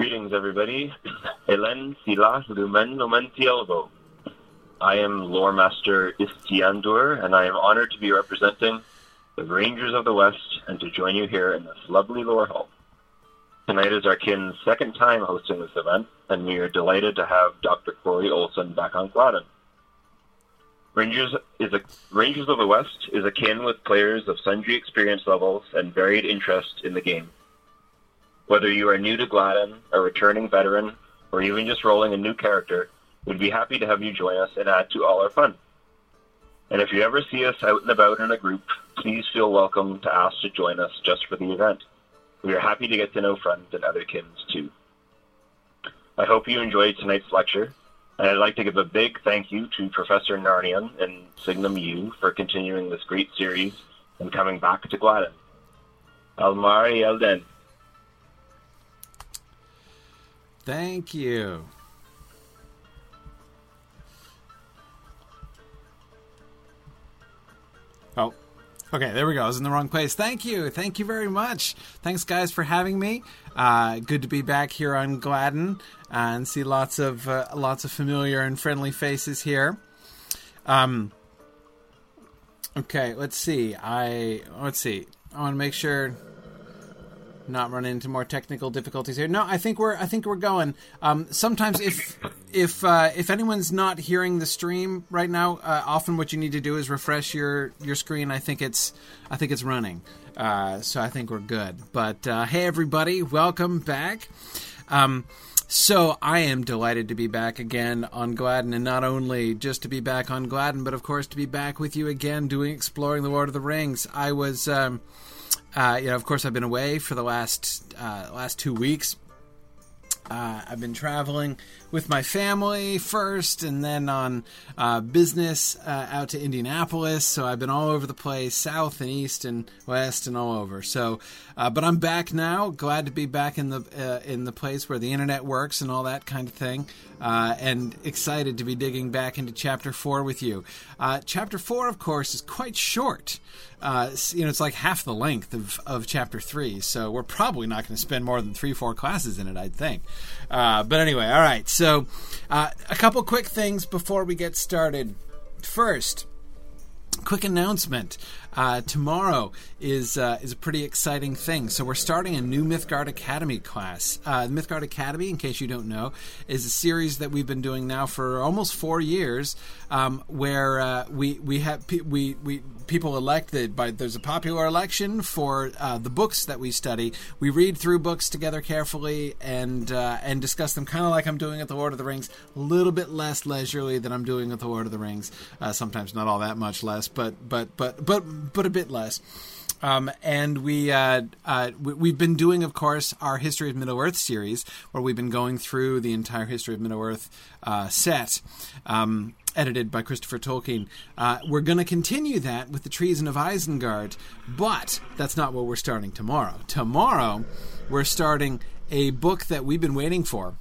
Greetings, everybody. Helen Sila Lumen Lumen. I am Lore Master Istiandur, and I am honored to be representing the Rangers of the West and to join you here in this lovely lore hall. Tonight is our kin's second time hosting this event, and we are delighted to have Dr. Corey Olsen back on Gladden. Rangers is a Rangers of the West is akin with players of sundry experience levels and varied interest in the game. Whether you are new to Gladden, a returning veteran, or even just rolling a new character, we'd be happy to have you join us and add to all our fun. And if you ever see us out and about in a group, please feel welcome to ask to join us just for the event. We are happy to get to know friends and other kins too. I hope you enjoyed tonight's lecture, and I'd like to give a big thank you to Professor Narnian and Signum U for continuing this great series and coming back to Gladden. Almari Elden. Thank you. Oh, okay. There we go. I was in the wrong place. Thank you. Thank you very much. Thanks, guys, for having me. Uh, good to be back here on Gladden uh, and see lots of uh, lots of familiar and friendly faces here. Um. Okay. Let's see. I let's see. I want to make sure not run into more technical difficulties here. No, I think we're I think we're going. Um, sometimes if if uh, if anyone's not hearing the stream right now, uh, often what you need to do is refresh your your screen. I think it's I think it's running, uh, so I think we're good. But uh, hey, everybody, welcome back. Um, so I am delighted to be back again on Gladden, and not only just to be back on Gladden, but of course to be back with you again doing exploring the Lord of the Rings. I was. Um, uh, you know, of course, I've been away for the last uh, last two weeks. Uh, I've been traveling with my family first, and then on uh, business uh, out to Indianapolis. So I've been all over the place, south and east and west, and all over. So, uh, but I'm back now. Glad to be back in the uh, in the place where the internet works and all that kind of thing, uh, and excited to be digging back into chapter four with you. chapter four, of course, is quite short. Uh, you know, it's like half the length of, of chapter three, so we're probably not going to spend more than three, four classes in it, I'd think. Uh, but anyway, all right. So, uh, a couple quick things before we get started. First, quick announcement. Uh, tomorrow is uh, is a pretty exciting thing. So we're starting a new Mythgard Academy class. Uh, Mythgard Academy, in case you don't know, is a series that we've been doing now for almost four years, um, where uh, we we have we we people elected by there's a popular election for uh, the books that we study. We read through books together carefully and uh, and discuss them, kind of like I'm doing at the Lord of the Rings. A little bit less leisurely than I'm doing at the Lord of the Rings. sometimes not all that much less, but but but but but a bit less. Um, and we, uh, uh, we have been doing, of course, our History of Middle Earth series, where we've been going through the entire History of Middle Earth uh, set, um, edited by Christopher Tolkien. Uh, we're going to continue that with the Treason of Isengard, but that's not what we're starting tomorrow. Tomorrow, we're starting a book that we've been waiting for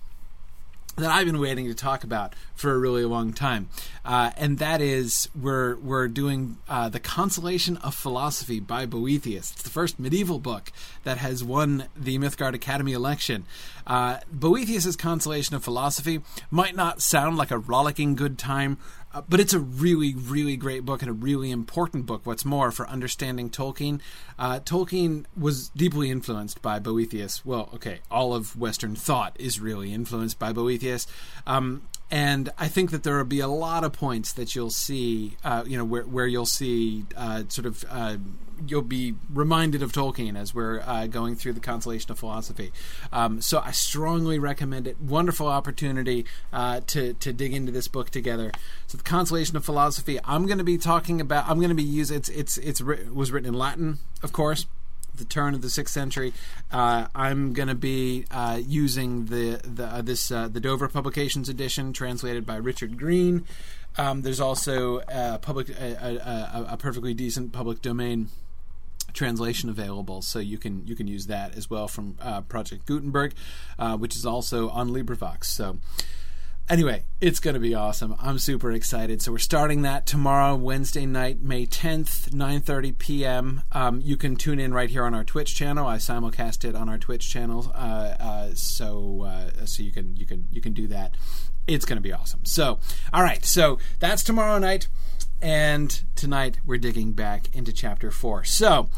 that I've been waiting to talk about for a really long time, uh, and that is we're we're doing uh, the Consolation of Philosophy by Boethius. It's the first medieval book that has won the Mythgard Academy election. Uh, Boethius's Consolation of Philosophy might not sound like a rollicking good time uh, but it's a really, really great book and a really important book. What's more, for understanding Tolkien, uh, Tolkien was deeply influenced by Boethius. Well, okay, all of Western thought is really influenced by Boethius. Um, and I think that there will be a lot of points that you'll see, uh, you know, where, where you'll see uh, sort of uh, you'll be reminded of Tolkien as we're uh, going through the Consolation of Philosophy. Um, so I strongly recommend it. Wonderful opportunity uh, to to dig into this book together. So the Consolation of Philosophy. I'm going to be talking about. I'm going to be using. It's it's it's it was written in Latin, of course the turn of the sixth century. Uh, I'm going to be uh, using the, the uh, this uh, the Dover Publications edition, translated by Richard Green. Um, there's also a public a, a, a, perfectly decent public domain translation available, so you can you can use that as well from uh, Project Gutenberg, uh, which is also on LibriVox. So anyway, it's going to be awesome. I'm super excited. So we're starting that tomorrow, Wednesday night, May 10th, 9:30 p.m. Um, you can tune in right here on our Twitch channel. I simulcast it on our Twitch channel, uh, uh, so uh, so you can you can you can do that. It's going to be awesome. So, all right. So that's tomorrow night, and tonight we're digging back into chapter four. So.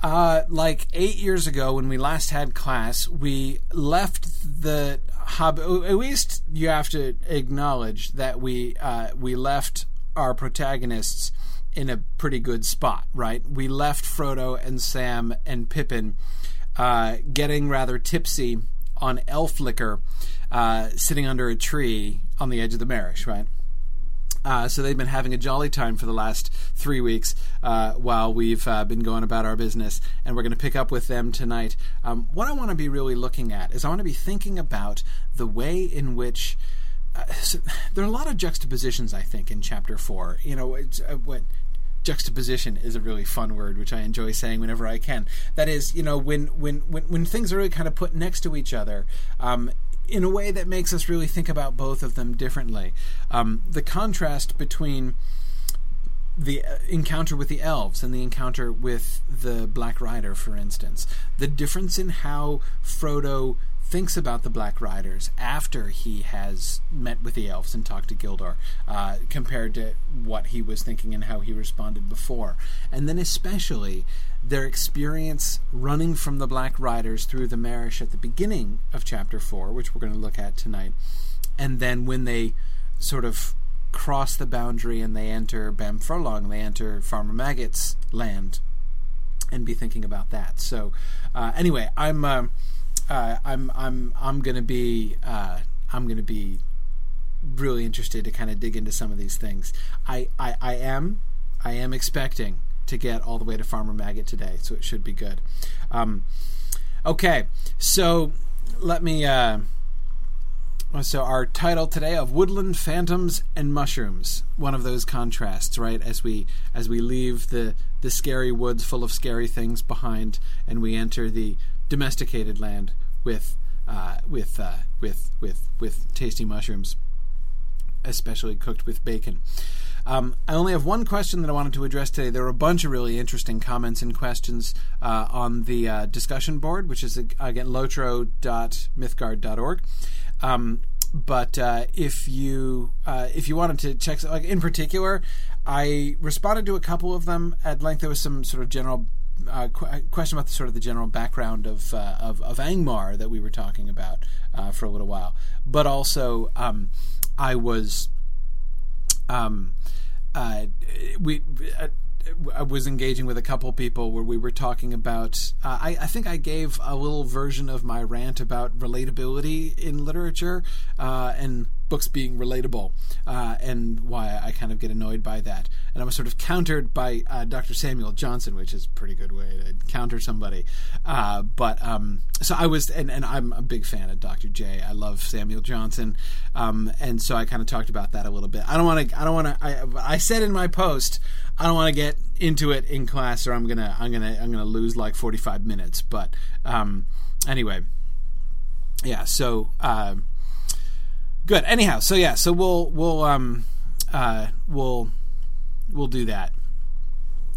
Uh, like eight years ago, when we last had class, we left the hub. At least you have to acknowledge that we uh, we left our protagonists in a pretty good spot, right? We left Frodo and Sam and Pippin uh, getting rather tipsy on elf liquor, uh, sitting under a tree on the edge of the Marish, right? Uh, so they've been having a jolly time for the last three weeks uh, while we've uh, been going about our business, and we're going to pick up with them tonight. Um, what I want to be really looking at is I want to be thinking about the way in which. Uh, so there are a lot of juxtapositions, I think, in chapter four. You know, uh, what juxtaposition is a really fun word, which I enjoy saying whenever I can. That is, you know, when when when, when things are really kind of put next to each other, um, in a way that makes us really think about both of them differently. Um, the contrast between the uh, encounter with the elves and the encounter with the Black Rider, for instance, the difference in how Frodo thinks about the Black Riders after he has met with the elves and talked to Gildor, uh, compared to what he was thinking and how he responded before. And then, especially, their experience running from the Black Riders through the Marish at the beginning of chapter 4, which we're going to look at tonight, and then when they sort of cross the boundary and they enter Bamfurlong, they enter Farmer Maggot's land, and be thinking about that. So, uh, anyway, I'm. Uh, uh, I'm I'm I'm gonna be uh, I'm gonna be really interested to kind of dig into some of these things. I, I I am I am expecting to get all the way to Farmer Maggot today, so it should be good. Um, okay, so let me. Uh, so our title today of woodland phantoms and mushrooms one of those contrasts right as we as we leave the the scary woods full of scary things behind and we enter the domesticated land with uh, with uh, with with with tasty mushrooms, especially cooked with bacon. Um, I only have one question that I wanted to address today. There were a bunch of really interesting comments and questions uh, on the uh, discussion board, which is again lotro.mythgard.org. Um, but uh, if you uh, if you wanted to check, like in particular, I responded to a couple of them at length. There was some sort of general uh, qu- question about the sort of the general background of uh, of, of Angmar that we were talking about uh, for a little while, but also um, I was um, uh, we. I was engaging with a couple people where we were talking about. Uh, I, I, think I gave a little version of my rant about relatability in literature uh, and books being relatable, uh, and why I kind of get annoyed by that. And I was sort of countered by uh, Dr. Samuel Johnson, which is a pretty good way to counter somebody. Uh, but um, so I was, and, and, I'm a big fan of Dr. J. I love Samuel Johnson, um, and so I kind of talked about that a little bit. I don't want to. I don't want to. I, I said in my post, I don't want to get into it in class, or I'm gonna, I'm gonna, I'm gonna lose like 45 minutes. But um, anyway, yeah. So. Uh, Good. Anyhow, so yeah, so we'll we'll um uh we'll we'll do that.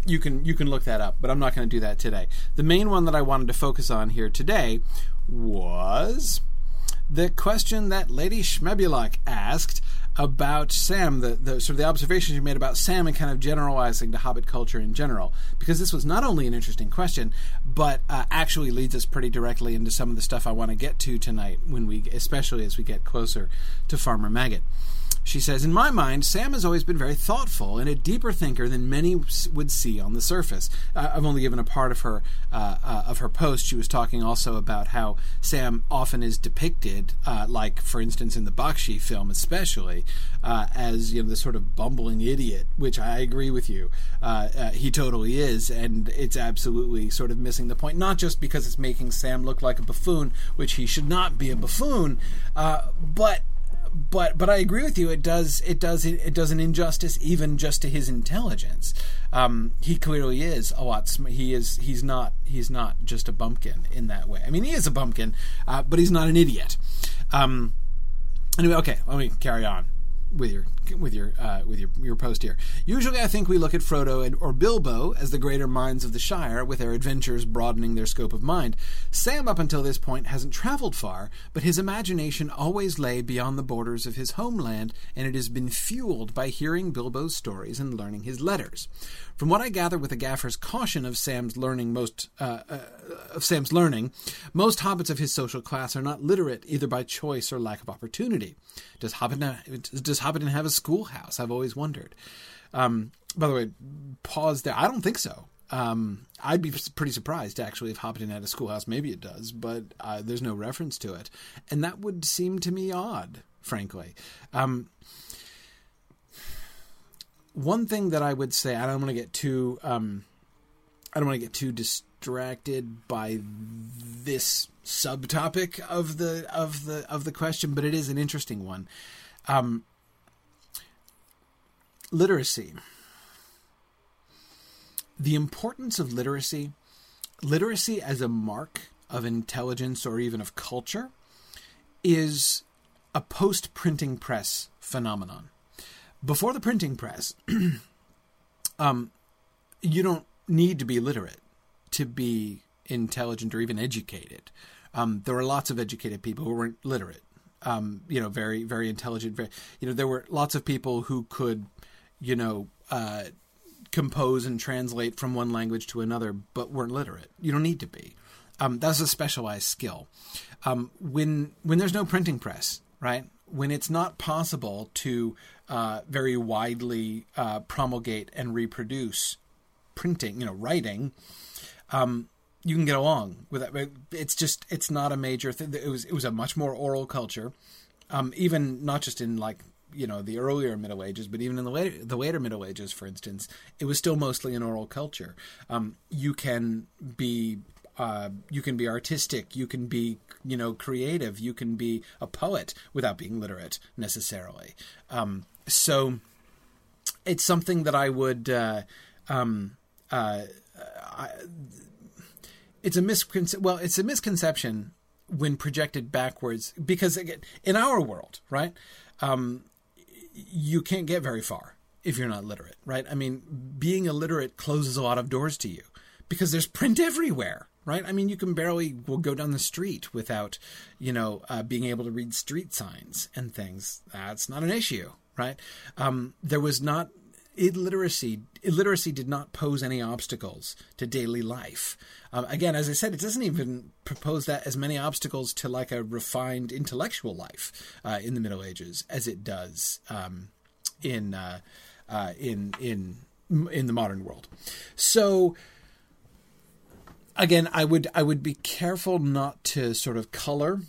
You can you can look that up, but I'm not going to do that today. The main one that I wanted to focus on here today was the question that Lady Schmebulok asked about Sam, the, the sort of the observations you made about Sam and kind of generalizing to Hobbit culture in general, because this was not only an interesting question, but uh, actually leads us pretty directly into some of the stuff I want to get to tonight, when we, especially as we get closer to Farmer Maggot. She says, In my mind, Sam has always been very thoughtful and a deeper thinker than many would see on the surface. Uh, I've only given a part of her uh, uh, of her post. She was talking also about how Sam often is depicted, uh, like for instance in the Bakshi film, especially uh, as you know the sort of bumbling idiot, which I agree with you. Uh, he totally is, and it's absolutely sort of missing the point. Not just because it's making Sam look like a buffoon, which he should not be a buffoon, but but but I agree with you. It does it does it does an injustice even just to his intelligence. Um, he clearly is a lot. Sm- he is he's not he's not just a bumpkin in that way. I mean, he is a bumpkin, uh, but he's not an idiot. Um, Anyway, okay, let me carry on with your with your uh, with your your post here. Usually, I think we look at Frodo and, or Bilbo as the greater minds of the Shire, with their adventures broadening their scope of mind. Sam, up until this point, hasn't traveled far, but his imagination always lay beyond the borders of his homeland, and it has been fueled by hearing Bilbo's stories and learning his letters. From what I gather, with the Gaffer's caution of Sam's learning, most uh, uh, of Sam's learning, most hobbits of his social class are not literate either by choice or lack of opportunity. Does Hobbiton does Hobbiton have a schoolhouse? I've always wondered. Um, by the way, pause there. I don't think so. Um, I'd be pretty surprised actually if Hobbiton had a schoolhouse. Maybe it does, but uh, there's no reference to it, and that would seem to me odd, frankly. Um, one thing that I would say, I don't want to get too, um, I don't want to get too distracted by this subtopic of the of the of the question, but it is an interesting one. Um, literacy. The importance of literacy, literacy as a mark of intelligence or even of culture, is a post printing press phenomenon before the printing press, um, you don't need to be literate to be intelligent or even educated. Um, there were lots of educated people who weren't literate. Um, you know, very very intelligent. Very, you know, there were lots of people who could, you know, uh, compose and translate from one language to another, but weren't literate. You don't need to be. Um, that's a specialized skill. Um, when when there's no printing press, right? When it's not possible to uh, very widely uh, promulgate and reproduce printing, you know, writing, um, you can get along with that. It's just it's not a major thing. It was it was a much more oral culture, um, even not just in like you know the earlier Middle Ages, but even in the later the later Middle Ages, for instance, it was still mostly an oral culture. Um, you can be uh, you can be artistic, you can be you know creative, you can be a poet without being literate necessarily. Um, so it's something that I would. Uh, um, uh, I, it's a misconception. Well, it's a misconception when projected backwards because again, in our world, right, um, you can't get very far if you're not literate, right? I mean, being illiterate closes a lot of doors to you because there's print everywhere, right? I mean, you can barely will go down the street without, you know, uh, being able to read street signs and things. That's not an issue, right? Um, there was not illiteracy. Illiteracy did not pose any obstacles to daily life. Um, again, as I said, it doesn't even propose that as many obstacles to like a refined intellectual life uh, in the Middle Ages as it does um, in uh, uh, in in in the modern world. So again, I would I would be careful not to sort of color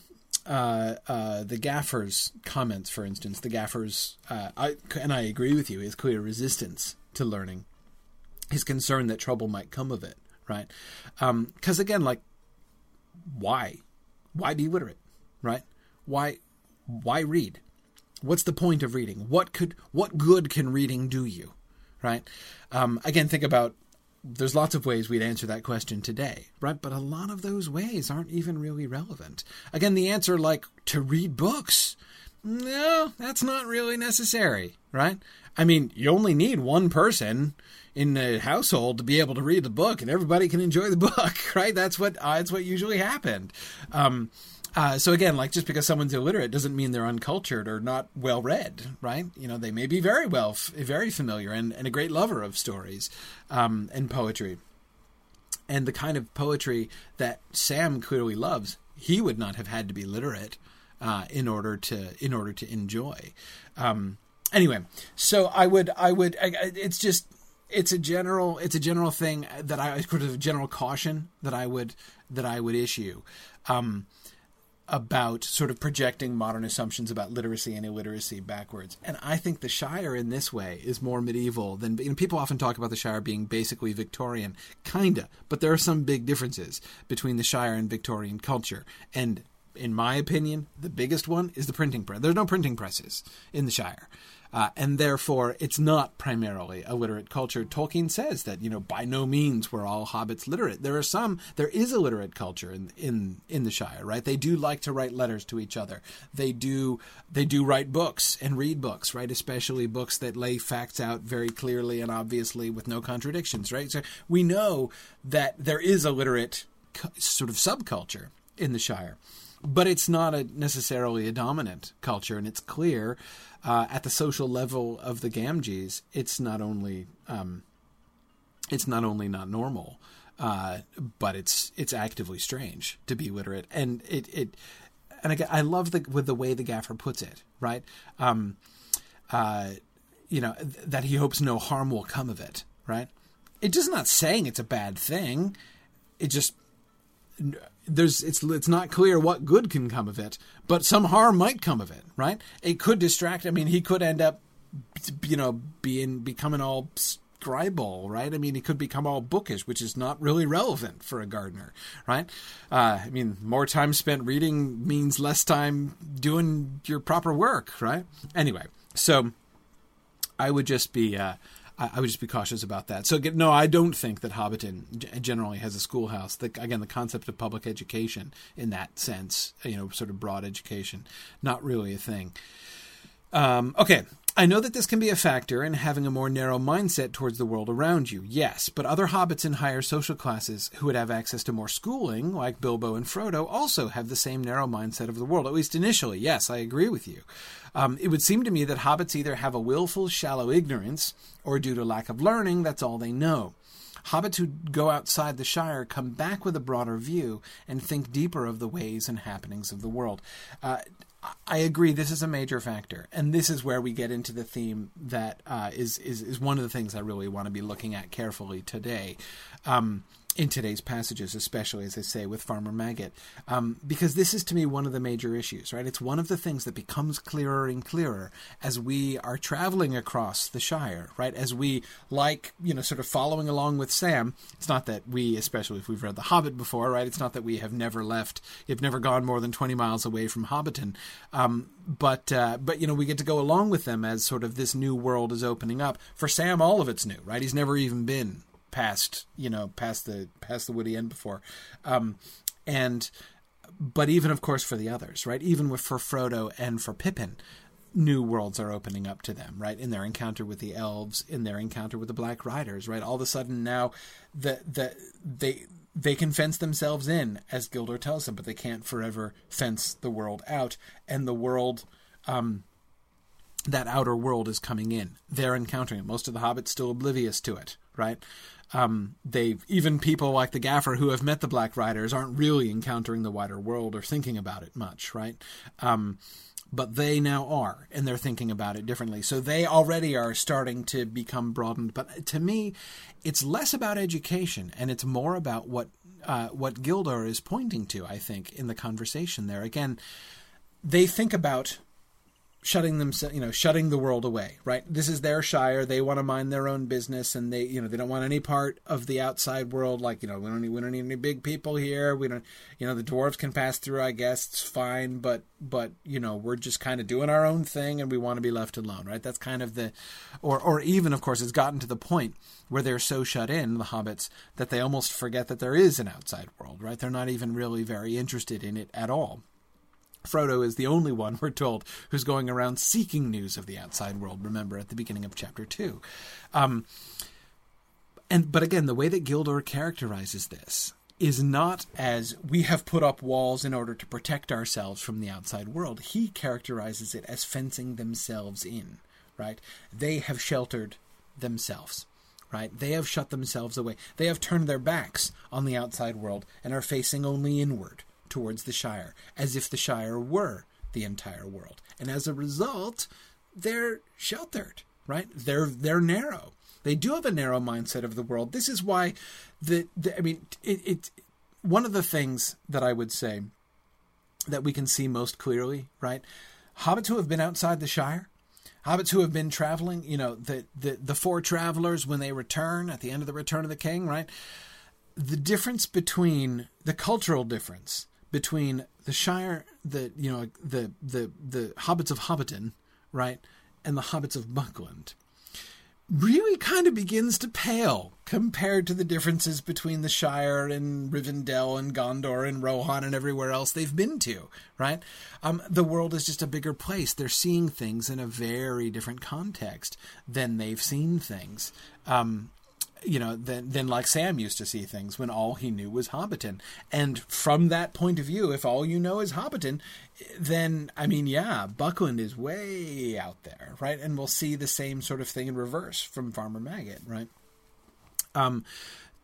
uh, uh, the gaffer's comments, for instance, the gaffer's, uh, I, and I agree with you, his clear resistance to learning, his concern that trouble might come of it, right? Because um, again, like, why, why be literate, right? Why, why read? What's the point of reading? What could, what good can reading do you, right? Um, again, think about there's lots of ways we'd answer that question today, right? But a lot of those ways aren't even really relevant. Again, the answer, like to read books, no, that's not really necessary, right? I mean, you only need one person in the household to be able to read the book, and everybody can enjoy the book, right? That's what uh, that's what usually happened. Um, uh, so again, like just because someone's illiterate doesn't mean they're uncultured or not well read, right? You know, they may be very well, f- very familiar and, and a great lover of stories um, and poetry. And the kind of poetry that Sam clearly loves, he would not have had to be literate uh, in order to in order to enjoy. Um, anyway, so I would I would I, it's just it's a general it's a general thing that I sort of general caution that I would that I would issue. Um, about sort of projecting modern assumptions about literacy and illiteracy backwards. And I think the Shire in this way is more medieval than you know, people often talk about the Shire being basically Victorian, kinda, but there are some big differences between the Shire and Victorian culture. And in my opinion, the biggest one is the printing press. There's no printing presses in the Shire. Uh, and therefore, it's not primarily a literate culture. Tolkien says that you know by no means were all hobbits literate. There are some. There is a literate culture in in in the Shire, right? They do like to write letters to each other. They do they do write books and read books, right? Especially books that lay facts out very clearly and obviously with no contradictions, right? So we know that there is a literate sort of subculture in the Shire but it's not a, necessarily a dominant culture, and it's clear uh, at the social level of the Gamgees, it's not only um, it's not only not normal, uh, but it's it's actively strange to be literate, and it it and I, I love the with the way the gaffer puts it, right? Um, uh, you know th- that he hopes no harm will come of it, right? It just not saying it's a bad thing. It just there's it's it's not clear what good can come of it, but some harm might come of it, right? It could distract. I mean, he could end up, you know, being becoming all scribal, right? I mean, he could become all bookish, which is not really relevant for a gardener, right? Uh, I mean, more time spent reading means less time doing your proper work, right? Anyway, so I would just be. Uh, I, would just be cautious about that. So no, I don't think that Hobbiton generally has a schoolhouse. The, again, the concept of public education in that sense, you know, sort of broad education, not really a thing. Um, okay, I know that this can be a factor in having a more narrow mindset towards the world around you, yes, but other hobbits in higher social classes who would have access to more schooling, like Bilbo and Frodo, also have the same narrow mindset of the world, at least initially. Yes, I agree with you. Um, it would seem to me that hobbits either have a willful, shallow ignorance, or due to lack of learning, that's all they know. Hobbits who go outside the Shire come back with a broader view and think deeper of the ways and happenings of the world. Uh, I agree. This is a major factor, and this is where we get into the theme that uh, is is is one of the things I really want to be looking at carefully today. Um, in today's passages, especially as I say with Farmer Maggot, um, because this is to me one of the major issues, right? It's one of the things that becomes clearer and clearer as we are traveling across the Shire, right? As we like, you know, sort of following along with Sam. It's not that we, especially if we've read The Hobbit before, right? It's not that we have never left, have never gone more than twenty miles away from Hobbiton, um, but uh, but you know we get to go along with them as sort of this new world is opening up. For Sam, all of it's new, right? He's never even been past you know past the past the woody end before. Um, and but even of course for the others right? Even with for frodo and for pippin new worlds are opening up to them right? In their encounter with the elves in their encounter with the black riders right? All of a sudden now the the they they can fence themselves in as gildor tells them but they can't forever fence the world out. And the world um, that outer world is coming in. They're encountering it. Most of the hobbits still oblivious to it right um, they even people like the gaffer who have met the Black Riders aren't really encountering the wider world or thinking about it much, right? Um, but they now are, and they're thinking about it differently. So they already are starting to become broadened. But to me, it's less about education, and it's more about what uh, what Gildor is pointing to. I think in the conversation there again, they think about shutting them you know shutting the world away right? This is their shire. They want to mind their own business and they you know they don't want any part of the outside world. Like you know we don't need, we don't need any big people here. We don't you know the dwarves can pass through i guess. It's fine. But but you know we're just kind of doing our own thing and we want to be left alone right? That's kind of the or or even of course it's gotten to the point where they're so shut in the hobbits that they almost forget that there is an outside world right? They're not even really very interested in it at all Frodo is the only one, we're told, who's going around seeking news of the outside world. Remember at the beginning of chapter two. Um, and but again, the way that Gildor characterizes this is not as we have put up walls in order to protect ourselves from the outside world. He characterizes it as fencing themselves in. Right? They have sheltered themselves. Right? They have shut themselves away. They have turned their backs on the outside world and are facing only inward towards the Shire, as if the Shire were the entire world. And as a result, they're sheltered, right? They're they're narrow. They do have a narrow mindset of the world. This is why the, the I mean it, it one of the things that I would say that we can see most clearly, right? Hobbits who have been outside the Shire, hobbits who have been traveling, you know, the, the, the four travelers when they return at the end of the Return of the King, right? The difference between the cultural difference between the Shire, the you know the the the hobbits of Hobbiton, right, and the hobbits of Buckland, really kind of begins to pale compared to the differences between the Shire and Rivendell and Gondor and Rohan and everywhere else they've been to, right? Um, the world is just a bigger place. They're seeing things in a very different context than they've seen things. Um, you know, than, than like Sam used to see things when all he knew was Hobbiton. And from that point of view, if all you know is Hobbiton, then, I mean, yeah, Buckland is way out there, right? And we'll see the same sort of thing in reverse from Farmer Maggot, right? Um,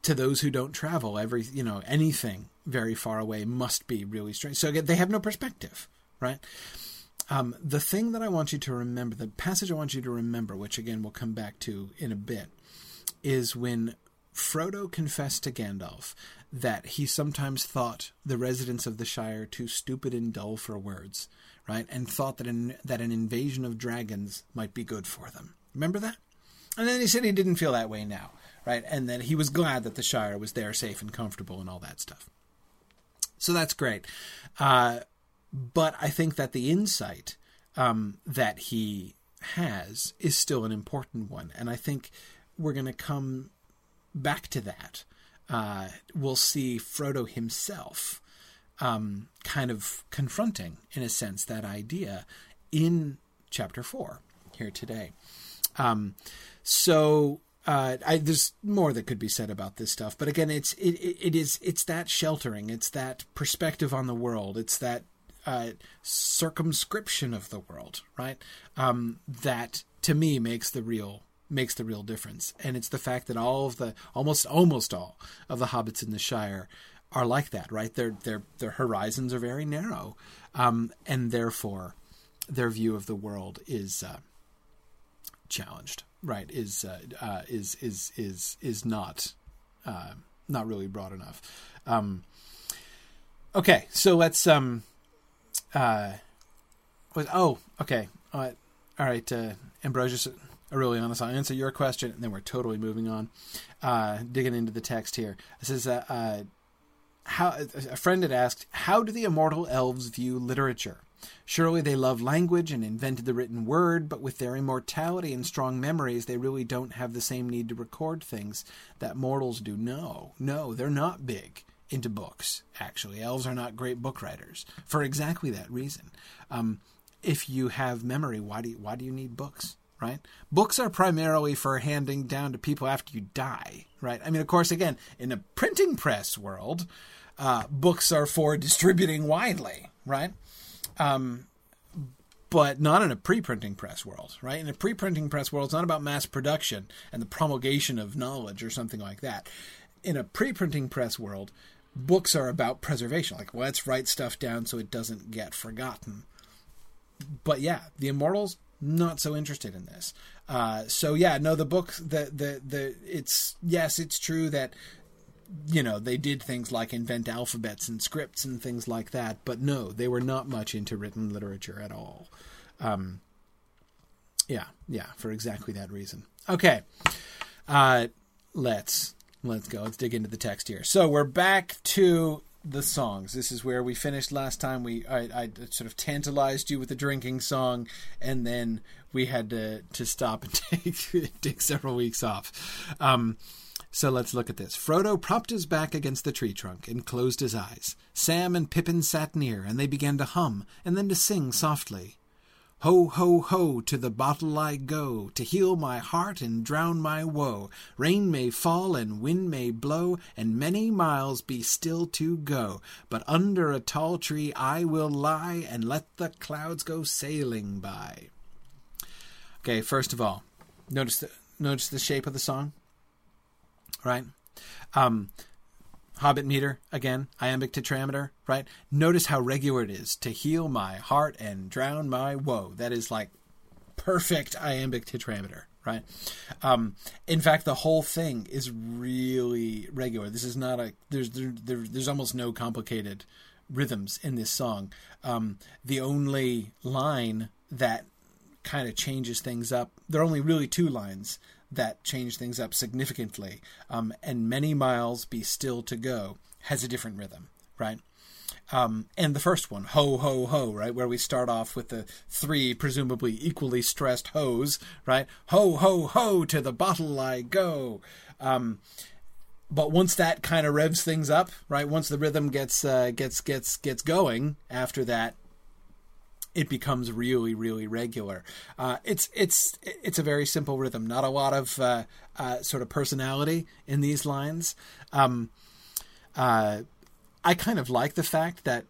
to those who don't travel, every, you know, anything very far away must be really strange. So again, they have no perspective, right? Um, the thing that I want you to remember, the passage I want you to remember, which again we'll come back to in a bit, is when Frodo confessed to Gandalf that he sometimes thought the residents of the Shire too stupid and dull for words, right? And thought that an, that an invasion of dragons might be good for them. Remember that? And then he said he didn't feel that way now, right? And that he was glad that the Shire was there safe and comfortable and all that stuff. So that's great. Uh, but I think that the insight um, that he has is still an important one. And I think we're going to come back to that. Uh, we'll see Frodo himself um, kind of confronting, in a sense, that idea in chapter four here today. Um, so uh, I, there's more that could be said about this stuff, but again, it's it, it is it's that sheltering, it's that perspective on the world, it's that uh, circumscription of the world, right? Um, that to me makes the real makes the real difference. And it's the fact that all of the almost almost all of the hobbits in the Shire are like that, right? Their their their horizons are very narrow, um, and therefore their view of the world is uh, challenged, right? Is uh, uh, is is is is not uh, not really broad enough. Um, okay, so let's um, uh, oh, okay, all right, uh, Ambrosius Aurelianus, I'll answer your question, and then we're totally moving on, uh, digging into the text here. It says, uh, uh, how, a friend had asked, How do the immortal elves view literature? Surely they love language and invented the written word, but with their immortality and strong memories, they really don't have the same need to record things that mortals do. No, no, they're not big into books, actually. Elves are not great book writers for exactly that reason. Um, if you have memory, why do you, why do you need books? Right? Books are primarily for handing down to people after you die, right? I mean, of course, again, in a printing press world, uh, books are for distributing widely, right? Um, but not in a pre-printing press world, right? In a pre-printing press world, it's not about mass production and the promulgation of knowledge or something like that. In a pre-printing press world, books are about preservation. Like, let's write stuff down so it doesn't get forgotten. But yeah, the Immortals not so interested in this. Uh, so yeah, no, the book, the the the, it's yes, it's true that you know they did things like invent alphabets and scripts and things like that, but no, they were not much into written literature at all. Um, yeah, yeah, for exactly that reason. Okay, uh, let's let's go. Let's dig into the text here. So we're back to the songs. This is where we finished last time. We I, I, sort of tantalized you with the drinking song, and then we had to to stop and take take several weeks off. Um, so let's look at this. Frodo propped his back against the tree trunk and closed his eyes. Sam and Pippin sat near, and they began to hum and then to sing softly. Ho, ho, ho, to the bottle I go, to heal my heart and drown my woe. Rain may fall and wind may blow, and many miles be still to go. But under a tall tree I will lie, and let the clouds go sailing by. Okay, first of all, notice the notice the shape of the song. Right? Um, Hobbit meter, again, iambic tetrameter, right? Notice how regular it is to heal my heart and drown my woe. That is like perfect iambic tetrameter, right? Um, in fact, the whole thing is really regular. This is not a, there's, there, there, there's almost no complicated rhythms in this song. Um, the only line that kind of changes things up, there are only really two lines that change things up significantly. Um, and many miles be still to go has a different rhythm, right? Um, and the first one, ho ho ho, right, where we start off with the three presumably equally stressed hoes, right? Ho ho ho, to the bottle I go. Um, but once that kind of revs things up, right? Once the rhythm gets uh, gets gets gets going, after that, it becomes really really regular. Uh, it's it's it's a very simple rhythm, not a lot of uh, uh sort of personality in these lines. Um, uh, I kind of like the fact that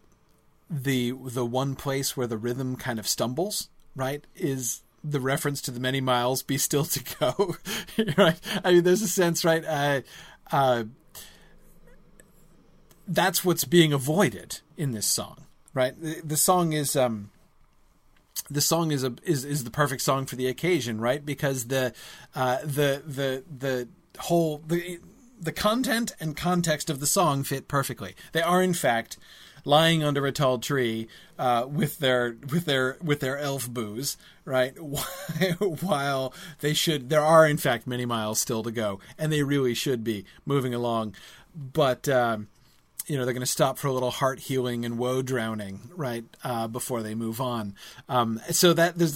the the one place where the rhythm kind of stumbles, right, is the reference to the many miles be still to go, right? I mean, there's a sense, right? Uh, uh, that's what's being avoided in this song, right? The, the song is um, the song is a is is the perfect song for the occasion, right? Because the uh, the the the whole the the content and context of the song fit perfectly. They are, in fact, lying under a tall tree uh, with their with their with their elf booze, right? While they should, there are in fact many miles still to go, and they really should be moving along, but. Um, you know they're going to stop for a little heart healing and woe drowning right uh, before they move on um, so that there's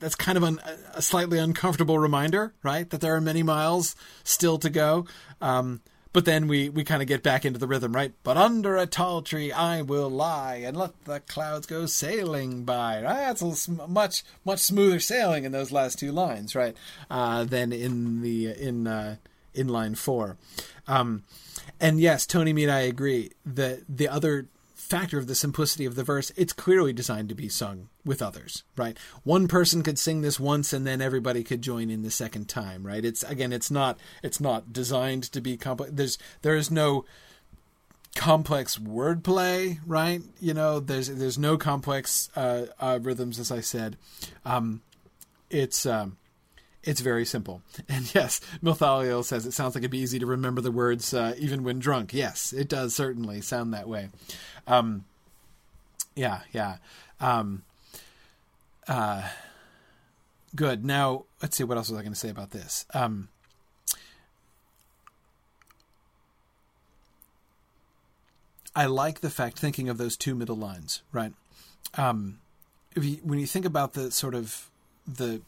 that's kind of an, a slightly uncomfortable reminder right that there are many miles still to go um, but then we, we kind of get back into the rhythm, right? But under a tall tree I will lie and let the clouds go sailing by. That's a much much smoother sailing in those last two lines, right? Uh, than in the in uh, in line four. Um, and yes, Tony Mead, I agree that the other factor of the simplicity of the verse, it's clearly designed to be sung with others, right? One person could sing this once and then everybody could join in the second time, right? It's again, it's not it's not designed to be complex. There's there is no complex wordplay, right? You know, there's there's no complex uh, uh, rhythms, as I said. Um, it's um, it's very simple. And yes, Milthaliel says it sounds like it'd be easy to remember the words uh, even when drunk. Yes, it does certainly sound that way. Um, yeah, yeah. Um, uh, good. Now, let's see. What else was I going to say about this? Um, I like the fact, thinking of those two middle lines, right? Um, you, when you think about the sort of the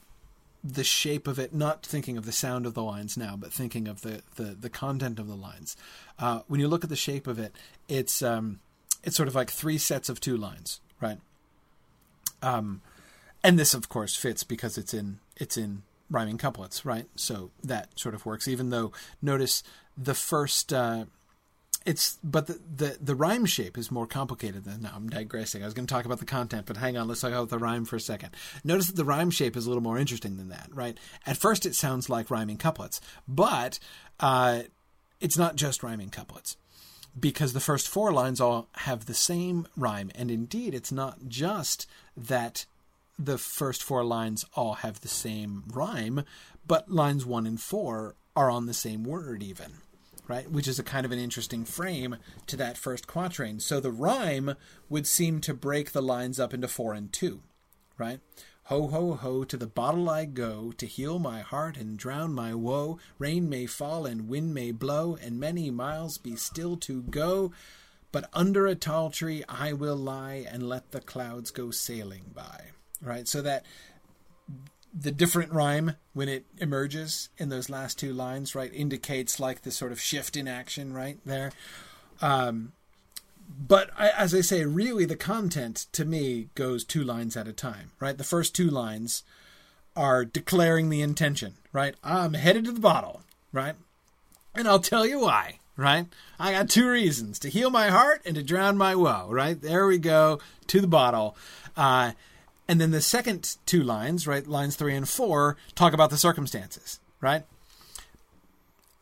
the shape of it, not thinking of the sound of the lines now, but thinking of the the, the content of the lines. Uh, when you look at the shape of it, it's um, it's sort of like three sets of two lines, right? Um, and this, of course, fits because it's in it's in rhyming couplets, right? So that sort of works. Even though, notice the first. Uh, it's but the, the the rhyme shape is more complicated than now I'm digressing. I was going to talk about the content, but hang on, let's talk about the rhyme for a second. Notice that the rhyme shape is a little more interesting than that, right? At first, it sounds like rhyming couplets, but uh, it's not just rhyming couplets because the first four lines all have the same rhyme, and indeed, it's not just that the first four lines all have the same rhyme, but lines one and four are on the same word even right? Which is a kind of an interesting frame to that first quatrain. So the rhyme would seem to break the lines up into four and two, right? Ho, ho, ho, to the bottle I go, to heal my heart and drown my woe. Rain may fall and wind may blow, and many miles be still to go. But under a tall tree I will lie and let the clouds go sailing by. Right? So that the different rhyme when it emerges in those last two lines, right, indicates like the sort of shift in action right there. Um, but I, as I say, really the content to me goes two lines at a time, right? The first two lines are declaring the intention, right? I'm headed to the bottle, right? And I'll tell you why, right? I got two reasons to heal my heart and to drown my woe, right? There we go to the bottle. Uh, and then the second two lines, right, lines three and four, talk about the circumstances, right?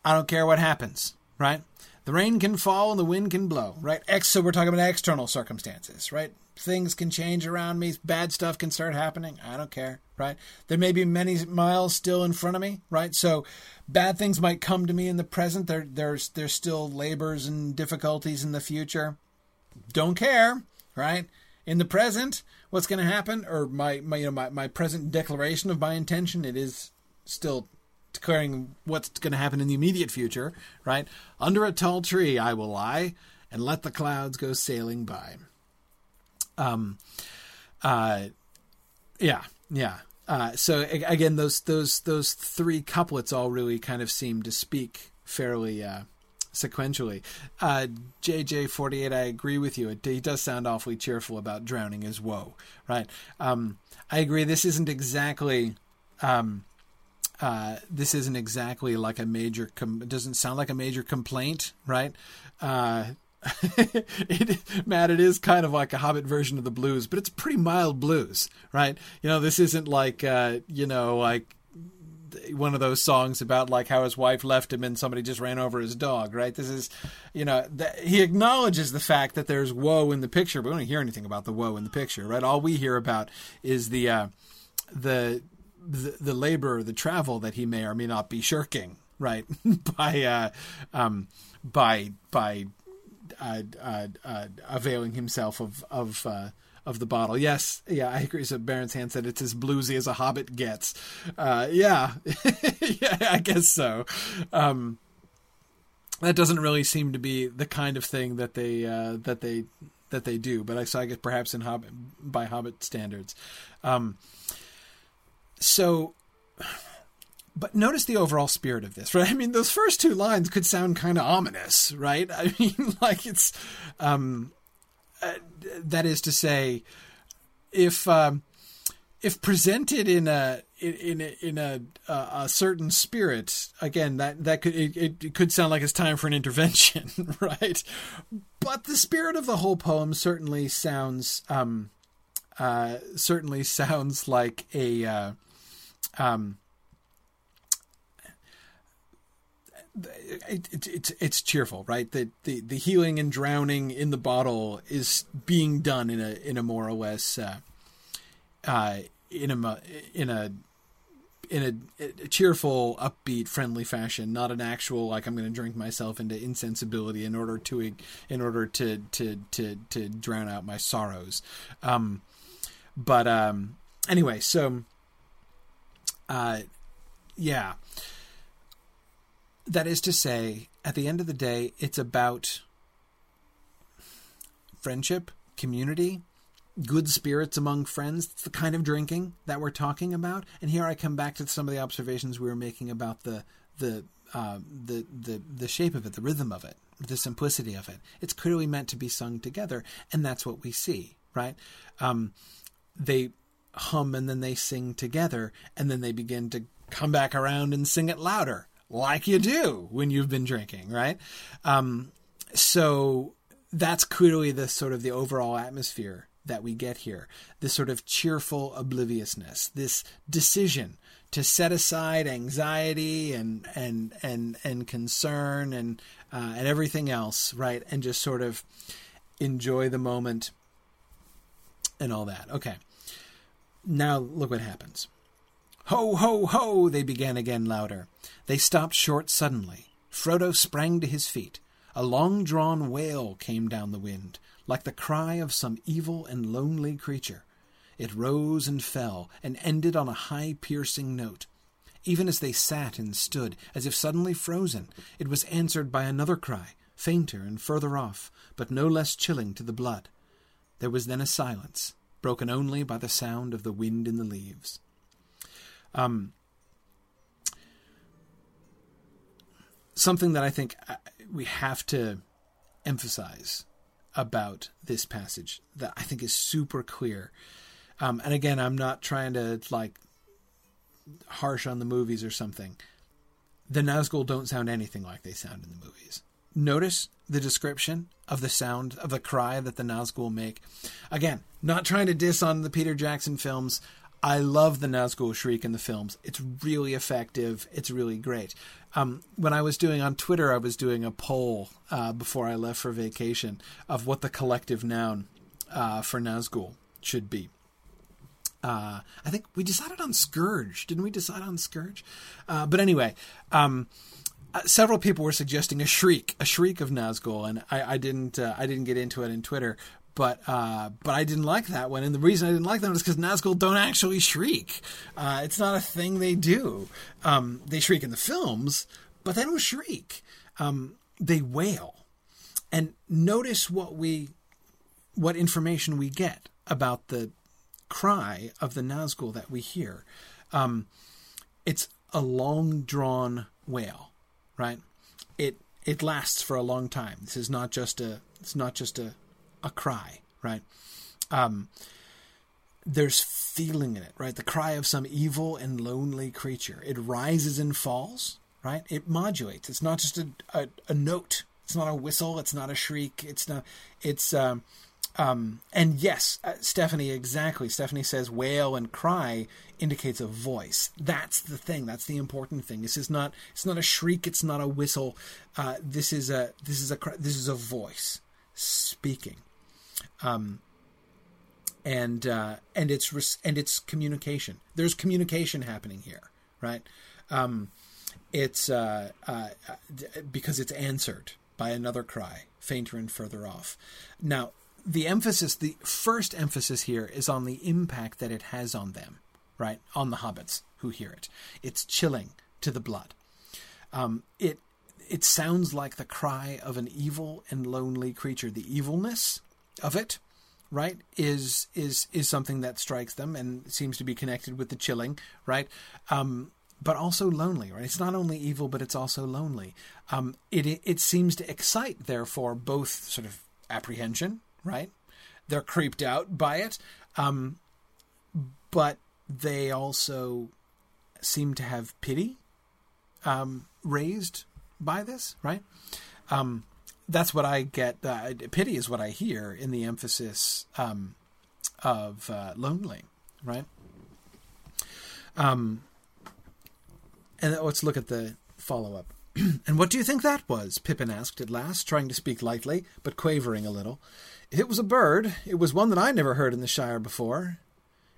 I don't care what happens, right? The rain can fall and the wind can blow, right? X, so we're talking about external circumstances, right? Things can change around me. Bad stuff can start happening. I don't care, right? There may be many miles still in front of me, right? So bad things might come to me in the present. There, there's, there's still labors and difficulties in the future. Don't care, right? In the present, what's going to happen, or my, my you know my, my present declaration of my intention, it is still declaring what's going to happen in the immediate future, right? Under a tall tree I will lie and let the clouds go sailing by. Um, uh, yeah, yeah. Uh, so again, those those those three couplets all really kind of seem to speak fairly uh, sequentially. Uh, JJ48, I agree with you. It, he does sound awfully cheerful about drowning his woe, right? Um, I agree. This isn't exactly. Um, uh, this isn't exactly like a major. Com- doesn't sound like a major complaint, right? Uh, it, Matt, it is kind of like a Hobbit version of the blues, but it's pretty mild blues, right? You know, this isn't like uh, you know, like one of those songs about like how his wife left him and somebody just ran over his dog, right? This is, you know, he acknowledges the fact that there's woe in the picture, but we don't hear anything about the woe in the picture, right? All we hear about is the uh, the, the the labor, the travel that he may or may not be shirking, right? by uh, um, by by uh, uh, uh, availing himself of of uh, of the bottle. Yes, yeah, I agree. So Baron's hand said it's as bluesy as a hobbit gets. Uh, yeah, yeah, I guess so. Um, that doesn't really seem to be the kind of thing that they uh, that they that they do, but I I guess perhaps in Hobbit by Hobbit standards. Um, so, but notice the overall spirit of this, right? I mean, those first two lines could sound kind of ominous, right? I mean, like it's um, uh, that is to say, if um, if presented in a in a, in a, a certain spirit, again that that could it, it could sound like it's time for an intervention, right? But the spirit of the whole poem certainly sounds um, uh, certainly sounds like a uh, um, it, it, it's it's cheerful, right? The, the the healing and drowning in the bottle is being done in a in a more or less uh, uh, in a in a in a, a, cheerful, upbeat, friendly fashion, not an actual like I'm going to drink myself into insensibility in order to in order to to to to drown out my sorrows. Um, but um, anyway, so uh, yeah that is to say, at the end of the day, it's about friendship, community, good spirits among friends. It's the kind of drinking that we're talking about. And here I come back to some of the observations we were making about the the uh, the the the shape of it, the rhythm of it, the simplicity of it. It's clearly meant to be sung together, and that's what we see, right? Um, they hum and then they sing together, and then they begin to come back around and sing it louder like you do when you've been drinking, right? Um, so that's clearly the sort of the overall atmosphere that we get here. This sort of cheerful obliviousness, this decision to set aside anxiety and and and and concern and uh, and everything else, right? And just sort of enjoy the moment and all that. Okay. Now look what happens. Ho, ho, ho! they began again louder. They stopped short suddenly. Frodo sprang to his feet. A long drawn wail came down the wind, like the cry of some evil and lonely creature. It rose and fell, and ended on a high piercing note. Even as they sat and stood, as if suddenly frozen, it was answered by another cry, fainter and further off, but no less chilling to the blood. There was then a silence, broken only by the sound of the wind in the leaves. Um, something that I think uh, we have to emphasize about this passage that I think is super clear. Um, and again, I'm not trying to like harsh on the movies or something. The Nazgul don't sound anything like they sound in the movies. Notice the description of the sound of the cry that the Nazgul make. Again, not trying to diss on the Peter Jackson films. I love the Nazgul shriek in the films. It's really effective. It's really great. Um, when I was doing on Twitter, I was doing a poll uh, before I left for vacation of what the collective noun uh, for Nazgul should be. Uh, I think we decided on Scourge. Didn't we decide on Scourge? Uh, but anyway, um, uh, several people were suggesting a shriek, a shriek of Nazgul, and I, I didn't. Uh, I didn't get into it in Twitter but uh, but I didn't like that one, and the reason I didn't like that is because Nazgul don't actually shriek. Uh, it's not a thing they do. Um, they shriek in the films, but they don't shriek. Um, they wail, and notice what we, what information we get about the cry of the Nazgul that we hear. Um, it's a long drawn wail, right? It it lasts for a long time. This is not just a it's not just a a cry, right? Um, there's feeling in it, right? The cry of some evil and lonely creature. It rises and falls, right? It modulates. It's not just a, a, a note. It's not a whistle. It's not a shriek. It's not. It's um, um, and yes, uh, Stephanie, exactly. Stephanie says wail and cry indicates a voice. That's the thing. That's the important thing. This is not. It's not a shriek. It's not a whistle. Uh, this is a. This is a. This is a voice speaking. Um, and uh, and it's res- and it's communication. There's communication happening here, right? Um, it's uh, uh, because it's answered by another cry, fainter and further off. Now, the emphasis, the first emphasis here is on the impact that it has on them, right? On the hobbits who hear it. It's chilling to the blood. Um, it it sounds like the cry of an evil and lonely creature. The evilness of it right is is is something that strikes them and seems to be connected with the chilling right? Um, but also lonely right? It's not only evil but it's also lonely. Um, it, it, seems to excite therefore both sort of apprehension right? They're creeped out by it um, but they also seem to have pity um, raised by this right? Um, that's what I get. Uh, pity is what I hear in the emphasis um, of uh, lonely, right? Um, and let's look at the follow up. and what do you think that was? Pippin asked at last, trying to speak lightly, but quavering a little. It was a bird. It was one that I never heard in the Shire before.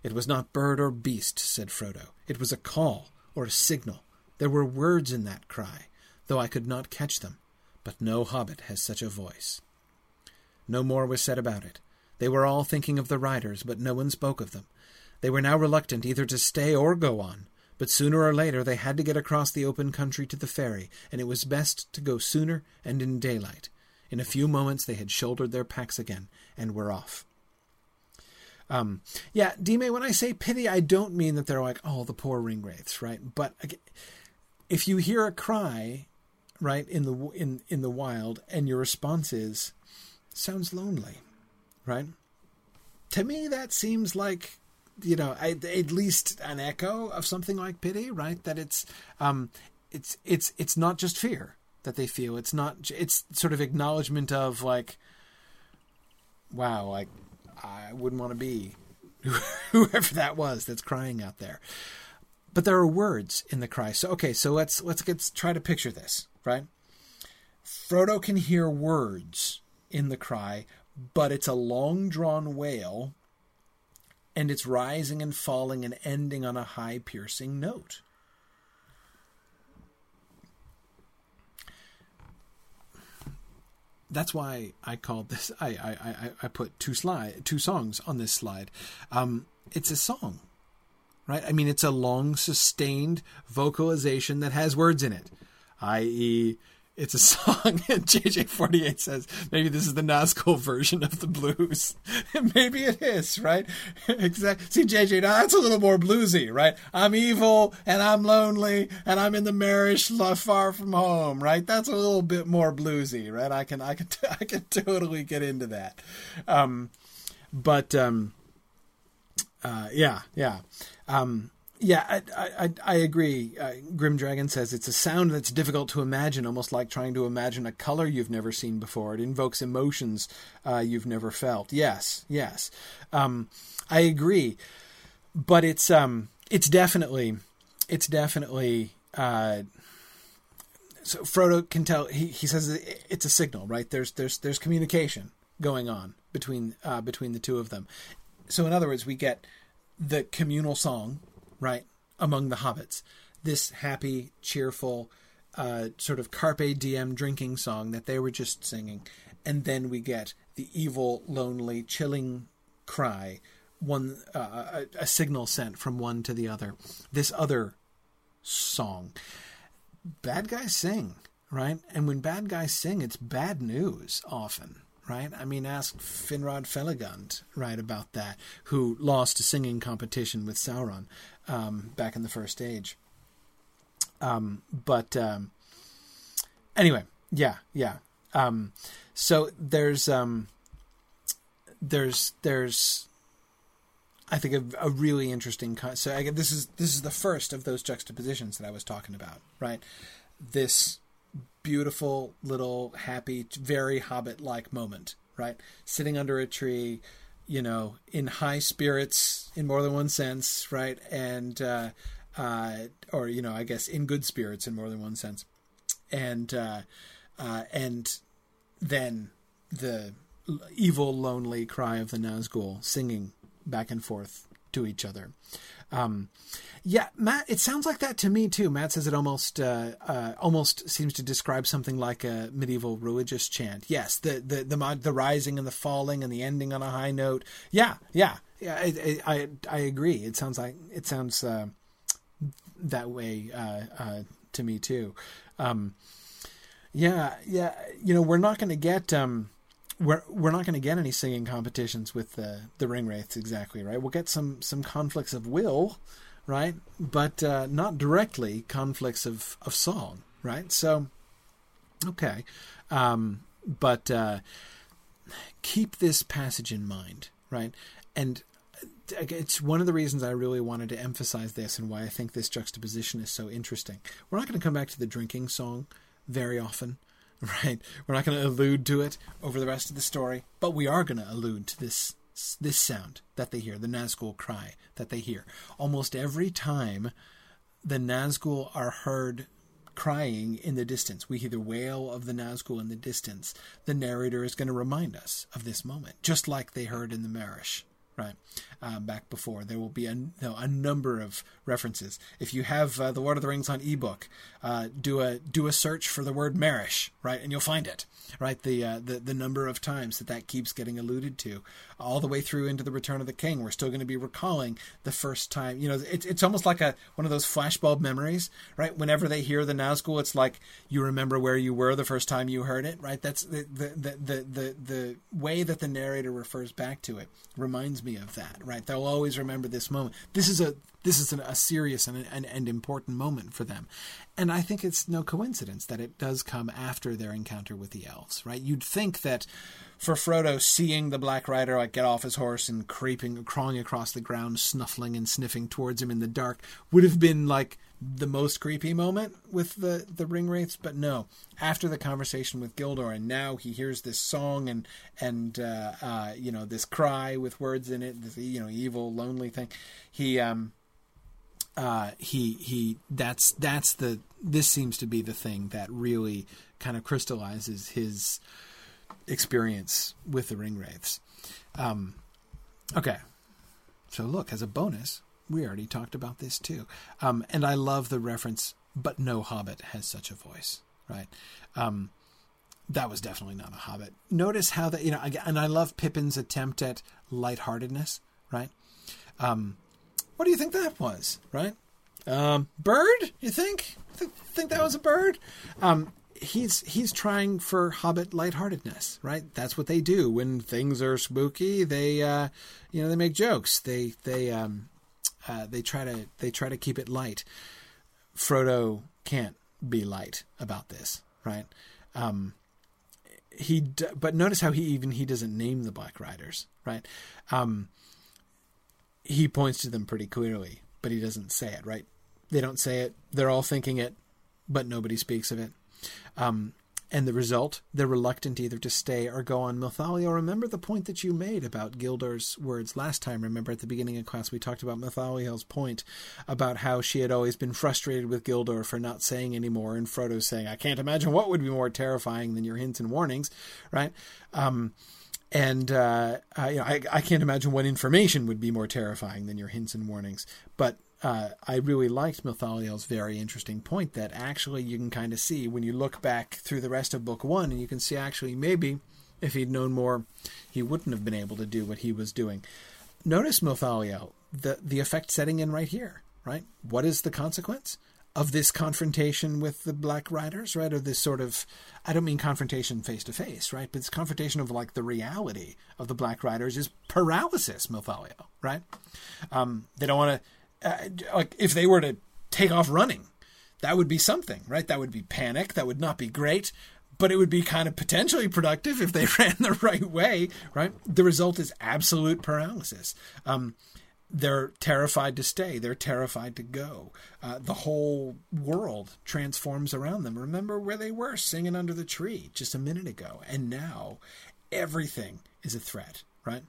It was not bird or beast, said Frodo. It was a call, or a signal. There were words in that cry, though I could not catch them but no hobbit has such a voice. No more was said about it. They were all thinking of the riders, but no one spoke of them. They were now reluctant either to stay or go on, but sooner or later they had to get across the open country to the ferry, and it was best to go sooner and in daylight. In a few moments they had shouldered their packs again and were off. Um, yeah, Dime, when I say pity, I don't mean that they're like, oh, the poor ringwraiths, right? But if you hear a cry right in the in in the wild and your response is sounds lonely right? To me that seems like you know at least an echo of something like pity right? That it's um it's it's it's not just fear that they feel. It's not it's sort of acknowledgement of like wow like i wouldn't want to be whoever that was that's crying out there. But there are words in the cry. So okay so let's let's get try to picture this right? Frodo can hear words in the cry, but it's a long drawn wail, and it's rising and falling and ending on a high piercing note. That's why I called this. I I, I, put two slide two songs on this slide. Um, it's a song, right? I mean, it's a long, sustained vocalization that has words in it i.e., it's a song. And JJ48 says maybe this is the Nazgul version of the blues. maybe it is, right? exactly. See, JJ, now that's a little more bluesy, right? I'm evil and I'm lonely and I'm in the marish far from home, right? That's a little bit more bluesy, right? I can, I can, I can totally get into that. Um, but um, uh, yeah, yeah. Um, yeah, I, I, I agree. Uh, Grim Dragon says it's a sound that's difficult to imagine, almost like trying to imagine a color you've never seen before. It invokes emotions uh, you've never felt. Yes, yes, um, I agree. But it's um, it's definitely, it's definitely. Uh, so Frodo can tell. He, he says it's a signal, right? There's there's there's communication going on between uh, between the two of them. So in other words, we get the communal song right, among the hobbits. This happy, cheerful, uh, sort of carpe diem drinking song that they were just singing, and then we get the evil, lonely, chilling cry, one uh, a, a signal sent from one to the other. This other song, bad guys sing, right? And when bad guys sing, it's bad news often, right? I mean, ask Finrod Felagund, right, about that, who lost a singing competition with Sauron um, back in the First Age. Um, but um, anyway, yeah, yeah. Um, so there's um, there's there's I think a, a really interesting. So I, this is this is the first of those juxtapositions that I was talking about, right? This beautiful little happy, very Hobbit-like moment, right? Sitting under a tree, you know, in high spirits in more than one sense, right? And uh, uh, or you know, I guess in good spirits in more than one sense, and uh, uh and then the evil, lonely cry of the Nazgul singing back and forth to each other. Um, yeah, Matt, it sounds like that to me too. Matt says it almost uh, uh, almost seems to describe something like a medieval religious chant. Yes, the the the the rising and the falling and the ending on a high note. Yeah, yeah, yeah. I I, I agree. It sounds like it sounds uh, that way uh, uh, to me too. Um, yeah, yeah. You know, we're not going to get. Um, we're we're not going to get any singing competitions with the the ring wraiths exactly right? We'll get some some conflicts of will right? But uh, not directly conflicts of of song right? So okay um, but uh, keep this passage in mind right? And it's one of the reasons I really wanted to emphasize this and why I think this juxtaposition is so interesting. We're not going to come back to the drinking song very often, right? We're not going to allude to it over the rest of the story, but we are going to allude to this this sound that they hear, the Nazgul cry that they hear. Almost every time the Nazgul are heard crying in the distance, we hear the wail of the Nazgul in the distance, the narrator is going to remind us of this moment, just like they heard in the Marish right? Um, back before there will be a, a number of references. If you have uh, the Lord of the Rings on ebook, uh, do a do a search for the word Marish, right, and you'll find it, right? The uh, the the number of times that that keeps getting alluded to, all the way through into the Return of the King. We're still going to be recalling the first time. You know, it's it's almost like a one of those flashbulb memories, right? Whenever they hear the Nazgul, it's like you remember where you were the first time you heard it, right? That's the the the the the, the way that the narrator refers back to it reminds me of that, right? They'll always remember this moment. This is a this is an, a serious and, and, and important moment for them, and I think it's no coincidence that it does come after their encounter with the elves, right? You'd think that for Frodo, seeing the Black Rider like get off his horse and creeping, crawling across the ground, snuffling and sniffing towards him in the dark, would have been like the most creepy moment with the the ring wraiths, but no. After the conversation with Gildor, and now he hears this song and and uh, uh, you know this cry with words in it, this you know evil lonely thing. He um uh he he that's that's the this seems to be the thing that really kind of crystallizes his experience with the ring wraiths. Um, okay, so look as a bonus we already talked about this too. Um, and I love the reference, but no hobbit has such a voice, right? Um, that was definitely not a hobbit. Notice how that, you know, and I love Pippin's attempt at lightheartedness, right? Um, what do you think that was, right? Um, bird? You think? Th- think that was a bird? Um, he's he's trying for Hobbit lightheartedness, right? That's what they do when things are spooky. They, uh, you know, they make jokes. They they um, uh, they try to they try to keep it light. Frodo can't be light about this, right? Um, he d- but notice how he even he doesn't name the Black Riders, right? Um, he points to them pretty clearly, but he doesn't say it, right? They don't say it. They're all thinking it, but nobody speaks of it. Um, and the result, they're reluctant either to stay or go on. Malthalia, remember the point that you made about Gildor's words last time. Remember at the beginning of class we talked about Malthaliel's point about how she had always been frustrated with Gildor for not saying anymore, and Frodo saying, I can't imagine what would be more terrifying than your hints and warnings, right? Um, and uh, I, you know, I, I can't imagine what information would be more terrifying than your hints and warnings. But uh, I really liked Malthaliel's very interesting point that actually you can kind of see when you look back through the rest of Book One, and you can see actually maybe if he'd known more, he wouldn't have been able to do what he was doing. Notice Malthaliel, the the effect setting in right here, right? What is the consequence? of this confrontation with the Black Riders, right? Or this sort of, I don't mean confrontation face to face, right? But this confrontation of like the reality of the Black Riders is paralysis, Milthalio, right? Um, they don't want to, uh, like, if they were to take off running, that would be something, right? That would be panic. That would not be great, but it would be kind of potentially productive if they ran the right way, right? The result is absolute paralysis. Um, they're terrified to stay. They're terrified to go. Uh, the whole world transforms around them. Remember where they were singing under the tree just a minute ago. And now everything is a threat, right?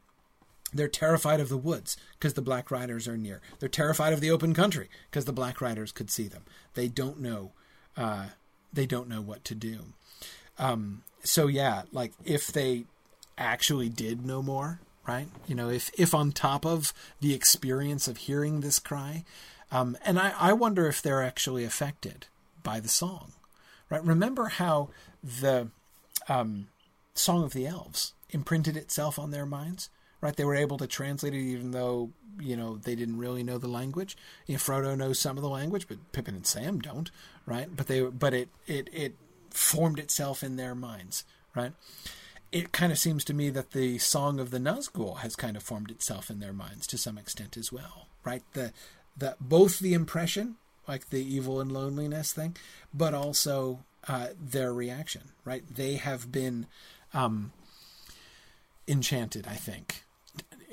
They're terrified of the woods because the Black Riders are near. They're terrified of the open country because the Black Riders could see them. They don't know. Uh, they don't know what to do. Um, so yeah, like if they actually did know more, right? You know, if if on top of the experience of hearing this cry, um, and I, I wonder if they're actually affected by the song, right? Remember how the um, Song of the Elves imprinted itself on their minds, right? They were able to translate it even though you know they didn't really know the language. You know, Frodo knows some of the language, but Pippin and Sam don't, right? But they but it it it formed itself in their minds, right? it kind of seems to me that the song of the Nazgul has kind of formed itself in their minds to some extent as well, right? The the both the impression, like the evil and loneliness thing, but also uh, their reaction, right? They have been um, enchanted, I think,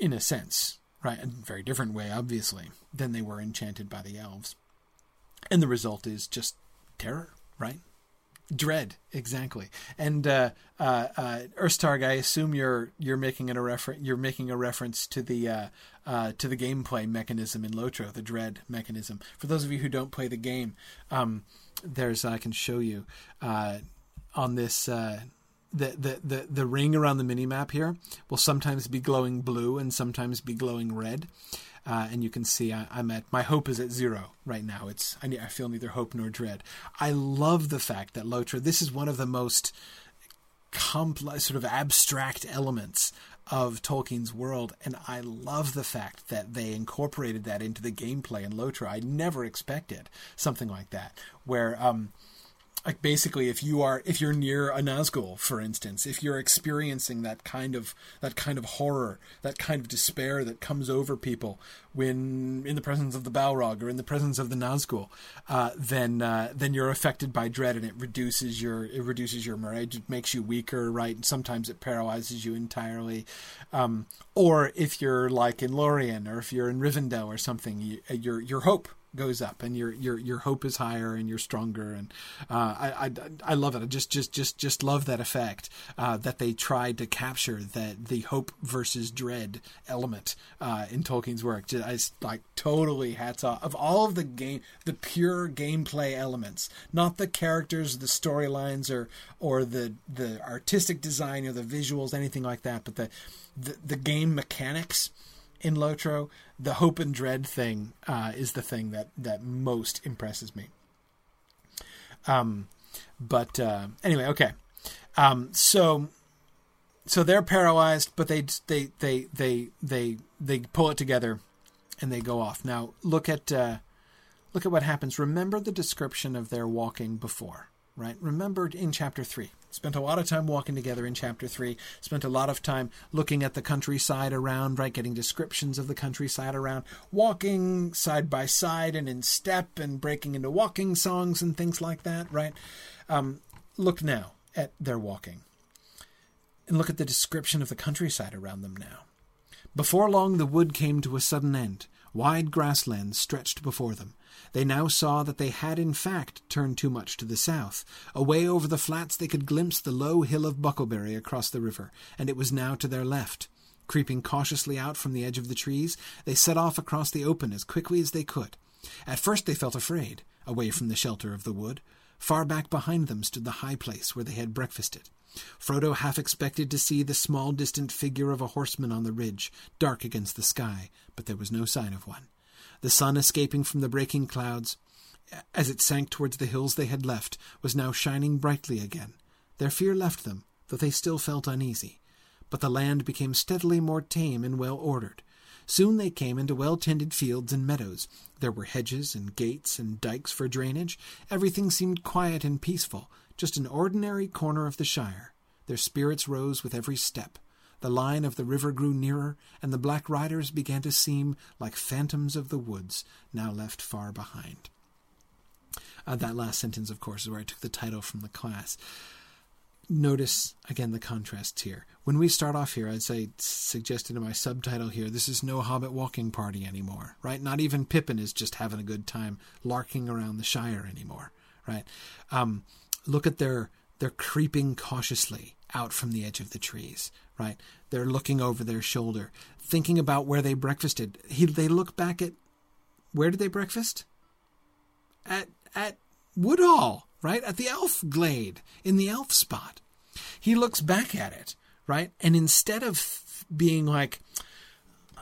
in a sense, right? A very different way, obviously, than they were enchanted by the elves, and the result is just terror, right? Dread, exactly. And uh, uh, uh, Erstarg, I assume you're you're making a refer- you're making a reference to the uh, uh, to the gameplay mechanism in Lotro, the dread mechanism. For those of you who don't play the game, um, there's I can show you uh, on this. The, the, the, the ring around the mini map here will sometimes be glowing blue and sometimes be glowing red. Uh, and you can see I, am at my hope is at zero right now. It's I, I feel neither hope nor dread. I love the fact that Lotro. This is one of the most complex, sort of abstract elements of Tolkien's world, and I love the fact that they incorporated that into the gameplay in Lotro. I never expected something like that, where um, like basically if you are if you're near a Nazgul, for instance, if you're experiencing that kind of that kind of horror, that kind of despair that comes over people when in the presence of the Balrog or in the presence of the Nazgul, uh, then uh, then you're affected by dread and it reduces your it reduces your morale, it makes you weaker, right? And sometimes it paralyzes you entirely. Um, or if you're like in Lorien or if you're in Rivendell or something, you, your your hope goes up and your your your hope is higher and you're stronger. And uh, I, I I love it. I just just just just love that effect uh, that they tried to capture that the hope versus dread element uh, in Tolkien's work. Just, I like totally hats off. Of all of the game the pure gameplay elements not the characters the storylines or or the the artistic design or the visuals anything like that but the the, the game mechanics in Lotro, the hope and dread thing uh, is the thing that that most impresses me. Um, but uh, anyway, okay. Um, so so they're paralyzed, but they they they they they they pull it together and they go off. Now look at uh, look at what happens. Remember the description of their walking before, right? Remember in chapter three. Spent a lot of time walking together in chapter three. Spent a lot of time looking at the countryside around, right? Getting descriptions of the countryside around, walking side by side and in step and breaking into walking songs and things like that, right? Um, look now at their walking. And look at the description of the countryside around them now. Before long, the wood came to a sudden end. Wide grasslands stretched before them. They now saw that they had in fact turned too much to the south. Away over the flats they could glimpse the low hill of Bucklebury across the river, and it was now to their left. Creeping cautiously out from the edge of the trees, they set off across the open as quickly as they could. At first they felt afraid, away from the shelter of the wood. Far back behind them stood the high place where they had breakfasted. Frodo half expected to see the small distant figure of a horseman on the ridge, dark against the sky, but there was no sign of one. The sun escaping from the breaking clouds, as it sank towards the hills they had left, was now shining brightly again. Their fear left them, though they still felt uneasy. But the land became steadily more tame and well ordered. Soon they came into well tended fields and meadows. There were hedges and gates and dikes for drainage. Everything seemed quiet and peaceful, just an ordinary corner of the Shire. Their spirits rose with every step. The line of the river grew nearer, and the black riders began to seem like phantoms of the woods, now left far behind. Uh, that last sentence, of course, is where I took the title from the class. Notice again the contrasts here. When we start off here, as I suggested in my subtitle here, this is no Hobbit walking party anymore, right? Not even Pippin is just having a good time larking around the Shire anymore, right? Um, look at their they're creeping cautiously out from the edge of the trees, right? They're looking over their shoulder, thinking about where they breakfasted. He, they look back at where did they breakfast? At at Woodhall, right? At the elf glade, in the elf spot. He looks back at it, right? And instead of being like,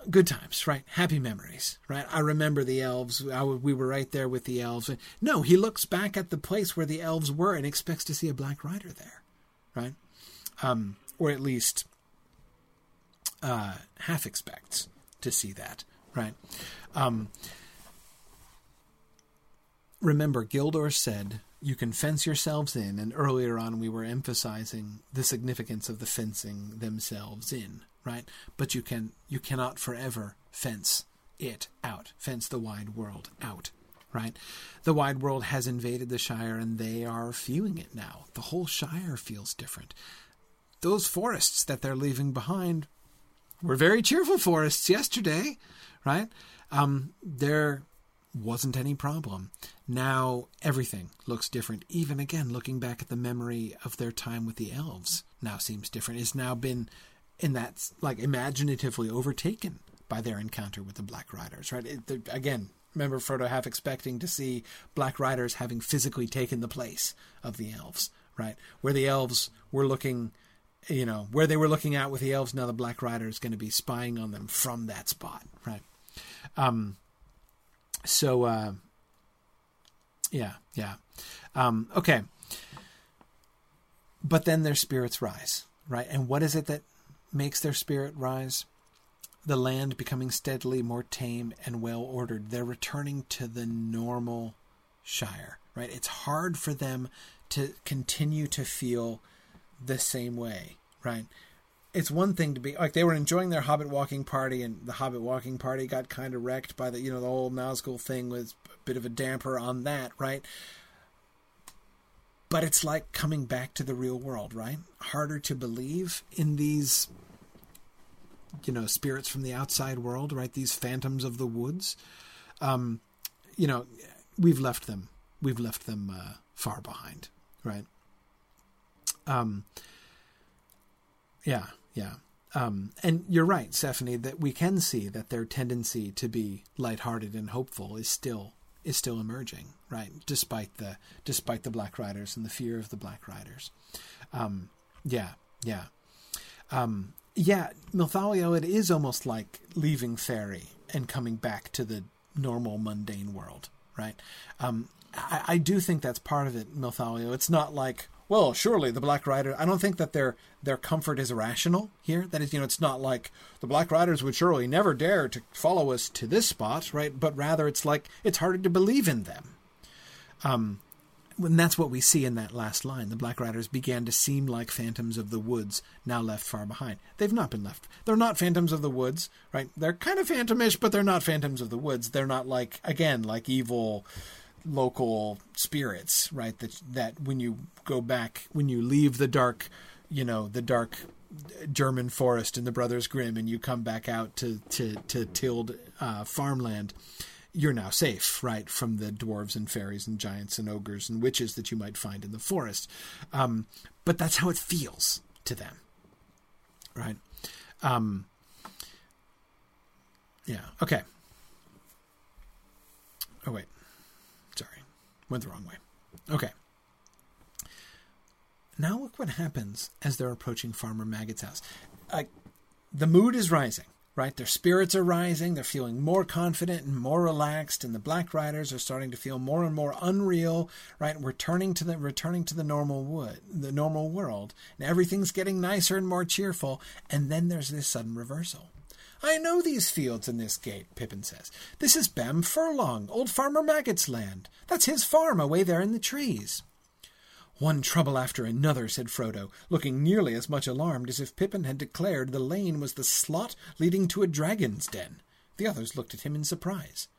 good times, right? Happy memories, right? I remember the elves. we were right there with the elves. No, he looks back at the place where the elves were and expects to see a black rider there, right? Um, or at least uh, half expects to see that, right? Um, remember, Gildor said, You can fence yourselves in, and earlier on we were emphasizing the significance of the fencing themselves in, right? But you can you cannot forever fence it out, fence the wide world out, right? The wide world has invaded the Shire and they are feeling it now. The whole Shire feels different. Those forests that they're leaving behind were very cheerful forests yesterday, right? Um, they're wasn't any problem. Now everything looks different. Even again, looking back at the memory of their time with the elves now seems different. It's now been in that like imaginatively overtaken by their encounter with the Black Riders. Right? It, again, remember Frodo half expecting to see Black Riders having physically taken the place of the elves. Right? Where the elves were looking you know, where they were looking out with the elves, now the Black Rider is going to be spying on them from that spot, right? Um, so uh, yeah, yeah. Um, okay. But then their spirits rise, right? And what is it that makes their spirit rise? The land becoming steadily more tame and well ordered. They're returning to the normal Shire, right? It's hard for them to continue to feel the same way, right? it's one thing to be like they were enjoying their Hobbit walking party, and the Hobbit walking party got kind of wrecked by the you know the whole Nazgul thing was a bit of a damper on that, right? But it's like coming back to the real world, right? Harder to believe in these, you know, spirits from the outside world, right? These phantoms of the woods. Um, you know, we've left them. We've left them uh, far behind, right? Um, yeah, yeah. Um, and you're right, Stephanie, that we can see that their tendency to be lighthearted and hopeful is still is still emerging, right? Despite the despite the Black Riders and the fear of the Black Riders. Um, yeah, yeah, um, yeah. Milthalio, it is almost like leaving fairy and coming back to the normal mundane world, right? Um, I, I do think that's part of it, Milthalio. It's not like well, surely the Black Rider. I don't think that their their comfort is irrational here. That is, you know, it's not like the Black Riders would surely never dare to follow us to this spot, right? But rather, it's like it's harder to believe in them. Um, and that's what we see in that last line. The Black Riders began to seem like phantoms of the woods, now left far behind. They've not been left. They're not phantoms of the woods, right? They're kind of phantomish, but they're not phantoms of the woods. They're not like again like evil local spirits, right? That that when you go back, when you leave the dark, you know, the dark German forest and the Brothers Grimm, and you come back out to to to tilled uh, farmland, you're now safe, right, from the dwarves and fairies and giants and ogres and witches that you might find in the forest. Um, but that's how it feels to them, right? Um, yeah. Okay. Oh wait. Went the wrong way. Okay. Now look what happens as they're approaching Farmer Maggot's house. Uh, the mood is rising, right? Their spirits are rising. They're feeling more confident and more relaxed, and the Black Riders are starting to feel more and more unreal, right? Returning to the returning to the normal wood, the normal world, and everything's getting nicer and more cheerful. And then there's this sudden reversal. I know these fields and this gate, Pippin says. This is Bamfurlong, old Farmer Maggot's land. That's his farm away there in the trees. One trouble after another, said Frodo, looking nearly as much alarmed as if Pippin had declared the lane was the slot leading to a dragon's den. The others looked at him in surprise.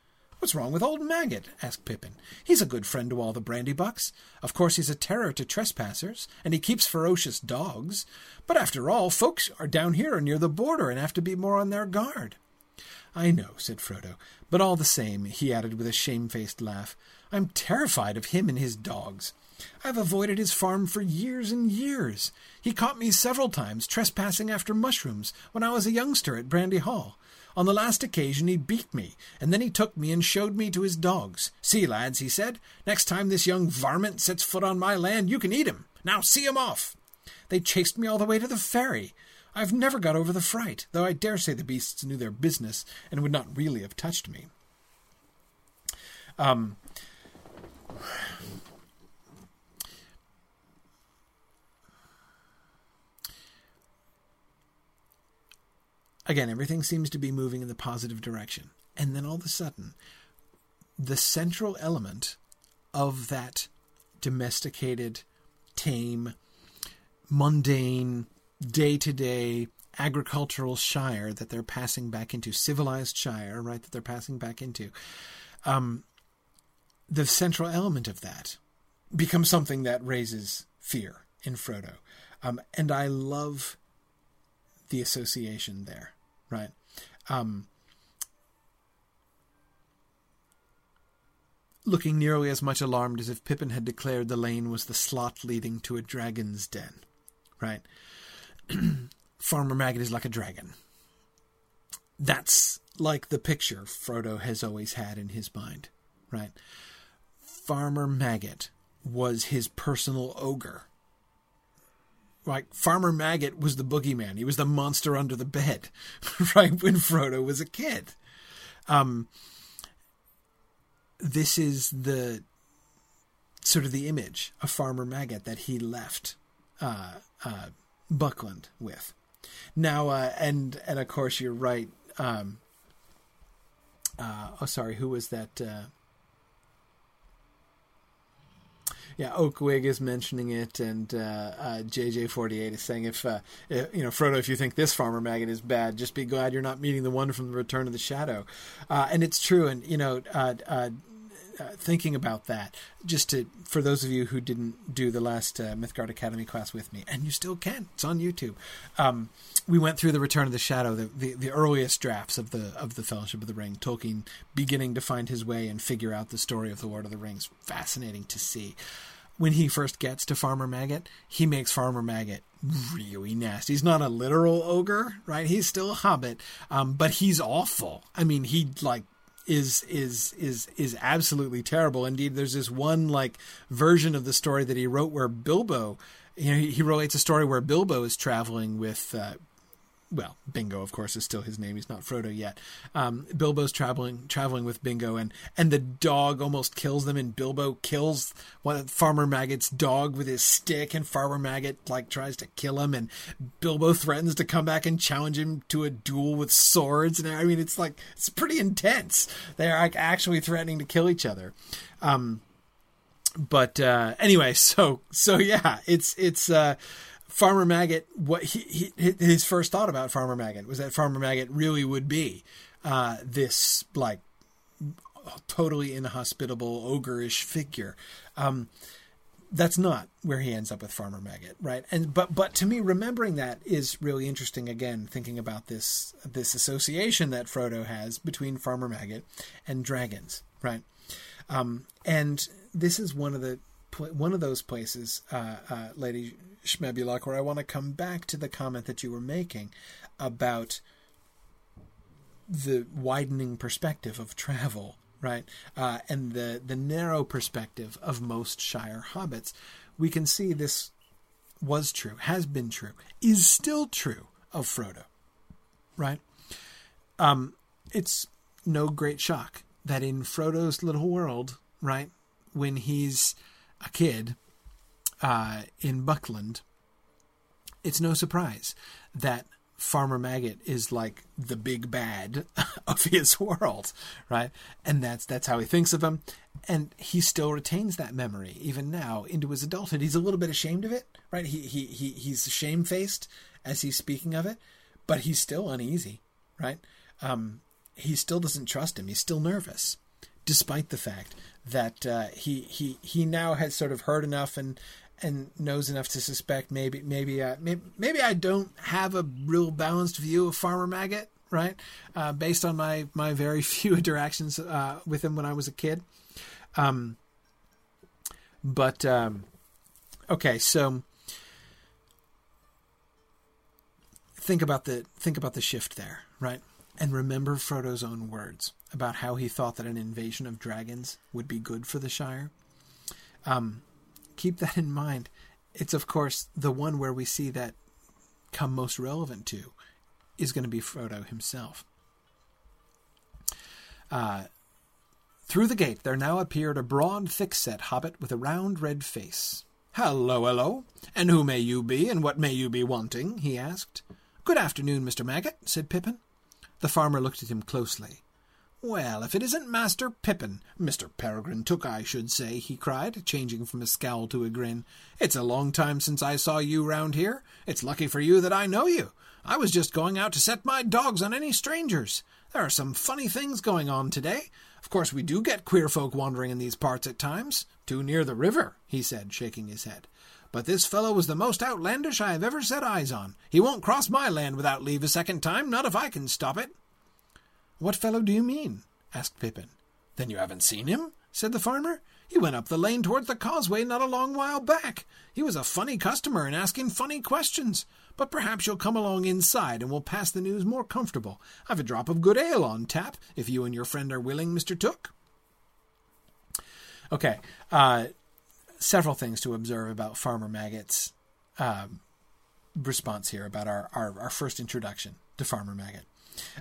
What's wrong with old Maggot? asked Pippin. He's a good friend to all the Brandybucks. Of course he's a terror to trespassers, and he keeps ferocious dogs. But after all, folks are down here or near the border and have to be more on their guard. I know, said Frodo, but all the same, he added with a shamefaced laugh, I'm terrified of him and his dogs. I've avoided his farm for years and years. He caught me several times trespassing after mushrooms when I was a youngster at Brandy Hall. On the last occasion he beat me, and then he took me and showed me to his dogs. See, lads, he said, next time this young varmint sets foot on my land, you can eat him. Now see him off. They chased me all the way to the ferry. I've never got over the fright, though I dare say the beasts knew their business and would not really have touched me. Um, again, everything seems to be moving in the positive direction. And then all of a sudden, the central element of that domesticated, tame, mundane, day to day agricultural shire that they're passing back into, civilized shire, right, that they're passing back into, um, the central element of that becomes something that raises fear in Frodo. Um, and I love the association there, right? Um, looking nearly as much alarmed as if Pippin had declared the lane was the slot leading to a dragon's den, right? Farmer Maggot is like a dragon. That's like the picture Frodo has always had in his mind, right? Farmer Maggot was his personal ogre like Farmer Maggot was the boogeyman. He was the monster under the bed, right when Frodo was a kid. Um, this is the sort of the image of Farmer Maggot that he left uh, uh, Buckland with. Now, uh, and and of course, you're right. Um, uh, oh, sorry, who was that? Uh, yeah, Oakwig is mentioning it, and uh, uh, JJ48 is saying if, uh, if, you know Frodo, if you think this farmer maggot is bad, just be glad you're not meeting the one from the Return of the Shadow, uh, and it's true. And you know, uh, uh, thinking about that, just to for those of you who didn't do the last Mythgard Academy class with me, and you still can, it's on YouTube. Um, we went through the Return of the Shadow, the, the, the earliest drafts of the of the Fellowship of the Ring. Tolkien beginning to find his way and figure out the story of the Lord of the Rings. Fascinating to see when he first gets to Farmer Maggot, he makes Farmer Maggot really nasty. He's not a literal ogre, right? He's still a hobbit, um, but he's awful. I mean, he like is is is is absolutely terrible. Indeed, there's this one like version of the story that he wrote where Bilbo, you know, he, he relates a story where Bilbo is traveling with uh, well, Bingo, of course, is still his name. He's not Frodo yet. Um, Bilbo's traveling traveling with Bingo, and and the dog almost kills them, and Bilbo kills one Farmer Maggot's dog with his stick, and Farmer Maggot like tries to kill him, and Bilbo threatens to come back and challenge him to a duel with swords, and I mean, it's like it's pretty intense. They're like actually threatening to kill each other. Um, but uh, anyway, so so yeah, it's it's. Uh, Farmer Maggot, what he, he, his first thought about Farmer Maggot was that Farmer Maggot really would be uh, this like totally inhospitable ogreish figure. Um, that's not where he ends up with Farmer Maggot, right? And but but to me, remembering that is really interesting. Again, thinking about this this association that Frodo has between Farmer Maggot and dragons, right? Um, and this is one of the one of those places, uh, uh, Lady Schmebulok, where I want to come back to the comment that you were making about the widening perspective of travel, right? Uh, and the, the narrow perspective of most Shire hobbits. We can see this was true, has been true, is still true of Frodo, right? Um, it's no great shock that in Frodo's little world, right, when he's a kid, uh, in Buckland, it's no surprise that Farmer Maggot is like the big bad of his world, right? And that's that's how he thinks of him, and he still retains that memory even now into his adulthood. He's a little bit ashamed of it, right? He he he he's shamefaced as he's speaking of it, but he's still uneasy, right? Um, he still doesn't trust him. He's still nervous, despite the fact that uh, he he he now has sort of heard enough and and knows enough to suspect maybe maybe uh, maybe, maybe I don't have a real balanced view of Farmer Maggot, right? Uh, based on my my very few interactions uh, with him when I was a kid. Um, but um, okay, so think about the think about the shift there, right? And remember Frodo's own words about how he thought that an invasion of dragons would be good for the Shire. Um, keep that in mind. It's, of course, the one where we see that come most relevant to is going to be Frodo himself. Uh, through the gate there now appeared a broad, thick-set hobbit with a round, red face. "Hello, hello! And who may you be, and what may you be wanting?" he asked. "Good afternoon, Mr. Maggot," said Pippin. The farmer looked at him closely. Well, if it isn't Master Pippin, Mr. Peregrine Took, I should say, he cried, changing from a scowl to a grin. It's a long time since I saw you round here. It's lucky for you that I know you. I was just going out to set my dogs on any strangers. There are some funny things going on today. Of course, we do get queer folk wandering in these parts at times. Too near the river, he said, shaking his head. But this fellow was the most outlandish I have ever set eyes on. He won't cross my land without leave a second time, not if I can stop it. What fellow do you mean? asked Pippin. Then you haven't seen him? said the farmer. He went up the lane towards the causeway not a long while back. He was a funny customer and asking funny questions. But perhaps you'll come along inside and we'll pass the news more comfortable. I've a drop of good ale on tap, if you and your friend are willing, Mr. Took. Okay, uh, several things to observe about Farmer Maggot's um, response here about our, our, our, first introduction to Farmer Maggot.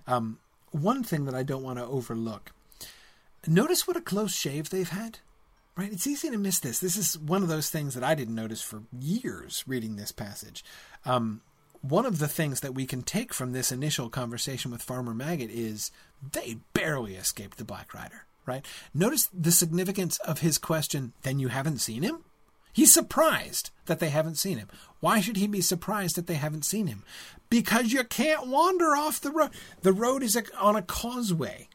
Um, one thing that I don't want to overlook. Notice what a close shave they've had. Right? It's easy to miss this. This is one of those things that I didn't notice for years reading this passage. Um, one of the things that we can take from this initial conversation with Farmer Maggot is they barely escaped the Black Rider, right? Notice the significance of his question, then you haven't seen him? He's surprised that they haven't seen him. Why should he be surprised that they haven't seen him? Because you can't wander off the road. The road is on a causeway,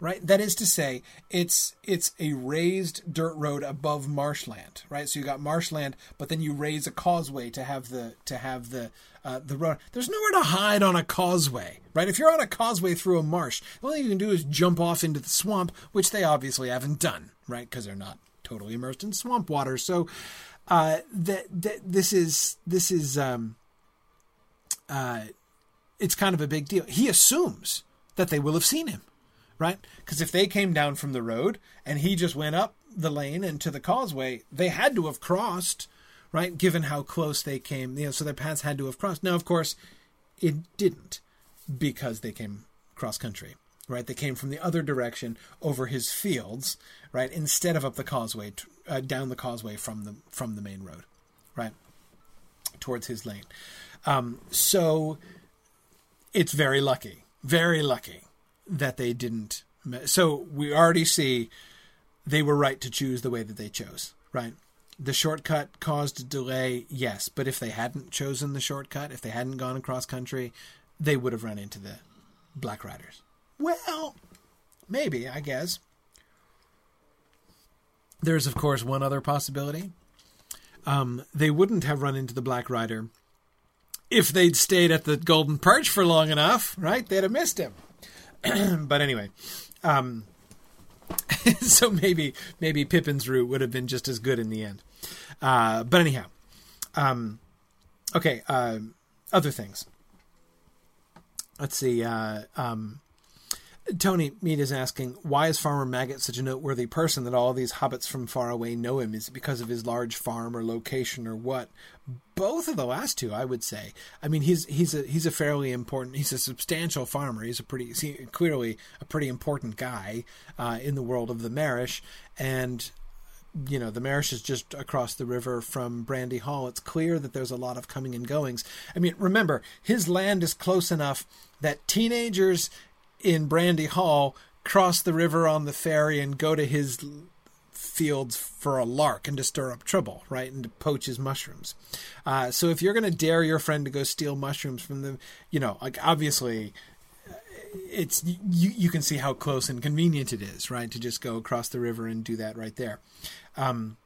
right? That is to say, it's it's a raised dirt road above marshland, right? So you got marshland, but then you raise a causeway to have the to have the uh, the road. There's nowhere to hide on a causeway, right? If you're on a causeway through a marsh, the only thing you can do is jump off into the swamp, which they obviously haven't done, right? Because they're not totally immersed in swamp water. So uh, that, this is this is um, uh, it's kind of a big deal. He assumes that they will have seen him, right? Because if they came down from the road and he just went up the lane and to the causeway, they had to have crossed, right? Given how close they came, you know, so their paths had to have crossed. Now, of course, it didn't because they came cross country right? They came from the other direction over his fields, right? Instead of up the causeway, uh, down the causeway from the from the main road, right? Towards his lane. Um, so it's very lucky, very lucky that they didn't. So we already see they were right to choose the way that they chose, right? The shortcut caused a delay, yes, but if they hadn't chosen the shortcut, if they hadn't gone across country, they would have run into the Black Riders. Well, maybe, I guess. There's, of course, one other possibility. Um, they wouldn't have run into the Black Rider if they'd stayed at the Golden Perch for long enough, right? They'd have missed him. but anyway, um, so maybe maybe Pippin's route would have been just as good in the end. Uh, but anyhow, um, okay. Uh, other things. Let's see. Uh, um, Tony Mead is asking, why is Farmer Maggot such a noteworthy person that all these hobbits from far away know him? Is it because of his large farm or location or what? Both of the last two, I would say. I mean, he's he's a he's a fairly important, he's a substantial farmer. He's a pretty clearly a pretty important guy uh, in the world of the Marish, and you know the Marish is just across the river from Brandy Hall. It's clear that there's a lot of coming and goings. I mean, remember his land is close enough that teenagers in Brandy Hall cross the river on the ferry and go to his fields for a lark and to stir up trouble, right, and to poach his mushrooms. Uh, so if you're going to dare your friend to go steal mushrooms from them, you know, like obviously it's you you can see how close and convenient it is, right, to just go across the river and do that right there. Um,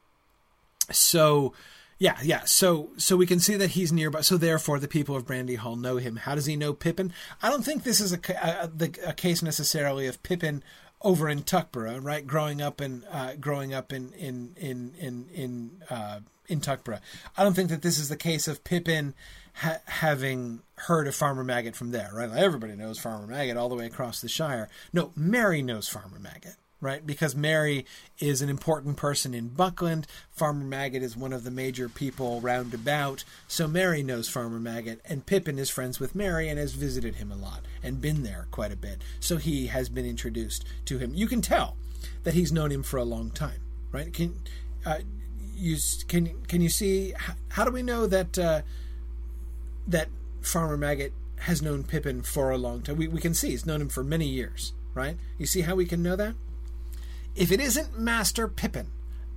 so yeah, yeah. So so we can see that he's nearby. So therefore, the people of Brandy Hall know him. How does he know Pippin? I don't think this is a, a, a case necessarily of Pippin over in Tuckborough, right? Growing up in uh, growing up in in in in in uh, in Tuckborough. I don't think that this is the case of Pippin ha- having heard of Farmer Maggot from there, right? Like everybody knows Farmer Maggot all the way across the Shire. No, Merry knows Farmer Maggot, right? Because Merry is an important person in Buckland. Farmer Maggot is one of the major people round about. So Merry knows Farmer Maggot, and Pippin is friends with Merry and has visited him a lot and been there quite a bit. So he has been introduced to him. You can tell that he's known him for a long time, right? Can uh, you can can you see how do we know that uh, that Farmer Maggot has known Pippin for a long time? We we can see he's known him for many years, right? You see how we can know that? If it isn't Master Pippin,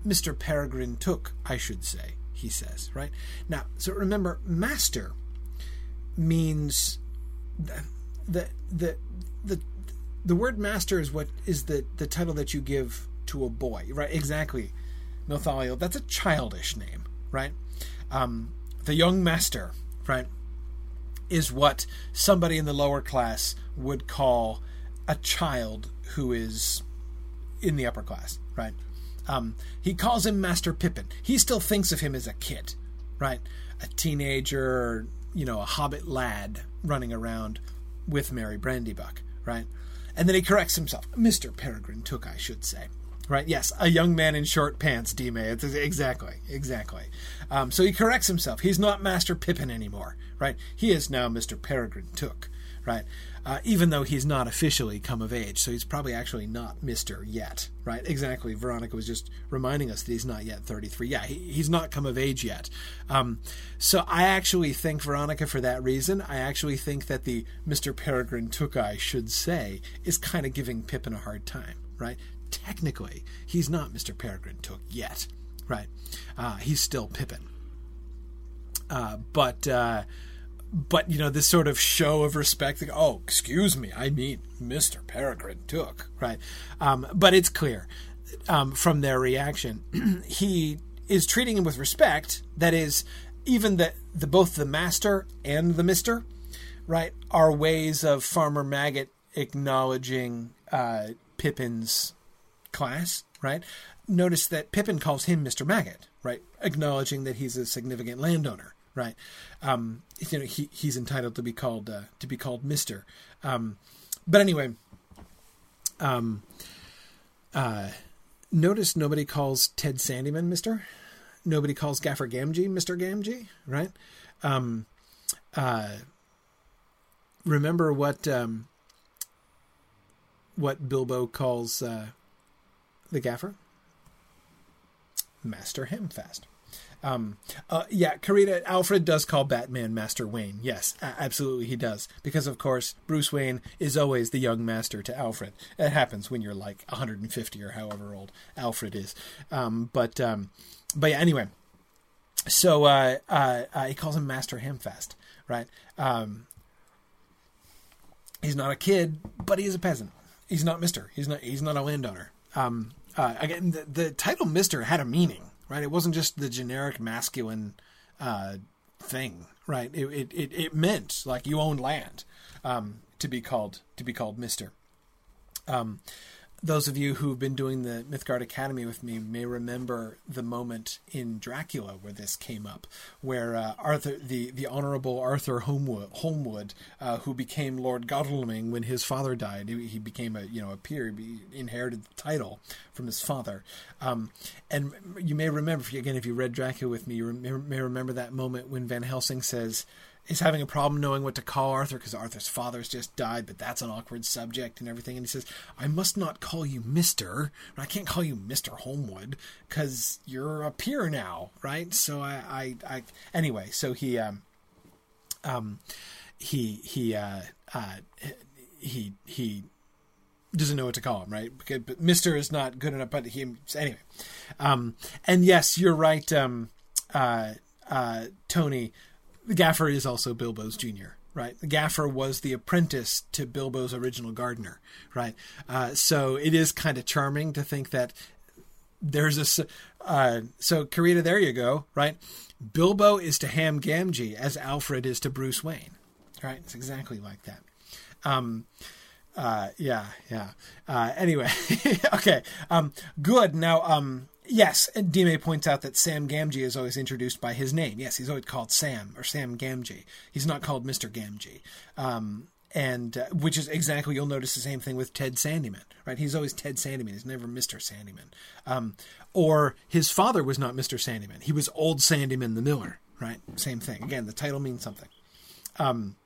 Mr. Peregrine Took, I should say, he says, right? Now, so remember, Master means the the the the, the word master is what is the, the title that you give to a boy, right? Exactly. Nathaniel. that's a childish name, right? Um, the young master, right, is what somebody in the lower class would call a child who is in the upper class, right? Um, he calls him Master Pippin. He still thinks of him as a kid, right? A teenager, you know, a hobbit lad running around with Merry Brandybuck, right? And then he corrects himself. Mr. Peregrine Took, I should say. Right? Yes, a young man in short pants, D May. Exactly, exactly. Um, so he corrects himself. He's not Master Pippin anymore, right? He is now Mr. Peregrine Took, right? Uh, even though he's not officially come of age. So he's probably actually not Mister yet, right? Exactly. Veronica was just reminding us that he's not yet 33. Yeah, he, he's not come of age yet. Um, so I actually think Veronica, for that reason, I actually think that the Mister Peregrine Took, I should say, is kind of giving Pippin a hard time, right? Technically, he's not Mister Peregrine Took yet, right? Uh, he's still Pippin. Uh, but uh, but you know this sort of show of respect like, oh excuse me i mean mr peregrine took right? Um, but it's clear um, from their reaction he is treating him with respect. That is even the, the both the master and the mister right are ways of farmer maggot acknowledging uh, pippin's class right? Notice that pippin calls him mr maggot right? Acknowledging that he's a significant landowner right? Um, you know, he he's entitled to be called uh, to be called Mister. Um, but anyway, um, uh, notice nobody calls Ted Sandyman Mister. Nobody calls Gaffer Gamgee Mister Gamgee, right? Um, uh, remember what um, what Bilbo calls uh, the Gaffer? Master Hamfast. Um, uh, yeah, Karita, Alfred does call Batman Master Wayne. Yes, absolutely he does. Because, of course, Bruce Wayne is always the young master to Alfred. It happens when you're like 150 or however old Alfred is. Um, but, um, but yeah, anyway. So uh, uh, uh he calls him Master Hamfast, right? Um, he's not a kid, but he is a peasant. He's not Mister. He's not. He's not a landowner. Um, uh, again, the, the title Mister had a meaning right? It wasn't just the generic masculine uh, thing, right? It, it, it, it, meant like you owned land um, to be called to be called Mister. Um, those of you who've been doing the Mythgard Academy with me may remember the moment in Dracula where this came up, where uh, Arthur, the, the Honorable Arthur Holmwood, Holmwood uh, who became Lord Godalming when his father died, he, he became a you know a peer, he inherited the title from his father. Um, and you may remember, again, if you read Dracula with me, you may remember that moment when Van Helsing says, is having a problem knowing what to call Arthur because Arthur's father's just died, but that's an awkward subject and everything. And he says, "I must not call you Mister. I can't call you Mister Holmwood because you're a peer now, right? So I, I, I anyway. So he, um, um, he, he, uh, uh, he, he." Doesn't know what to call him, right? Because, but Mister is not good enough. But he anyway. Um, and yes, you're right. Um, uh, uh, Tony, the gaffer is also Bilbo's junior, right? The gaffer was the apprentice to Bilbo's original gardener, right? Uh, so it is kind of charming to think that there's a. Uh, so, Karita, there you go, right? Bilbo is to Ham Gamgee as Alfred is to Bruce Wayne, right? It's exactly like that. Um, uh, yeah, yeah. Uh, anyway, okay. Um, good. Now, um, Yes, and points out that Sam Gamgee is always introduced by his name. Yes, he's always called Sam or Sam Gamgee. He's not called Mister Gamgee, um, and uh, which is exactly you'll notice the same thing with Ted Sandyman, right? He's always Ted Sandyman. He's never Mister Sandyman. Um, or his father was not Mister Sandyman. He was Old Sandyman the Miller, right? Same thing. Again, the title means something. Um,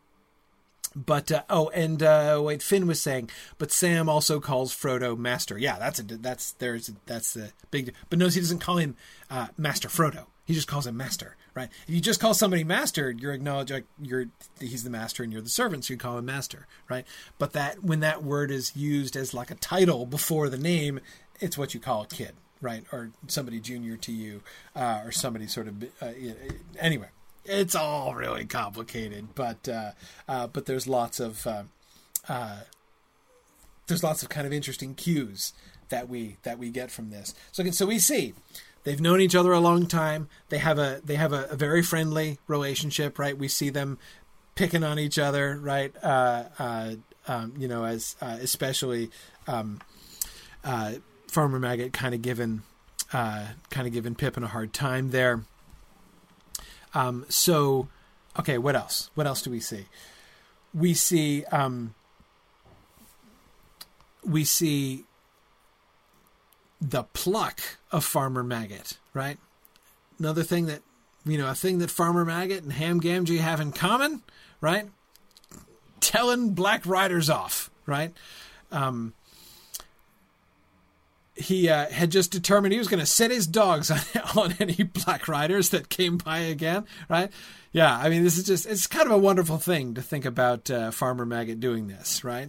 but uh, oh, and uh, wait, Finn was saying, but Sam also calls Frodo Master. Yeah, that's a that's there's that's the big. But notice he doesn't call him uh, Master Frodo. He just calls him Master, right? If you just call somebody Master, you're acknowledging like, you're he's the master and you're the servant, so you call him Master, right? But that when that word is used as like a title before the name, it's what you call a kid, right? Or somebody junior to you, uh, or somebody sort of uh, anyway it's all really complicated, but uh, uh, but there's lots of uh, uh, there's lots of kind of interesting cues that we that we get from this. So so we see they've known each other a long time. They have a they have a, a very friendly relationship, right? We see them picking on each other, right? Uh, uh, um, you know, as especially um, Farmer Maggot kind of given kind of giving Pippin a hard time there. Um, so, okay, what else? What else do we see? We see um, we see the pluck of Farmer Maggot, right? Another thing that you know, a thing that Farmer Maggot and Ham Gamgee have in common, right? Telling black riders off, right? Um, he uh, had just determined he was going to set his dogs on, on any black riders that came by again, right? Yeah, I mean, this is just, it's kind of a wonderful thing to think about uh, Farmer Maggot doing this, right?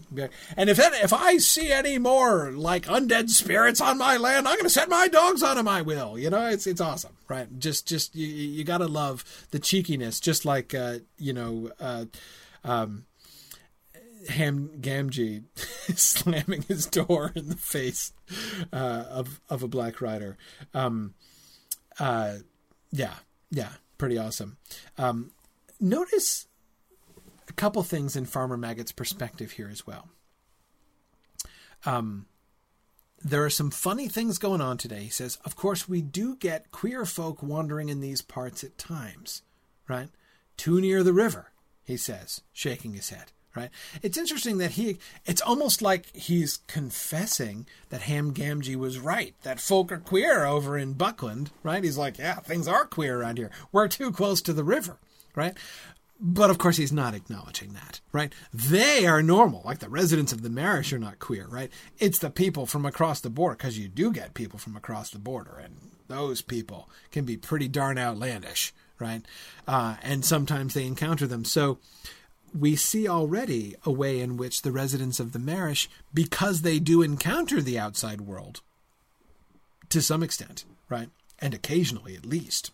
And if if I see any more like undead spirits on my land, I'm going to set my dogs on them, I will. You know, it's it's awesome, right? Just, just, you, you got to love the cheekiness, just like, uh, you know, uh, um, Ham Gamgee slamming his door in the face uh, of of a black rider. Um, uh, yeah, yeah, pretty awesome. Um, notice a couple things in Farmer Maggot's perspective here as well. Um, there are some funny things going on today. He says, of course, we do get queer folk wandering in these parts at times, right? Too near the river, he says, shaking his head right? It's interesting that he, it's almost like he's confessing that Ham Gamgee was right, that folk are queer over in Buckland, right? He's like, yeah, things are queer around here. We're too close to the river, right? But of course, he's not acknowledging that, right? They are normal, like the residents of the Marish are not queer, right? It's the people from across the border, because you do get people from across the border, and those people can be pretty darn outlandish, right? Uh, and sometimes they encounter them. So, we see already a way in which the residents of the Marish, because they do encounter the outside world to some extent, right? And occasionally at least,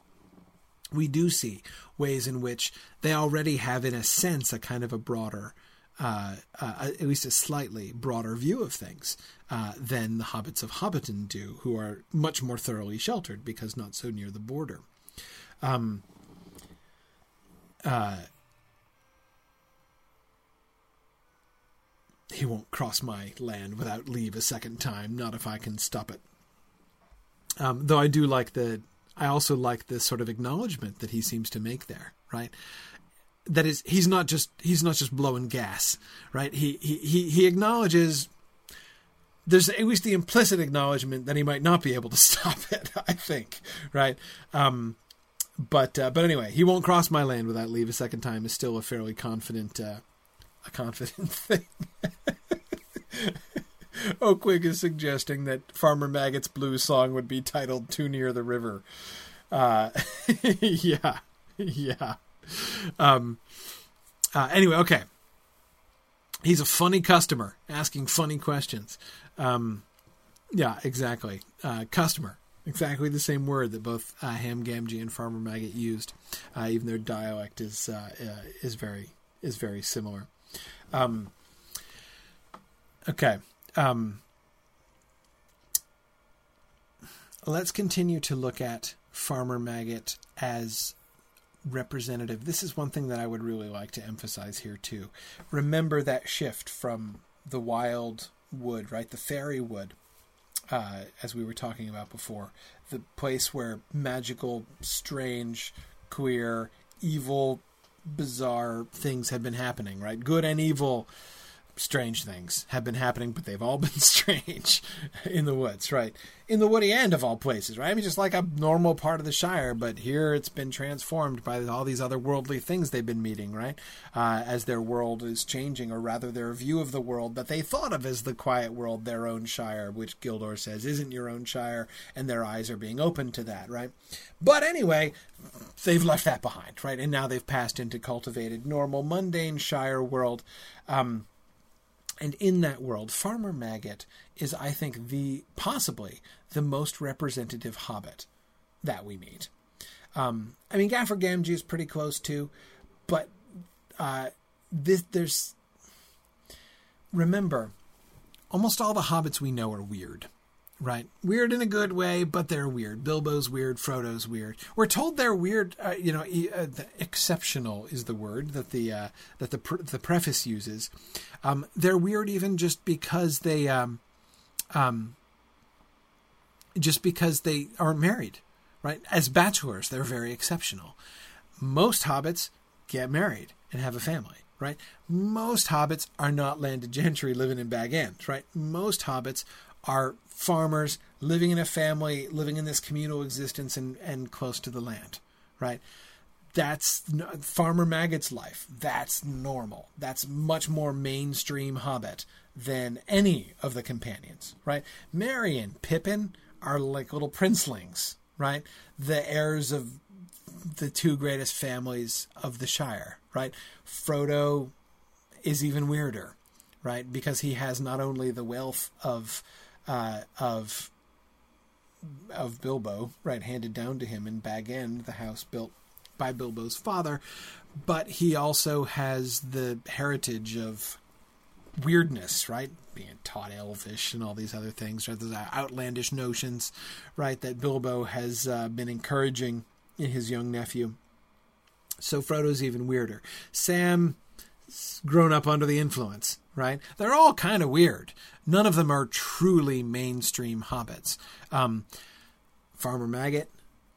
we do see ways in which they already have, in a sense, a kind of a broader, uh, uh, at least a slightly broader view of things uh, than the hobbits of Hobbiton do, who are much more thoroughly sheltered because not so near the border. Um, He won't cross my land without leave a second time, not if I can stop it. Um, though I do like the, I also like the sort of acknowledgement that he seems to make there, right? That is, he's not just he's not just blowing gas, right? He he he, he acknowledges there's at least the implicit acknowledgement that he might not be able to stop it. I think, right? Um, but uh, but anyway, he won't cross my land without leave a second time. Is still a fairly confident uh, a confident thing. Oakwig is suggesting that Farmer Maggot's blues song would be titled "Too Near the River." Uh, yeah, yeah. Um, uh, anyway, okay. He's a funny customer asking funny questions. Um, yeah, exactly. Uh, customer, exactly the same word that both uh, Ham Gamgee and Farmer Maggot used. Uh, even their dialect is uh, uh, is very is very similar. Um, okay. Um, let's continue to look at Farmer Maggot as representative. This is one thing that I would really like to emphasize here too. Remember that shift from the wild wood, right? The fairy wood, uh, as we were talking about before, the place where magical, strange, queer, evil, bizarre things have been happening, right? Good and evil strange things have been happening, but they've all been strange in the woods, right? In the woody end of all places, right? I mean, just like a normal part of the Shire, but here it's been transformed by all these other worldly things they've been meeting, right? Uh, as their world is changing, or rather their view of the world that they thought of as the quiet world, their own Shire, which Gildor says isn't your own Shire, and their eyes are being opened to that, right? But anyway, they've left that behind, right? And now they've passed into cultivated, normal, mundane Shire world. Um, and in that world, Farmer Maggot is, I think, the possibly the most representative hobbit that we meet. Um, I mean, Gaffer Gamgee is pretty close too, but uh, this there's remember, almost all the hobbits we know are weird right? Weird in a good way, but they're weird. Bilbo's weird, Frodo's weird. We're told they're weird. Uh, you know, uh, the exceptional is the word that the uh, that the the preface uses. Um, they're weird even just because they um, um, just because they aren't married, right? As bachelors, they're very exceptional. Most hobbits get married and have a family right? Most hobbits are not landed gentry living in Bag End, right? Most hobbits are farmers living in a family, living in this communal existence and, and close to the land, right? That's Farmer Maggot's life. That's normal. That's much more mainstream Hobbit than any of the companions, right? Merry and Pippin are like little princelings, right? The heirs of the two greatest families of the Shire, right? Frodo is even weirder, right? Because he has not only the wealth of uh, of of Bilbo, right, handed down to him in Bag End, the house built by Bilbo's father, but he also has the heritage of weirdness, right? Being taught Elvish and all these other things, right? Those outlandish notions, right, that Bilbo has uh, been encouraging in his young nephew. So Frodo's even weirder. Sam grown up under the influence, right? They're all kind of weird. None of them are truly mainstream hobbits. Um, Farmer Maggot,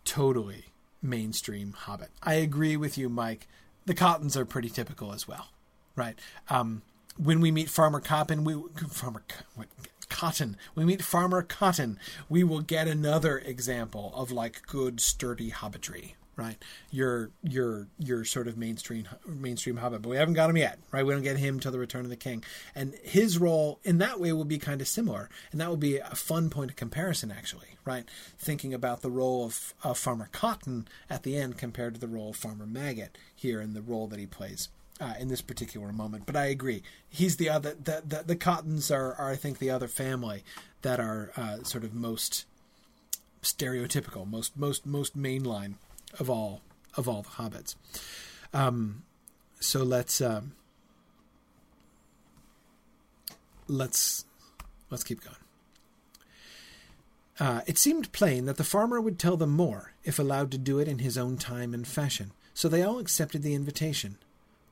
totally mainstream hobbit. I agree with you, Mike. The Cottons are pretty typical as well, right? Um, when we meet Farmer Cotton, we Farmer what, Cotton. We meet Farmer Cotton. We will get another example of like good sturdy hobbitry, right? Your your your sort of mainstream mainstream Hobbit, but we haven't got him yet, right? We don't get him till the Return of the King, and his role in that way will be kind of similar, and that will be a fun point of comparison, actually, right? Thinking about the role of, of Farmer Cotton at the end compared to the role of Farmer Maggot here, and the role that he plays. Uh, in this particular moment, but I agree. He's the other. The the, the Cottons are, are, I think, the other family that are uh, sort of most stereotypical, most most most mainline of all of all the hobbits. Um, so let's um, let's let's keep going. Uh, it seemed plain that the farmer would tell them more if allowed to do it in his own time and fashion, so they all accepted the invitation.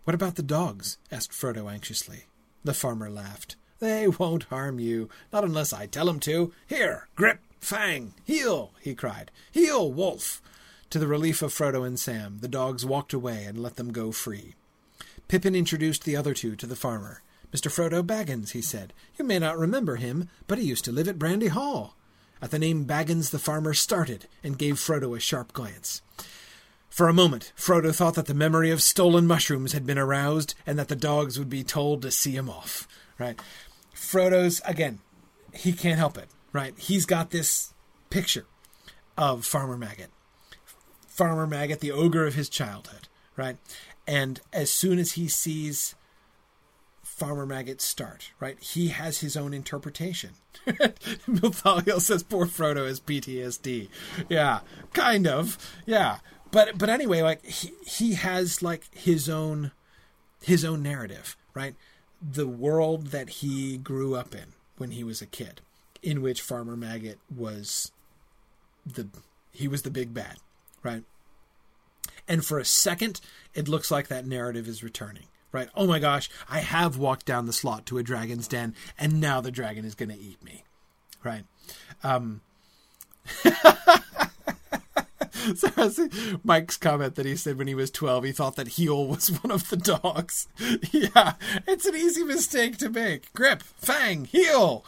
What about the dogs? asked Frodo anxiously. The farmer laughed. They won't harm you, not unless I tell them to. Here, Grip, Fang, heel, he cried. Heel, Wolf. To the relief of Frodo and Sam, the dogs walked away and let them go free. Pippin introduced the other two to the farmer. Mr. Frodo Baggins, he said. You may not remember him, but he used to live at Brandy Hall. At the name Baggins, the farmer started and gave Frodo a sharp glance. For a moment, Frodo thought that the memory of stolen mushrooms had been aroused and that the dogs would be told to see him off. Right? Frodo's, again, he can't help it. Right? He's got this picture of Farmer Maggot. Farmer Maggot, the ogre of his childhood. Right? And as soon as he sees Farmer Maggot start, right? He has his own interpretation. Milthaliel says poor Frodo has PTSD. Yeah, kind of. Yeah. But but anyway, like he he has like his own his own narrative, right? The world that he grew up in when he was a kid, in which Farmer Maggot was the he was the big bad, right? And for a second, it looks like that narrative is returning right? Oh my gosh, I have walked down the slot to a dragon's den, and now the dragon is going to eat me, right? Um, so Mike's comment that he said when he was 12, he thought that Heel was one of the dogs. yeah, it's an easy mistake to make. Grip, Fang, Heel.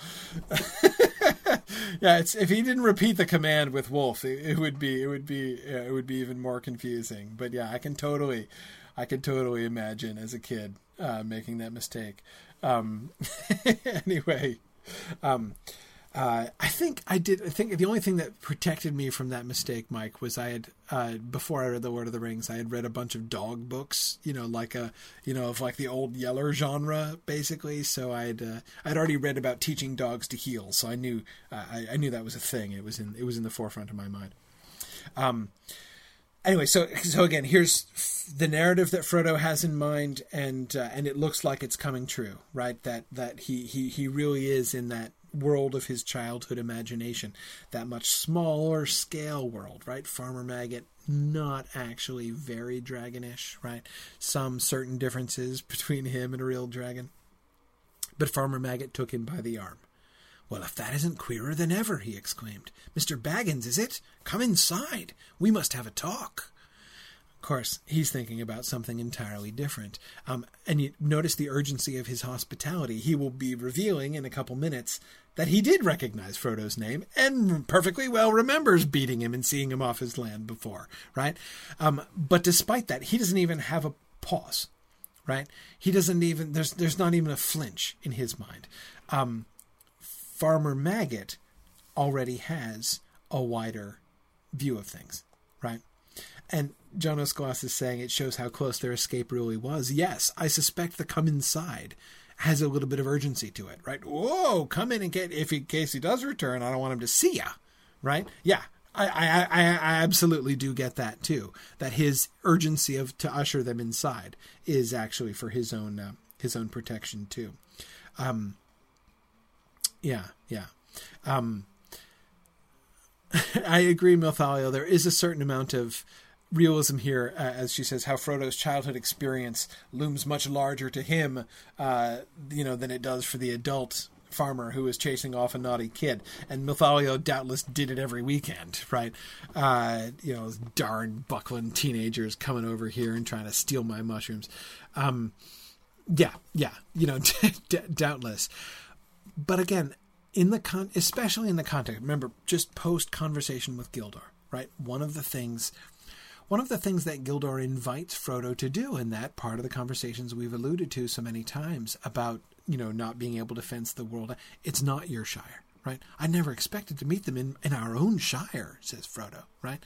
yeah, it's if he didn't repeat the command with Wolf, it, it would be it would be yeah, it would be even more confusing. But yeah, I can totally I can totally imagine as a kid uh, making that mistake. Um, anyway, um, uh, I think I did. I think the only thing that protected me from that mistake, Mike, was I had uh, before I read the Lord of the Rings, I had read a bunch of dog books. You know, like a you know of like the old Yeller genre, basically. So I'd uh, I'd already read about teaching dogs to heel, so I knew uh, I, I, knew that was a thing. It was in it was in the forefront of my mind. Um, anyway, so so again, here's the narrative that Frodo has in mind, and uh, and it looks like it's coming true, right? That that he he he really is in that world of his childhood imagination, that much smaller scale world, right? Farmer Maggot, not actually very dragonish, right? Some certain differences between him and a real dragon, but Farmer Maggot took him by the arm. Well, if that isn't queerer than ever, he exclaimed. Mr. Baggins, is it? Come inside. We must have a talk. Course, he's thinking about something entirely different. Um, and you notice the urgency of his hospitality. He will be revealing in a couple minutes that he did recognize Frodo's name and perfectly well remembers beating him and seeing him off his land before, right? Um, but despite that, he doesn't even have a pause, right? He doesn't even there's there's not even a flinch in his mind. Um, Farmer Maggot already has a wider view of things, right? And John Osclass is saying it shows how close their escape really was. Yes, I suspect the come inside has a little bit of urgency to it, right? Whoa, come in and get if in case he does return, I don't want him to see ya, right? Yeah, I, I, I, I absolutely do get that too. That his urgency of to usher them inside is actually for his own uh, his own protection too. Um, yeah, yeah. Um, I agree, Milthalio. There is a certain amount of realism here, uh, as she says, how Frodo's childhood experience looms much larger to him, uh, you know, than it does for the adult farmer who is chasing off a naughty kid. And Milthalio doubtless did it every weekend, right? Uh, you know, darn Buckland teenagers coming over here and trying to steal my mushrooms. Um, yeah, yeah, you know, doubtless. But again, in the con, especially in the context, remember, just post conversation with Gildor, right? One of the things, one of the things that Gildor invites Frodo to do, in that part of the conversations we've alluded to so many times about, you know, not being able to fence the world. It's not your shire, right? I never expected to meet them in in our own shire, says Frodo, right?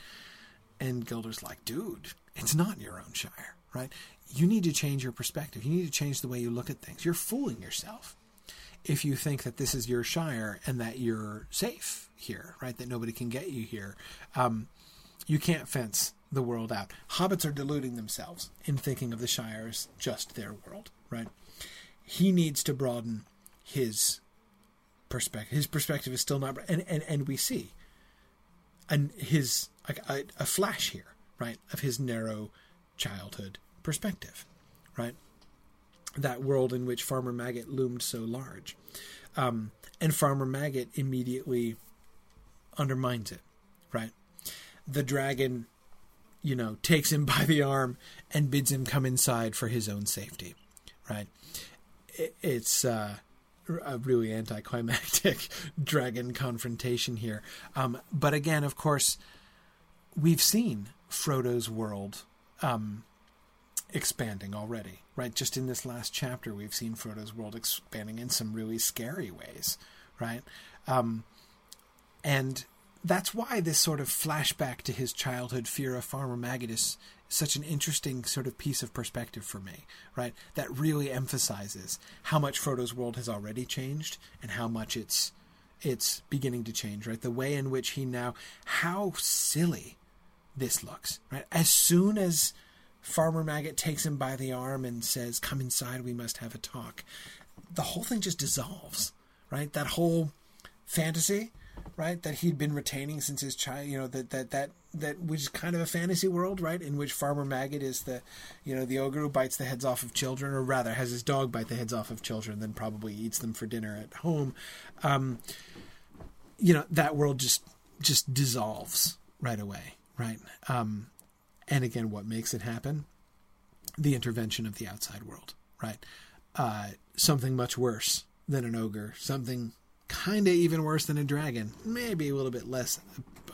And Gildor's like, dude, it's not your own shire, right? You need to change your perspective. You need to change the way you look at things. You're fooling yourself if you think that this is your shire and that you're safe here, right? That nobody can get you here. Um, you can't fence the world out. Hobbits are deluding themselves in thinking of the shire as just their world, right? He needs to broaden his perspective. His perspective is still not, and and, and we see, and his a, a flash here, right, of his narrow childhood perspective, right? that world in which Farmer Maggot loomed so large. Um, and Farmer Maggot immediately undermines it, right? The dragon, you know, takes him by the arm and bids him come inside for his own safety, right? it's uh, a really anticlimactic dragon confrontation here. Um, but again, of course, we've seen Frodo's world um, expanding already, right? Just in this last chapter, we've seen Frodo's world expanding in some really scary ways, right? Um, and that's why this sort of flashback to his childhood fear of Farmer Maggot is such an interesting sort of piece of perspective for me, right? That really emphasizes how much Frodo's world has already changed and how much it's it's beginning to change, right? The way in which he now how silly this looks, right? As soon as Farmer Maggot takes him by the arm and says, "Come inside, we must have a talk." The whole thing just dissolves, right? That whole fantasy right that he'd been retaining since his child you know that that that that which is kind of a fantasy world right in which farmer maggot is the you know the ogre who bites the heads off of children or rather has his dog bite the heads off of children then probably eats them for dinner at home. Um, you know that world just just dissolves right away right? Um, and again what makes it happen? The intervention of the outside world right? Uh, something much worse than an ogre something kind of even worse than a dragon. Maybe a little bit less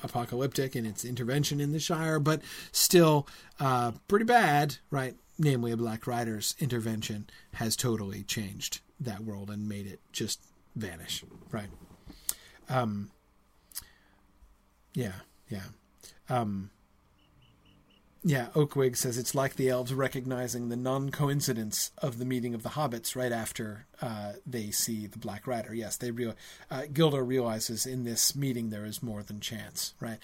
apocalyptic in its intervention in the Shire, but still uh, pretty bad, right? Namely, a Black Rider's intervention has totally changed that world and made it just vanish, right? Um, yeah, yeah. Um, yeah, Oakwig says it's like the elves recognizing the non coincidence of the meeting of the hobbits right after uh, they see the Black Rider. Yes, they real uh, Gildor realizes in this meeting there is more than chance, right?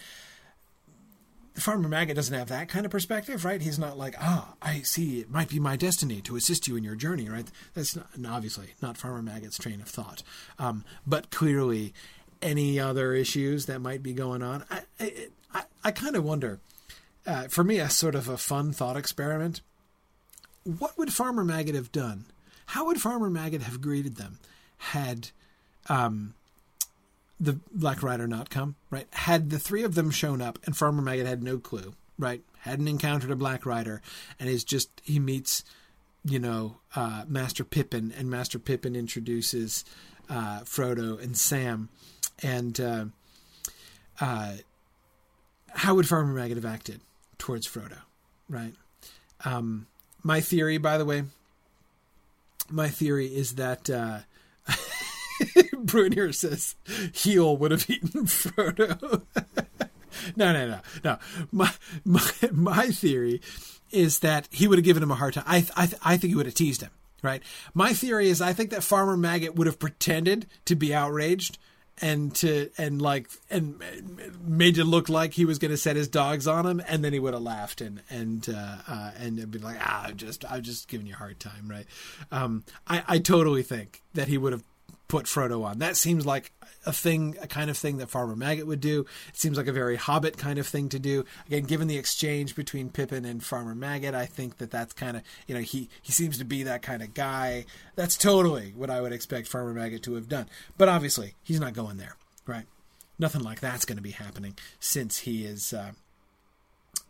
Farmer Maggot doesn't have that kind of perspective, right? He's not like, ah, I see, it might be my destiny to assist you in your journey, right? That's not, obviously not Farmer Maggot's train of thought. Um, but clearly, any other issues that might be going on, I, I, I, I kind of wonder uh, for me, a sort of a fun thought experiment. What would Farmer Maggot have done? How would Farmer Maggot have greeted them had um, the Black Rider not come? Right? Had the three of them shown up and Farmer Maggot had no clue, right? Hadn't encountered a Black Rider and is just he meets, you know, uh, Master Pippin and Master Pippin introduces uh, Frodo and Sam, and uh, uh, how would Farmer Maggot have acted? Towards Frodo, right? Um, my theory, by the way, my theory is that uh, says Heel would have eaten Frodo. no, no, no, no. My my my theory is that he would have given him a hard time. I I I think he would have teased him. Right. My theory is I think that Farmer Maggot would have pretended to be outraged and to and like and made it look like he was going to set his dogs on him, and then he would have laughed and and uh, uh, and be like, ah, I'm just I'm just giving you a hard time, right? Um, I I totally think that he would have put Frodo on. That seems like a thing, a kind of thing that Farmer Maggot would do. It seems like a very Hobbit kind of thing to do. Again, given the exchange between Pippin and Farmer Maggot, I think that that's kind of you know he he seems to be that kind of guy. That's totally what I would expect Farmer Maggot to have done. But obviously, he's not going there, right? Nothing like that's going to be happening since he is, uh,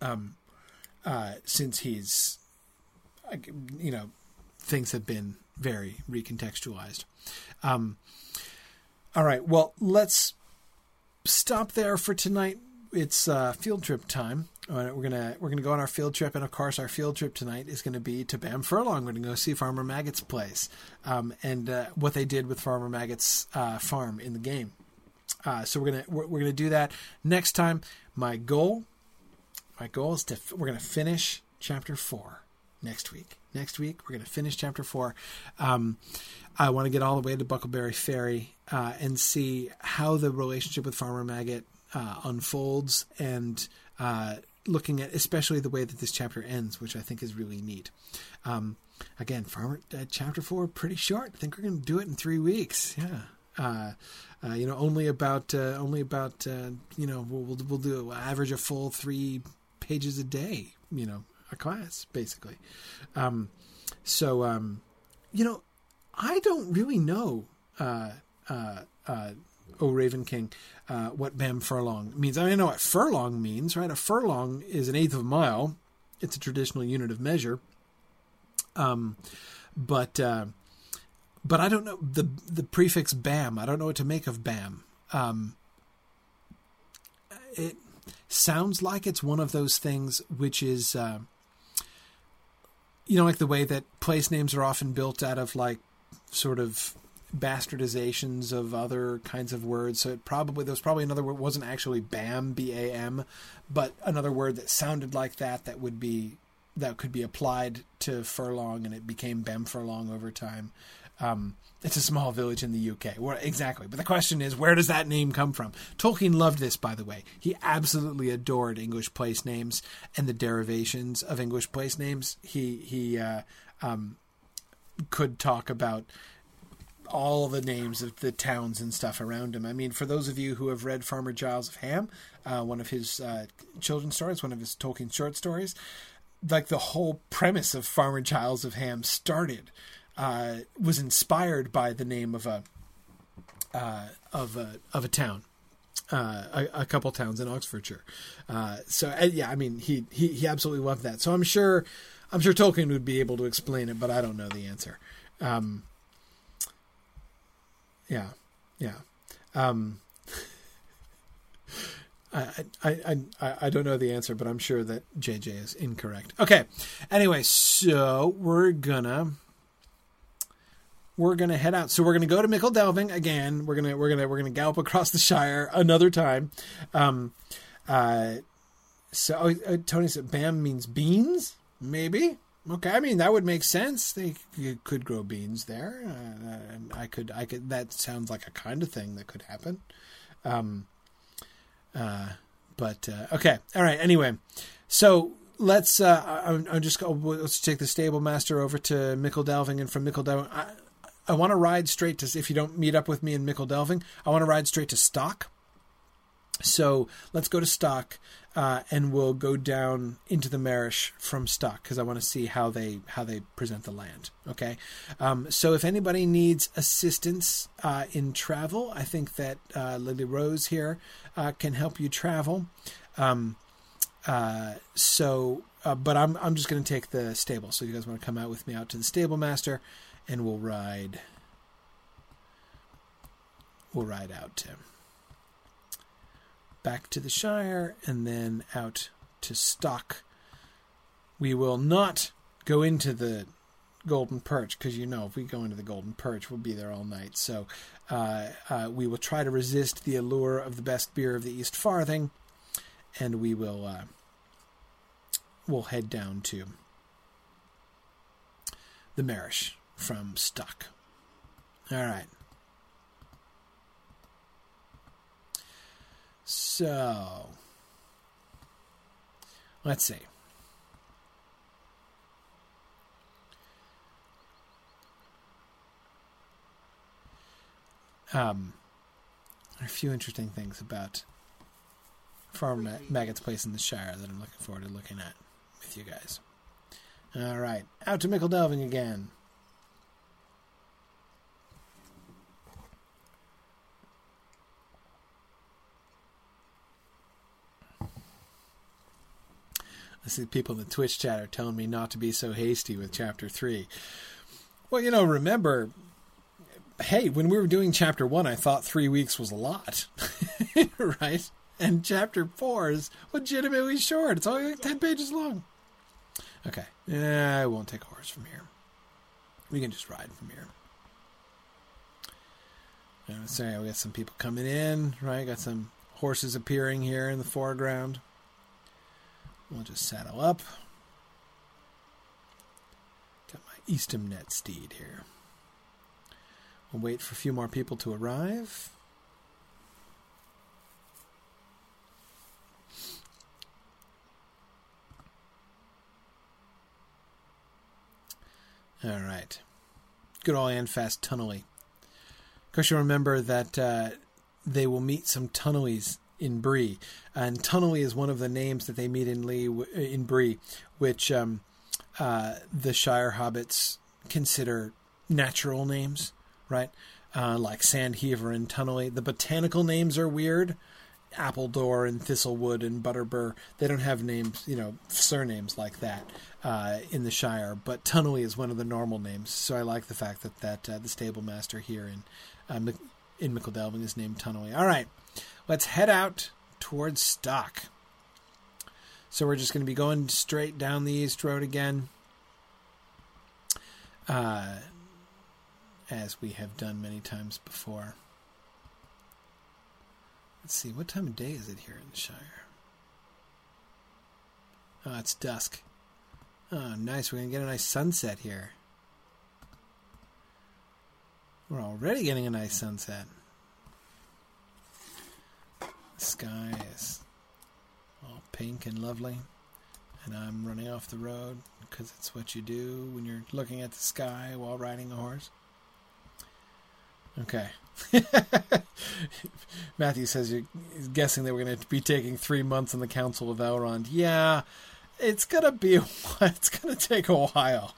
um, uh, since he's, you know, things have been very recontextualized. Um, all right. Well, let's stop there for tonight. It's uh, field trip time. We're gonna we're gonna go on our field trip, and of course, our field trip tonight is to be to Bamfurlong. We're gonna go see Farmer Maggot's place um, and uh, what they did with Farmer Maggot's uh, farm in the game. Uh, so we're gonna we're, we're, gonna do that next time. My goal, my goal is to we're gonna finish chapter four next week. Next week, we're going to finish chapter four. Um, I want to get all the way to Bucklebury Ferry uh, and see how the relationship with Farmer Maggot uh, unfolds and uh, looking at especially the way that this chapter ends, which I think is really neat. Um, again, Farmer uh, chapter four pretty short. I think we're going to do it in three weeks. Yeah. Uh, uh, you know, only about only about you know we'll we'll do average a full three pages a day. You know, a class basically. Um, so um, you know, I don't really know. Uh, uh, uh, O Raven King, uh, what Bamfurlong means. I, mean, I know what furlong means, right? A furlong is an eighth of a mile. It's a traditional unit of measure. Um, but uh, but I don't know the the prefix Bam. I don't know what to make of Bam. Um, it sounds like it's one of those things which is, uh, you know, like the way that place names are often built out of like sort of bastardizations of other kinds of words. So it probably there was probably another word wasn't actually BAM B A M, but another word that sounded like that that would be that could be applied to furlong, and it became Bem furlong over time. Um, it's a small village in the UK. Well, exactly. But the question is, where does that name come from? Tolkien loved this, by the way. He absolutely adored English place names and the derivations of English place names. He he uh, um, could talk about all the names of the towns and stuff around him. I mean, for those of you who have read Farmer Giles of Ham, uh, one of his uh, children's stories, one of his Tolkien short stories, like the whole premise of Farmer Giles of Ham started uh, was inspired by the name of a uh, of a of a town. Uh, a, a, couple towns in Oxfordshire, uh, so uh, yeah, I mean he, he he absolutely loved that. So I'm sure, I'm sure Tolkien would be able to explain it, but I don't know the answer. Um, yeah, yeah. Um, I, I, I, I don't know the answer, but I'm sure that JJ is incorrect. Okay. Anyway, so we're gonna we're gonna head out. So we're gonna go to Michel Delving again. We're gonna we're gonna we're gonna gallop across the Shire another time. Um, uh, so oh, uh, Tony said Bam means beans, maybe. Okay, I mean that would make sense. They could grow beans there. Uh, I could, I could. That sounds like a kind of thing that could happen. Um, uh, but uh, okay, all right. Anyway, so let's. Uh, I'm, I'm just. let's take the stable master over to Michel Delving, and from Michel Delving, I, want to ride straight to. If you don't meet up with me in Michel Delving, I want to ride straight to Stock. So let's go to Stock, uh, and we'll go down into the Marish from Stock because I want to see how they how they present the land. Okay, um, so if anybody needs assistance uh, in travel, I think that uh, Lily Rose here uh, can help you travel. Um, uh, so, uh, but I'm I'm just going to take the stable. So if you guys want to come out with me out to the stable master, and we'll ride. We'll ride out to back to the Shire, and then out to Stock. We will not go into the Golden Perch because you know if we go into the Golden Perch, we'll be there all night. So uh, uh, we will try to resist the allure of the best beer of the East Farthing, and we will uh, we'll head down to the Marish from Stock. All right. So, let's see. Um, a few interesting things about Farm Maggot's place in the Shire that I'm looking forward to looking at with you guys. All right, out to Michel Delving again. See people in the Twitch chat are telling me not to be so hasty with chapter three. Well, you know, remember, hey, when we were doing chapter one, I thought three weeks was a lot, right? And chapter four is legitimately short. It's only like 10 pages long. Okay. Yeah, I won't take a horse from here. We can just ride from here. Sorry, we got some people coming in, right? Got some horses appearing here in the foreground. We'll just saddle up. Got my Eastham steed here. We'll wait for a few more people to arrive. All right. Good old Anfast Tunnelly. Of course, you remember that uh, they will meet some Tunnelies in Bree, and Tunnelly is one of the names that they meet in Lee in Bree, which um, uh, the Shire hobbits consider natural names, right? Uh, like Sandheaver and Tunnelly. The botanical names are weird. Appledore and Thistlewool and Butterbur. They don't have names, you know, surnames like that uh, in the Shire. But Tunnelly is one of the normal names, so I like the fact that that uh, the stable master here in uh, in Michel Delving is named Tunnelly. All right, let's head out towards Stock. So we're just going to be going straight down the East Road again. Uh, as we have done many times before. Let's see, what time of day is it here in the Shire? Oh, it's dusk. Oh, nice. We're going to get a nice sunset here. We're already getting a nice sunset. Sky is all pink and lovely. And I'm running off the road because it's what you do when you're looking at the sky while riding a horse. Okay. Matthew says you're guessing that we're going to be taking three months in the Council of Elrond. Yeah, it's gonna be a, it's gonna take a while.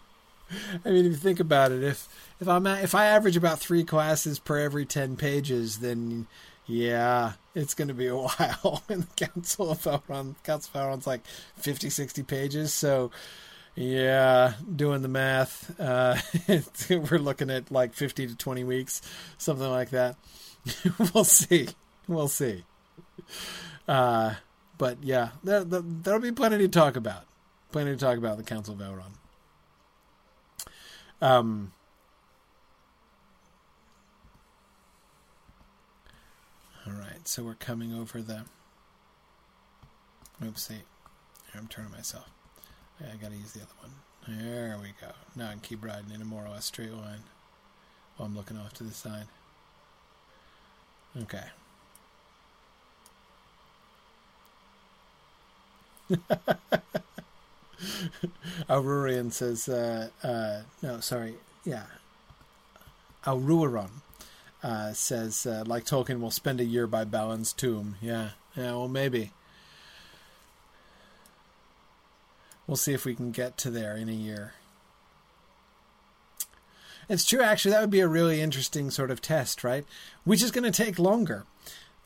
I mean, if you think about it, if if I'm at, if I average about three classes per every ten pages, then yeah, it's going to be a while. And the Council of Elrond, Council of Elrond's like 50, 60 pages, so yeah, doing the math, uh, we're looking at like fifty to twenty weeks, something like that. we'll see, we'll see. Uh, but yeah, there, there, there'll be plenty to talk about. Plenty to talk about the Council of Elrond. Um, all right, so we're coming over the. Oopsie. I'm turning myself. I gotta use the other one. There we go. Now I can keep riding in a more or less straight line while I'm looking off to the side. Okay. Aurorian says, uh, uh, no, sorry, yeah. Aururon uh, says, uh, like Tolkien will spend a year by Balin's tomb. Yeah, yeah, well, maybe. We'll see if we can get to there in a year. It's true, actually, that would be a really interesting sort of test, right? Which is going to take longer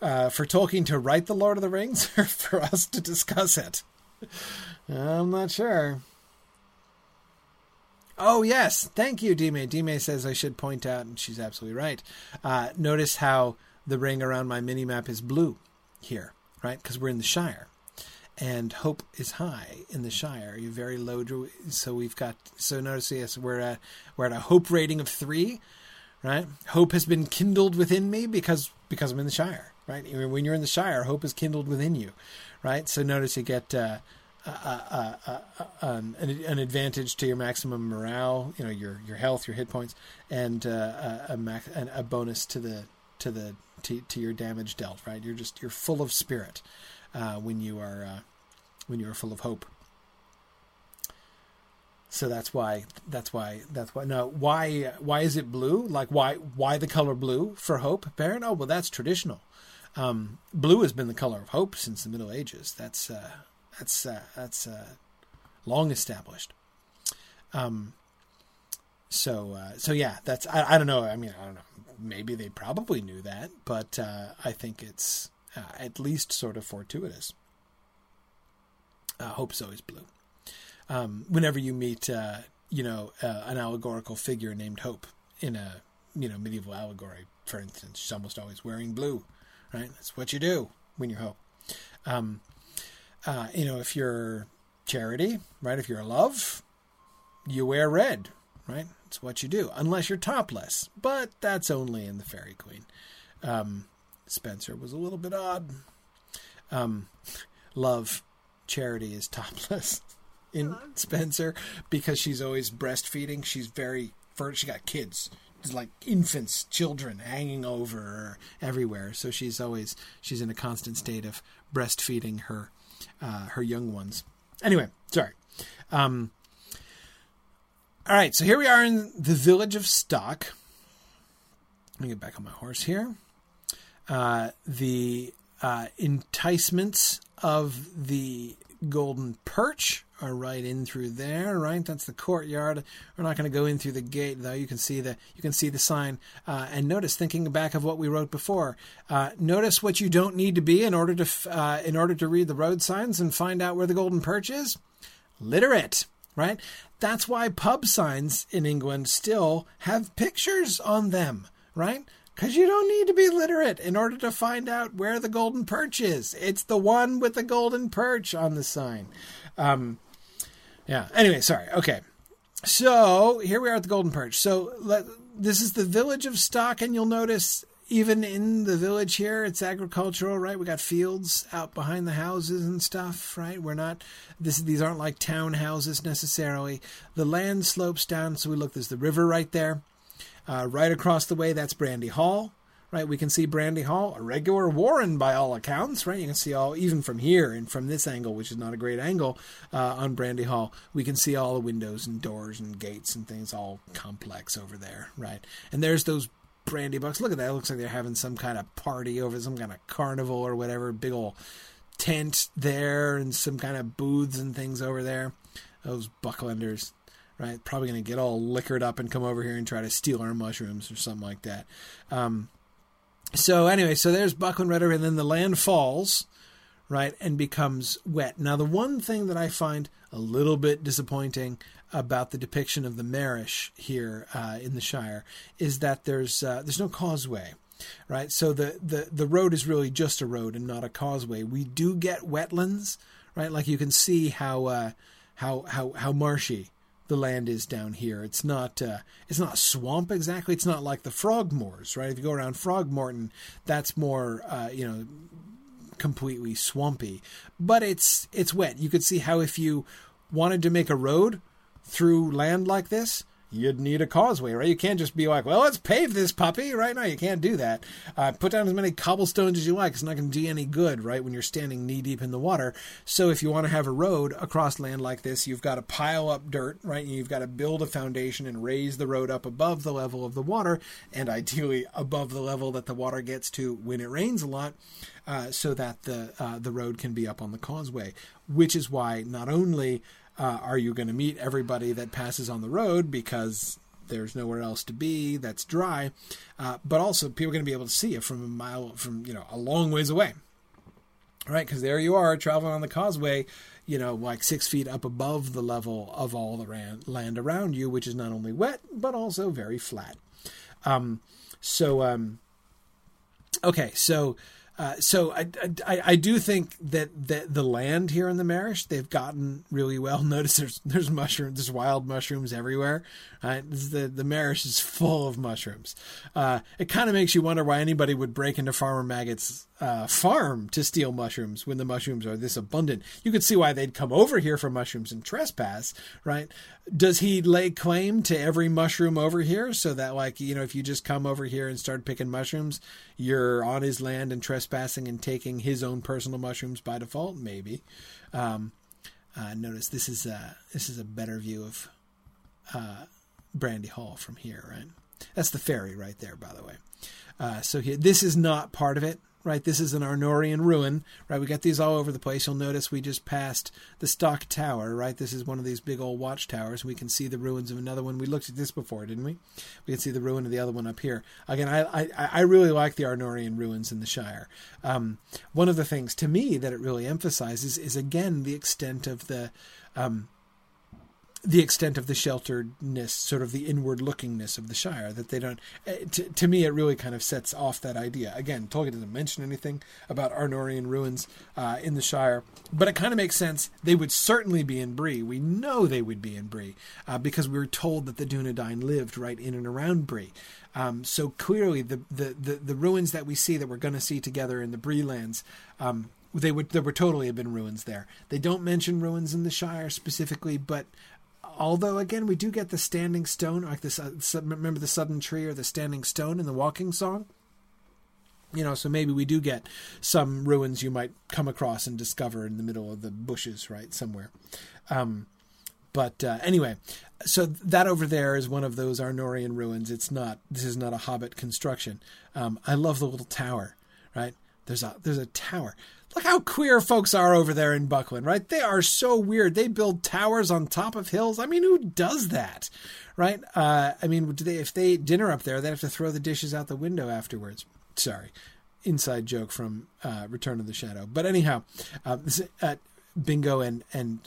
uh, for Tolkien to write The Lord of the Rings or for us to discuss it? I'm not sure. Oh, yes. Thank you, Dime. Dime says I should point out, and she's absolutely right. Uh, notice how the ring around my mini map is blue here, right? Because we're in the Shire. And hope is high in the Shire. You're very low. So we've got, so notice, yes, we're at, we're at a hope rating of three, right? Hope has been kindled within me because, because I'm in the Shire, right? When you're in the Shire, hope is kindled within you, right? So notice you get, uh, uh, uh, an, an, advantage to your maximum morale, you know, your your health, your hit points, and a, max, a bonus to the to the to, to, your damage dealt. Right, you're just you're full of spirit when you are when you are full of hope. So that's why that's why that's why no why why is it blue like why why the color blue for hope Baron oh well that's traditional um, blue has been the color of hope since the Middle Ages that's uh, that's uh, that's uh, long established. Um, so uh, so yeah, that's I, I don't know. I mean, I don't know. Maybe they probably knew that, but uh, I think it's uh, at least sort of fortuitous. Uh, hope's always blue. Um, whenever you meet, uh, you know, uh, an allegorical figure named Hope in a you know medieval allegory, for instance, she's almost always wearing blue, right? That's what you do when you're Hope. Um, uh, you know, if you're charity, right? If you're love, you wear red, right? It's what you do, unless you're topless. But that's only in the Faerie Queene. Um, Spenser was a little bit odd. Um, love, charity is topless in Hello. Spenser because she's always breastfeeding. She's very, she got kids like infants, children hanging over her everywhere. So she's always she's in a constant state of breastfeeding her uh, her young ones. Anyway, sorry. Um, all right, so here we are in the village of Stock. Let me get back on my horse here. Uh, the uh, enticements of the golden perch are right in through there, right? That's the courtyard. We're not going to go in through the gate, though. You can see the you can see the sign. Uh, and notice, thinking back of what we wrote before, uh, notice what you don't need to be in order to uh, in order to read the road signs and find out where the golden perch is. Literate, right? That's why pub signs in England still have pictures on them, right? Because you don't need to be literate in order to find out where the golden perch is. It's the one with the golden perch on the sign. Um, yeah. Anyway, sorry. Okay. So here we are at the golden perch. So let, this is the village of Stock, and you'll notice even in the village here, it's agricultural, right? We got fields out behind the houses and stuff, right? We're not this these aren't like townhouses necessarily. The land slopes down, so we look. There's the river right there. Uh, right across the way, that's Brandy Hall. Right, we can see Brandy Hall, a regular warren by all accounts. Right, you can see all even from here and from this angle, which is not a great angle uh, on Brandy Hall. We can see all the windows and doors and gates and things all complex over there. Right, and there's those Brandybucks. Look at that. It looks like they're having some kind of party over some kind of carnival or whatever. Big old tent there and some kind of booths and things over there. Those Bucklanders right? Probably going to get all liquored up and come over here and try to steal our mushrooms or something like that. Um, so anyway, so there's Buckland Red and then the land falls, right, and becomes wet. Now, the one thing that I find a little bit disappointing about the depiction of the Marish here uh, in the Shire is that there's uh, there's no causeway right? So the, the, the road is really just a road and not a causeway. We do get wetlands, right? Like you can see how uh, how how how marshy the land is down here. It's not uh, it's not swamp exactly. It's not like the Frogmoors, right? If you go around Frogmorton, that's more uh, you know completely swampy, but it's it's wet. You could see how if you wanted to make a road through land like this, you'd need a causeway, right? You can't just be like, well, let's pave this puppy, right? now. you can't do that. Uh, put down as many cobblestones as you like. It's not going to do any good, right? When you're standing knee deep in the water. So if you want to have a road across land like this, you've got to pile up dirt, right? And you've got to build a foundation and raise the road up above the level of the water, and ideally above the level that the water gets to when it rains a lot. Uh, so that the uh, the road can be up on the causeway, which is why not only uh, are you going to meet everybody that passes on the road because there's nowhere else to be that's dry, uh, but also people are going to be able to see you from a mile from you know a long ways away, right? Because there you are traveling on the causeway, you know, like six feet up above the level of all the ran- land around you, which is not only wet but also very flat. Um, so, um, okay, so uh, so I, I, I do think that, that the land here in the Marish they've gotten really well. Notice there's there's mushrooms, there's wild mushrooms everywhere. Right? The the Marish is full of mushrooms. Uh, it kind of makes you wonder why anybody would break into Farmer Maggot's uh, farm to steal mushrooms when the mushrooms are this abundant. You could see why they'd come over here for mushrooms and trespass, right? Does he lay claim to every mushroom over here so that, like, you know, if you just come over here and start picking mushrooms, you're on his land and trespassing and taking his own personal mushrooms by default? Maybe. Um, uh, notice this is a, this is a better view of uh, Brandy Hall from here, right? That's the ferry right there, by the way. Uh, so here, this is not part of it right? This is an Arnorian ruin, right? We got these all over the place. You'll notice we just passed the Stock Tower, right? This is one of these big old watchtowers. We can see the ruins of another one. We looked at this before, didn't we? We can see the ruin of the other one up here. Again, I I, I really like the Arnorian ruins in the Shire. Um, one of the things to me that it really emphasizes is again the extent of the um, the extent of the shelteredness, sort of the inward lookingness of the Shire, that they don't. Eh, to, to me, it really kind of sets off that idea. Again, Tolkien doesn't mention anything about Arnorian ruins uh, in the Shire, but it kind of makes sense. They would certainly be in Bree. We know they would be in Bree uh, because we were told that the Dunedain lived right in and around Bree. Um, so clearly, the, the, the, the, ruins that we see that we're going to see together in the Bree lands um, they would there would totally have been ruins there. They don't mention ruins in the Shire specifically, but although again we do get the standing stone like this uh, remember the sudden tree or the standing stone in the walking song? You know so maybe we do get some ruins you might come across and discover in the middle of the bushes right somewhere. Um, but uh, anyway so that over there is one of those arnorian ruins. It's not this is not a hobbit construction. Um, i love the little tower right? There's a there's a tower Look how queer folks are over there in Buckland, right? They are so weird. They build towers on top of hills. I mean, who does that, right? Uh, I mean, they, if they eat dinner up there, they have to throw the dishes out the window afterwards. Sorry, inside joke from uh, Return of the Shadow. But anyhow, uh, uh, Bingo and and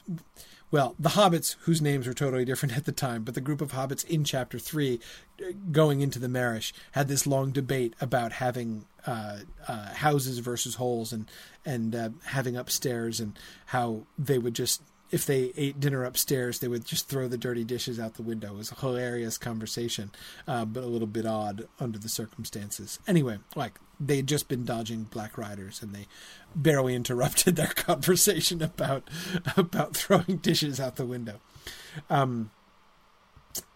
well, the hobbits, whose names were totally different at the time, but the group of hobbits in chapter three, uh, going into the Marish, had this long debate about having uh, uh, houses versus holes and and uh, having upstairs, and how they would just if they ate dinner upstairs, they would just throw the dirty dishes out the window. It was a hilarious conversation, uh, but a little bit odd under the circumstances. Anyway, like they had just been dodging black riders, and they barely interrupted their conversation about about throwing dishes out the window. Um,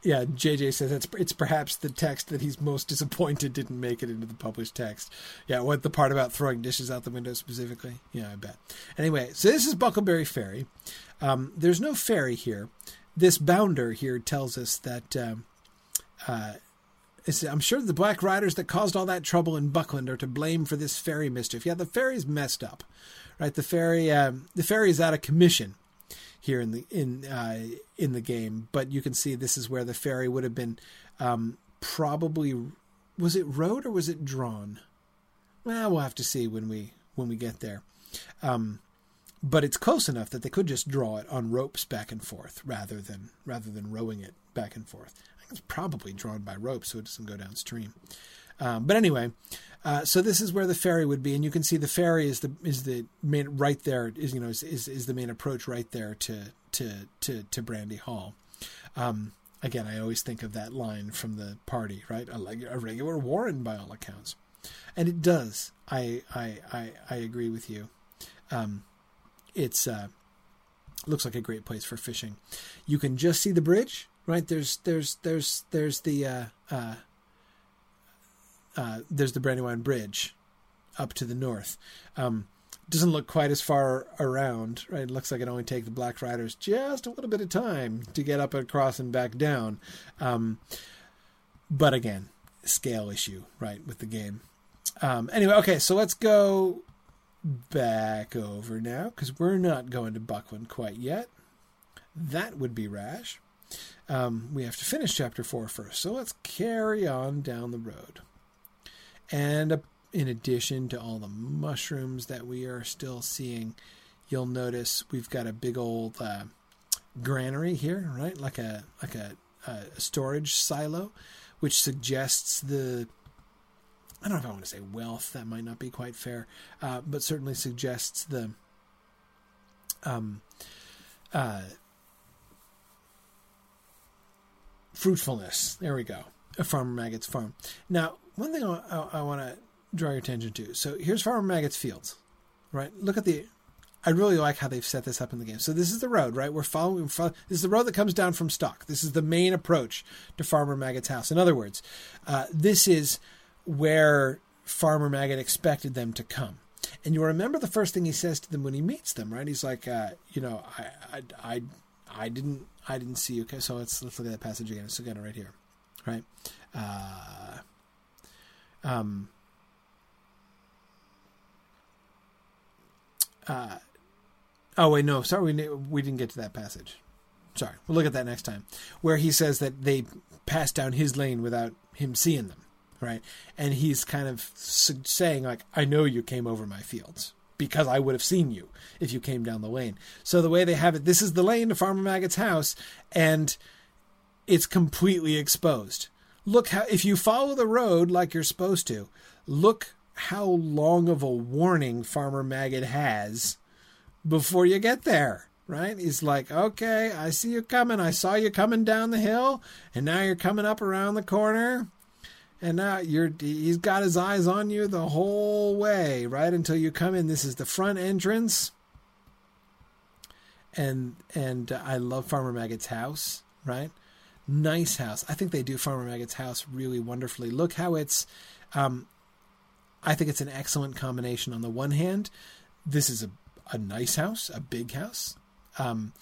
yeah, JJ says it's it's perhaps the text that he's most disappointed didn't make it into the published text. Yeah, what the part about throwing dishes out the window specifically? Yeah, I bet. Anyway, so this is Bucklebury Ferry. Um, there's no ferry here. This bounder here tells us that um, uh, I'm sure the Black Riders that caused all that trouble in Buckland are to blame for this ferry mischief. Yeah, the ferry's messed up, right? The ferry, um, the ferry is out of commission here in the in uh, in the game, but you can see this is where the ferry would have been um, probably. Was it rowed or was it drawn? Well, we'll have to see when we when we get there. Um, but it's close enough that they could just draw it on ropes back and forth rather than rather than rowing it back and forth. I think it's probably drawn by ropes so it doesn't go downstream. Um, but anyway, uh, so this is where the ferry would be, and you can see the ferry is the is the main right there is you know is is, is the main approach right there to to to to Brandy Hall. Um, again, I always think of that line from the party, right? A, a regular warren by all accounts, and it does. I I I, I agree with you. Um, it's uh, looks like a great place for fishing. You can just see the bridge, right? There's there's there's there's the uh, uh, there's the Brandywine Bridge up to the north. Um, doesn't look quite as far around, right? It looks like it only takes the Black Riders just a little bit of time to get up and across and back down. Um, but again, scale issue, right, with the game. Um, anyway, okay, so let's go back over now because we're not going to Buckland quite yet. That would be rash. Um, we have to finish chapter four first, so let's carry on down the road. And in addition to all the mushrooms that we are still seeing, you'll notice we've got a big old uh, granary here, right? Like a like a, a storage silo, which suggests the I don't know if I want to say wealth. That might not be quite fair, uh, but certainly suggests the um, uh, fruitfulness. There we go. A Farmer Maggot's farm. Now, one thing I, I, I want to draw your attention to. So here's Farmer Maggot's fields, right? Look at the. I really like how they've set this up in the game. So this is the road, right? We're following. This is the road that comes down from Stock. This is the main approach to Farmer Maggot's house. In other words, uh, this is where Farmer Maggot expected them to come. And you remember the first thing he says to them when he meets them, right? He's like, uh, you know, I, I, I, I didn't, I didn't see you. Okay, so let's let's look at that passage again. Let's look at it right here, right? Uh, um, uh, oh wait, no, sorry, we we didn't get to that passage. Sorry, we'll look at that next time, where he says that they passed down his lane without him seeing them right? And he's kind of saying like, "I know you came over my fields." Because I would have seen you if you came down the lane. So the way they have it, this is the lane to Farmer Maggot's house, and it's completely exposed. Look how if you follow the road like you're supposed to, look how long of a warning Farmer Maggot has before you get there right? He's like, okay, I see you coming. I saw you coming down the hill, and now you're coming up around the corner and now you're he's got his eyes on you the whole way right until you come in this is the front entrance and and i love farmer maggot's house right nice house i think they do farmer maggot's house really wonderfully look how it's um i think it's an excellent combination on the one hand this is a, a nice house a big house um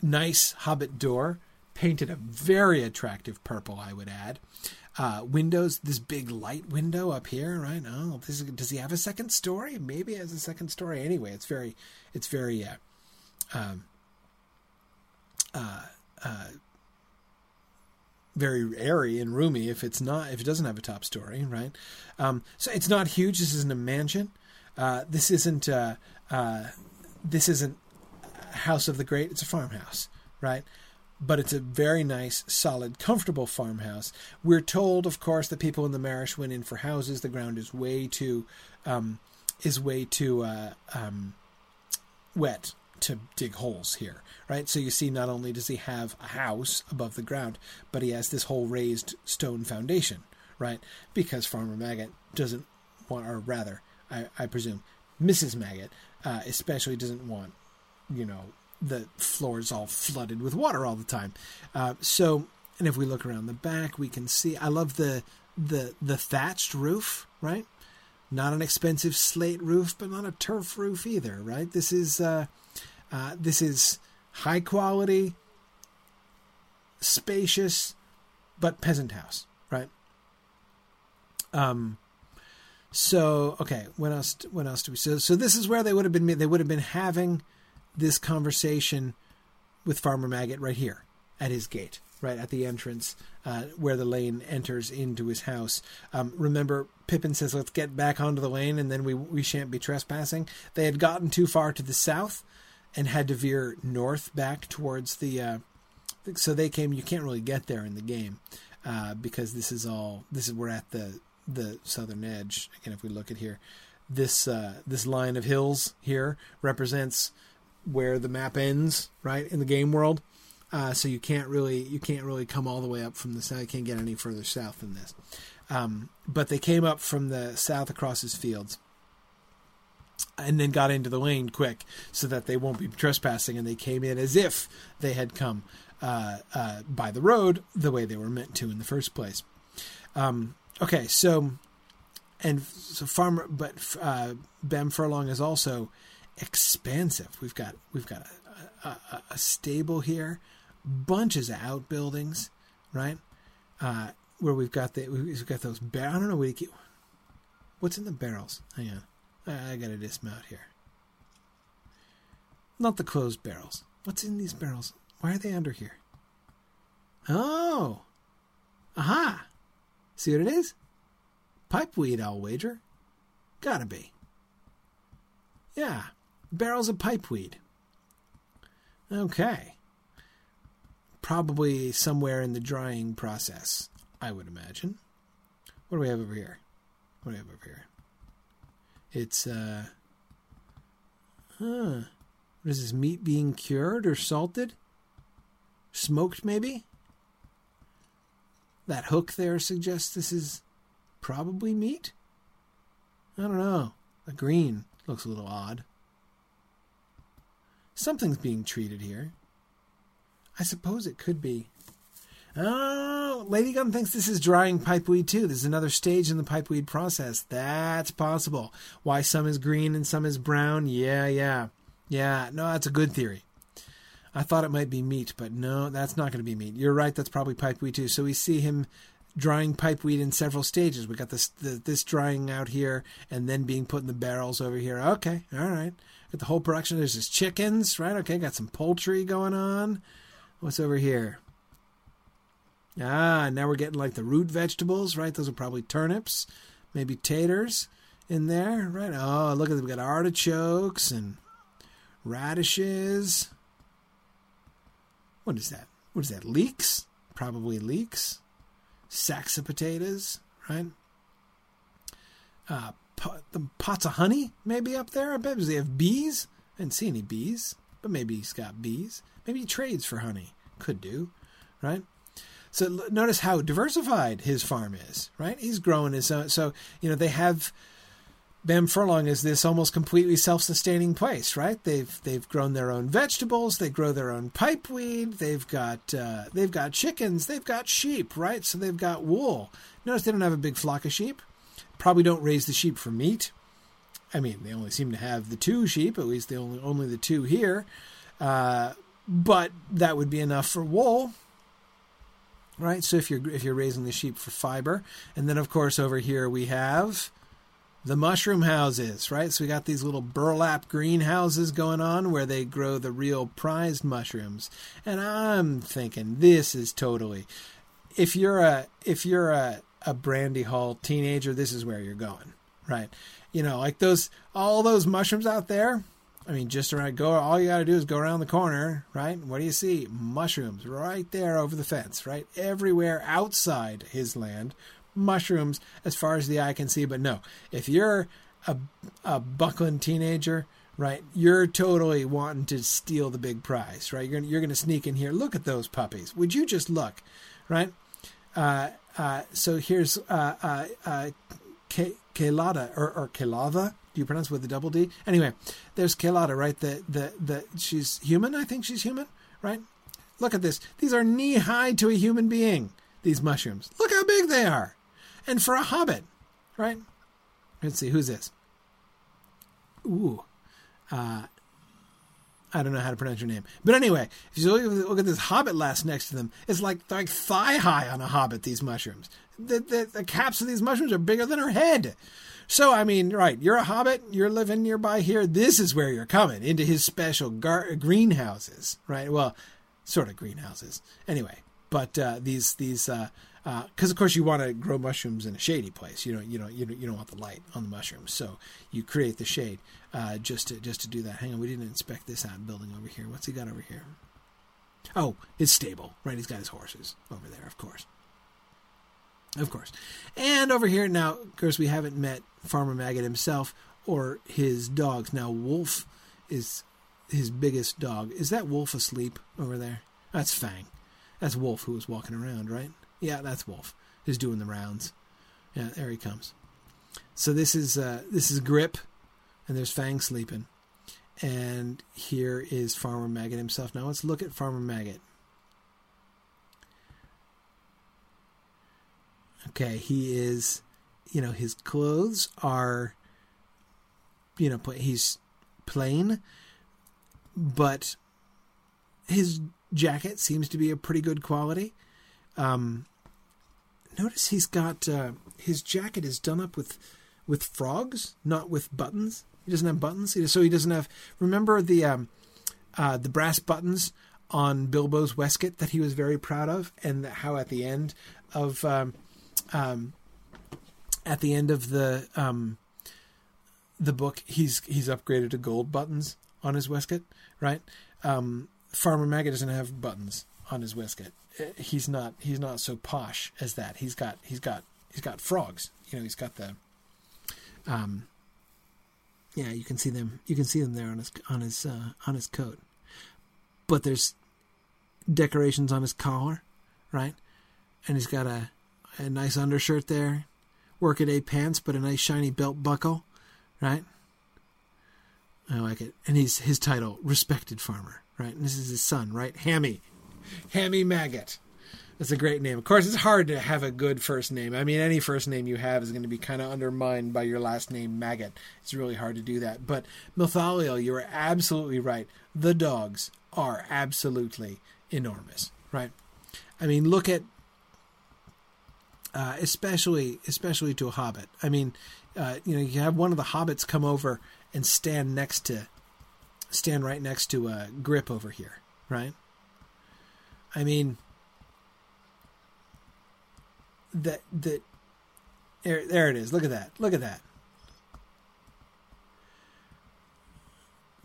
nice hobbit door painted a very attractive purple i would add uh, windows, this big light window up here, right? Oh, is, does he have a second story? Maybe has a second story. Anyway, it's very, it's very, uh, um, uh, uh, very airy and roomy. If it's not, if it doesn't have a top story, right? Um, so it's not huge. This isn't a mansion. Uh, this isn't. Uh, uh, this isn't House of the Great, it's a farmhouse, right? But it's a very nice, solid, comfortable farmhouse. We're told, of course, that people in the Marish went in for houses. The ground is way too, um, is way too uh, um, wet to dig holes here, right? So you see, not only does he have a house above the ground, but he has this whole raised stone foundation, right? Because Farmer Maggot doesn't want, or rather, I, I presume, Mrs. Maggot uh, especially doesn't want, you know, the floors all flooded with water all the time. Uh, so, and if we look around the back, we can see. I love the the the thatched roof, right? Not an expensive slate roof, but not a turf roof either, right? This is uh, uh, this is high quality, spacious, but peasant house, right? Um. So okay, what else? What else do we? So so this is where they would have been. They would have been having this conversation with Farmer Maggot right here at his gate, right at the entrance uh, where the lane enters into his house. Um, remember, Pippin says, "Let's get back onto the lane, and then we we shan't be trespassing." They had gotten too far to the south and had to veer north back towards the. Uh, so they came. You can't really get there in the game uh, because this is all. This is we're at the the southern edge. Again, if we look at here, this uh, this line of hills here represents where the map ends, right in the game world. Uh, so you can't really you can't really come all the way up from the south. You can't get any further south than this. Um, but they came up from the south across his fields, and then got into the lane quick so that they won't be trespassing. And they came in as if they had come uh, uh, by the road the way they were meant to in the first place. Um, okay, so and so farmer, but uh, Furlong is also expansive. We've got we've got a, a, a stable here, bunches of outbuildings, right? Uh, where we've got the we've got those bar- I don't know what you keep, what's in the barrels. Hang on, I, I got to dismount here. Not the closed barrels. What's in these barrels? Why are they under here? Oh, aha! See what it is? Pipeweed, I'll wager. Gotta be. Yeah, barrels of pipeweed. Okay. Probably somewhere in the drying process, I would imagine. What do we have over here? What do we have over here? It's, uh. Huh. What is this? Meat being cured or salted? Smoked, maybe? That hook there suggests this is probably meat? I don't know. The green looks a little odd. Something's being treated here. I suppose it could be. Oh, Lady Gun thinks this is drying pipeweed too. There's another stage in the pipeweed process. That's possible. Why some is green and some is brown? Yeah, yeah. Yeah, no, that's a good theory. I thought it might be meat, but no, that's not going to be meat. You're right, that's probably pipeweed too. So we see him drying pipeweed in several stages. We got this the, this drying out here and then being put in the barrels over here. Okay, all right. Got the whole production. There's just chickens, right? Okay, got some poultry going on. What's over here? Ah, now we're getting like the root vegetables, right? Those are probably turnips, maybe taters in there, right? Oh, look at them. We got artichokes and radishes. What is that? What is that? Leeks? Probably leeks. Sacks of potatoes, right? Uh, the pots of honey maybe up there. I bet he have bees? I didn't see any bees, but maybe he's got bees. Maybe he trades for honey. Could do, right? So notice how diversified his farm is, right? He's growing his own. So you know they have Bamfurlong is this almost completely self-sustaining place, right? They've they've grown their own vegetables, they grow their own pipeweed, they've got uh, they've got chickens, they've got sheep, right? So they've got wool. Notice they don't have a big flock of sheep. Probably don't raise the sheep for meat. I mean, they only seem to have the two sheep, at least the only only the two here. Uh, but that would be enough for wool, right? So if you're if you're raising the sheep for fiber, and then of course over here we have the mushroom houses, right? So we got these little burlap greenhouses going on where they grow the real prized mushrooms, and I'm thinking this is totally. If you're a if you're a a Brandy Hall teenager, this is where you're going, right? You know, like those all those mushrooms out there I mean, just around go. All you got to do is go around the corner, right? What do you see? Mushrooms right there over the fence, right? Everywhere outside his land, mushrooms as far as the eye can see. But no, if you're a a Buckland teenager, right? You're totally wanting to steal the big prize, right? You're you're going to sneak in here. Look at those puppies. Would you just look, right? Uh, uh, so here's uh, uh, uh, Kelada or, or Kelava. Do you pronounce with a double D? Anyway, there's Kelada, right? The the the she's human. I think she's human, right? Look at this. These are knee high to a human being. These mushrooms. Look how big they are, and for a hobbit, right? Let's see who's this. Ooh, uh, I don't know how to pronounce your name, but anyway, if you look, look at this hobbit last next to them, it's like like thigh high on a hobbit. These mushrooms, the, the the caps of these mushrooms are bigger than her head. So I mean, right? You're a hobbit. You're living nearby here. This is where you're coming into his special gar- greenhouses, right? Well, sort of greenhouses. Anyway, but uh, these these because uh, uh, of course you want to grow mushrooms in a shady place. You don't you don't you don't, you don't want the light on the mushrooms, so you create the shade uh, just to just to do that. Hang on, we didn't inspect this out building over here. What's he got over here? Oh, his stable, right? He's got his horses over there, of course. Of course. And over here now, of course, we haven't met Farmer Maggot himself or his dogs. Now, Wolf is his biggest dog. Is that Wolf asleep over there? That's Fang. That's Wolf who was walking around, right? Yeah, that's Wolf. Who's doing the rounds. Yeah, there he comes. So this is uh, this is Grip, and there's Fang sleeping, and here is Farmer Maggot himself. Now let's look at Farmer Maggot. Okay, he is, you know, his clothes are, you know, he's plain, but his jacket seems to be a pretty good quality. Um, notice he's got uh, his jacket is done up with with frogs, not with buttons. He doesn't have buttons, so he doesn't have. Remember the um, uh, the brass buttons on Bilbo's waistcoat that he was very proud of, and how at the end of um, um, at the end of the um, the book, he's he's upgraded to gold buttons on his waistcoat, right? Um, Farmer Maggot doesn't have buttons on his waistcoat. Uh, he's not he's not so posh as that. He's got he's got he's got frogs. You know, he's got the um, yeah, you can see them. You can see them there on his on his uh, on his coat. But there's decorations on his collar, right? And he's got a a nice undershirt there, workaday pants, but a nice shiny belt buckle, right? I like it. And he's his title, respected farmer, right? And this is his son, right? Hammy, Hammy Maggot. That's a great name. Of course, it's hard to have a good first name. I mean, any first name you have is going to be kind of undermined by your last name, Maggot. It's really hard to do that. But Mithaliel, you are absolutely right. The dogs are absolutely enormous, right? I mean, look at uh, especially especially to a hobbit. I mean, uh, you know, you have one of the hobbits come over and stand next to, stand right next to a grip over here, right? I mean, that that there, there it is. Look at that. Look at that.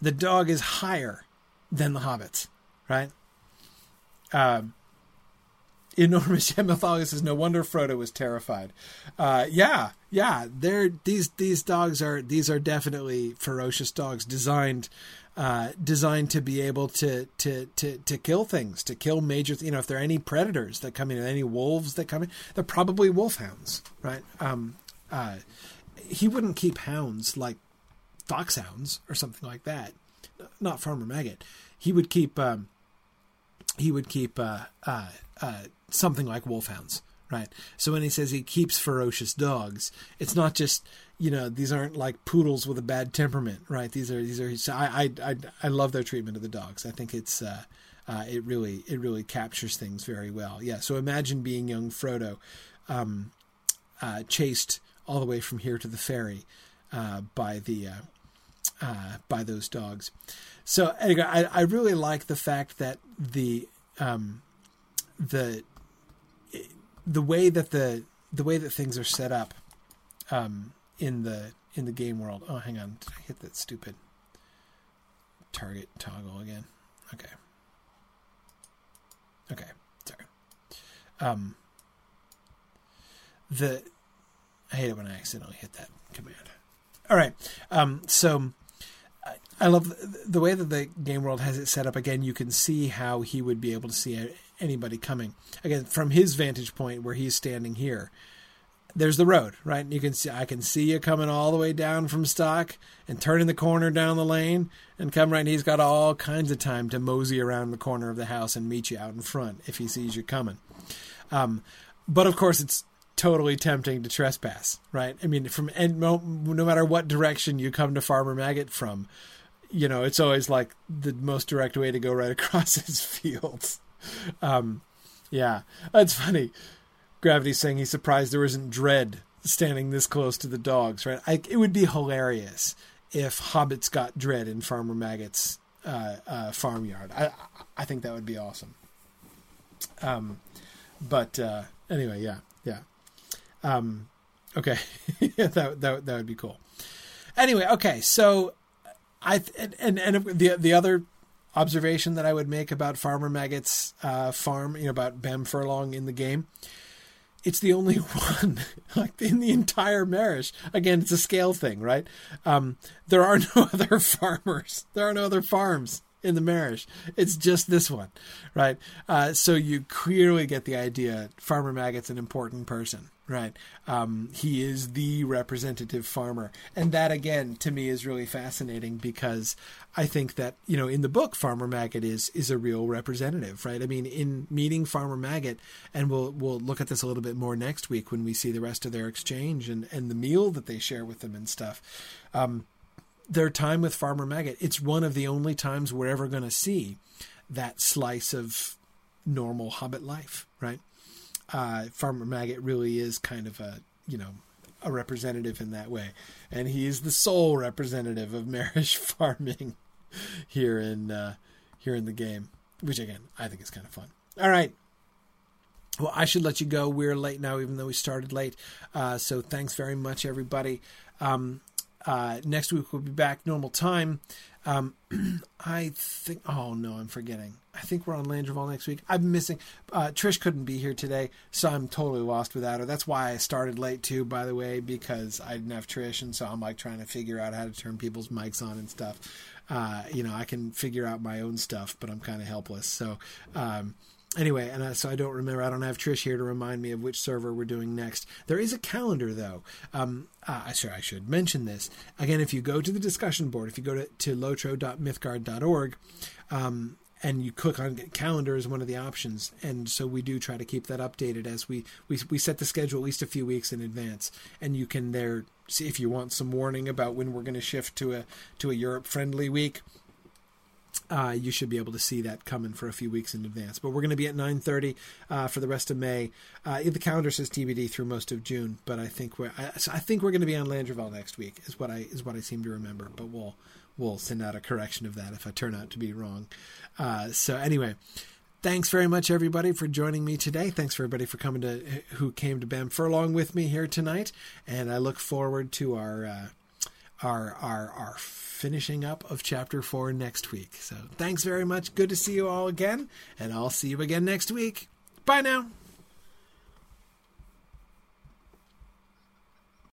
The dog is higher than the hobbits, right? Um, enormous Hemithalius says, "No wonder Frodo was terrified." Uh, yeah, yeah. They're these these dogs are these are definitely ferocious dogs designed uh, designed to be able to, to to to kill things, to kill major. You know, if there are any predators that come in, any wolves that come in, they're probably wolfhounds, right? Um, uh, he wouldn't keep hounds like foxhounds or something like that. Not Farmer Maggot. He would keep. Um, he would keep uh, uh, uh, something like wolfhounds, right? So when he says he keeps ferocious dogs, it's not just you know these aren't like poodles with a bad temperament, right? These are these are. So I I I, love their treatment of the dogs. I think it's. Uh, uh, it really it really captures things very well. Yeah. So imagine being young Frodo, um, uh, chased all the way from here to the ferry uh, by the uh, uh, by those dogs. So anyway, I, I really like the fact that the um, the the way that the the way that things are set up um, in the in the game world. Oh, hang on, did I hit that stupid? target toggle again. Okay. Okay. Sorry. Um. The I hate it when I accidentally hit that command. All right. Um. So. I love the way that the game world has it set up. Again, you can see how he would be able to see anybody coming. Again, from his vantage point where he's standing here, there's the road, right? And you can see I can see you coming all the way down from stock and turning the corner down the lane and come right. And he's got all kinds of time to mosey around the corner of the house and meet you out in front if he sees you coming. Um, but of course, it's totally tempting to trespass, right? I mean, from no, no matter what direction you come to Farmer Maggot from, you know, it's always like the most direct way to go right across his fields. Um, yeah, it's funny. Gravity saying he's surprised there isn't Dread standing this close to the dogs. Right? I, it would be hilarious if hobbits got Dread in Farmer Maggot's uh, uh, farmyard. I I think that would be awesome. Um, but uh, anyway, yeah, yeah. Um, okay, that that that would be cool. Anyway, okay, so I and and the the other observation that I would make about Farmer Maggot's uh, farm, you know, about Bamfurlong in the game. It's the only one, like in the entire Marish. Again, it's a scale thing, right? Um, there are no other farmers. There are no other farms in the Marish. It's just this one, right? Uh, so you clearly get the idea. Farmer Maggot's an important person, right? Um, he is the representative farmer, and that again to me is really fascinating because I think that you know in the book Farmer Maggot is is a real representative, right? I mean, in meeting Farmer Maggot, and we'll we'll look at this a little bit more next week when we see the rest of their exchange and and the meal that they share with them and stuff. Um, their time with Farmer Maggot, it's one of the only times we're ever going to see that slice of normal Hobbit life, right? Uh, Farmer Maggot really is kind of a, you know, a representative in that way, and he is the sole representative of Marish farming here in uh, here in the game, which again I think is kind of fun. All right. Well, I should let you go. We're late now, even though we started late. Uh, so thanks very much, everybody. Um, uh, next week we'll be back normal time. Um, I think. Oh no, I'm forgetting. I think we're on Landroval next week. I'm missing. Uh, Trish couldn't be here today, so I'm totally lost without her. That's why I started late too, by the way, because I didn't have Trish, and so I'm like trying to figure out how to turn people's mics on and stuff. Uh, you know, I can figure out my own stuff, but I'm kind of helpless. So. Um, anyway, and so I don't remember. I don't have Trish here to remind me of which server we're doing next. There is a calendar, though. Um, uh, sure, I should mention this again. If you go to the discussion board, if you go to, to lotro.mythgard.org, um, and you click on calendar is one of the options and so we do try to keep that updated as we, we we set the schedule at least a few weeks in advance and you can there see if you want some warning about when we're going to shift to a to a europe friendly week uh, you should be able to see that coming for a few weeks in advance. But we're going to be at 9:30 uh, for the rest of May. Uh, the calendar says TBD through most of June, but I think we're I, I think we're going to be on Landroval next week. Is what I is what I seem to remember. But we'll we'll send out a correction of that if I turn out to be wrong. Uh, so anyway. Thanks very much, everybody, for joining me today. Thanks for everybody for coming to who came to Bamfurlong with me here tonight, and I look forward to our uh, our our our finishing up of chapter four next week. So thanks very much. Good to see you all again, and I'll see you again next week. Bye now.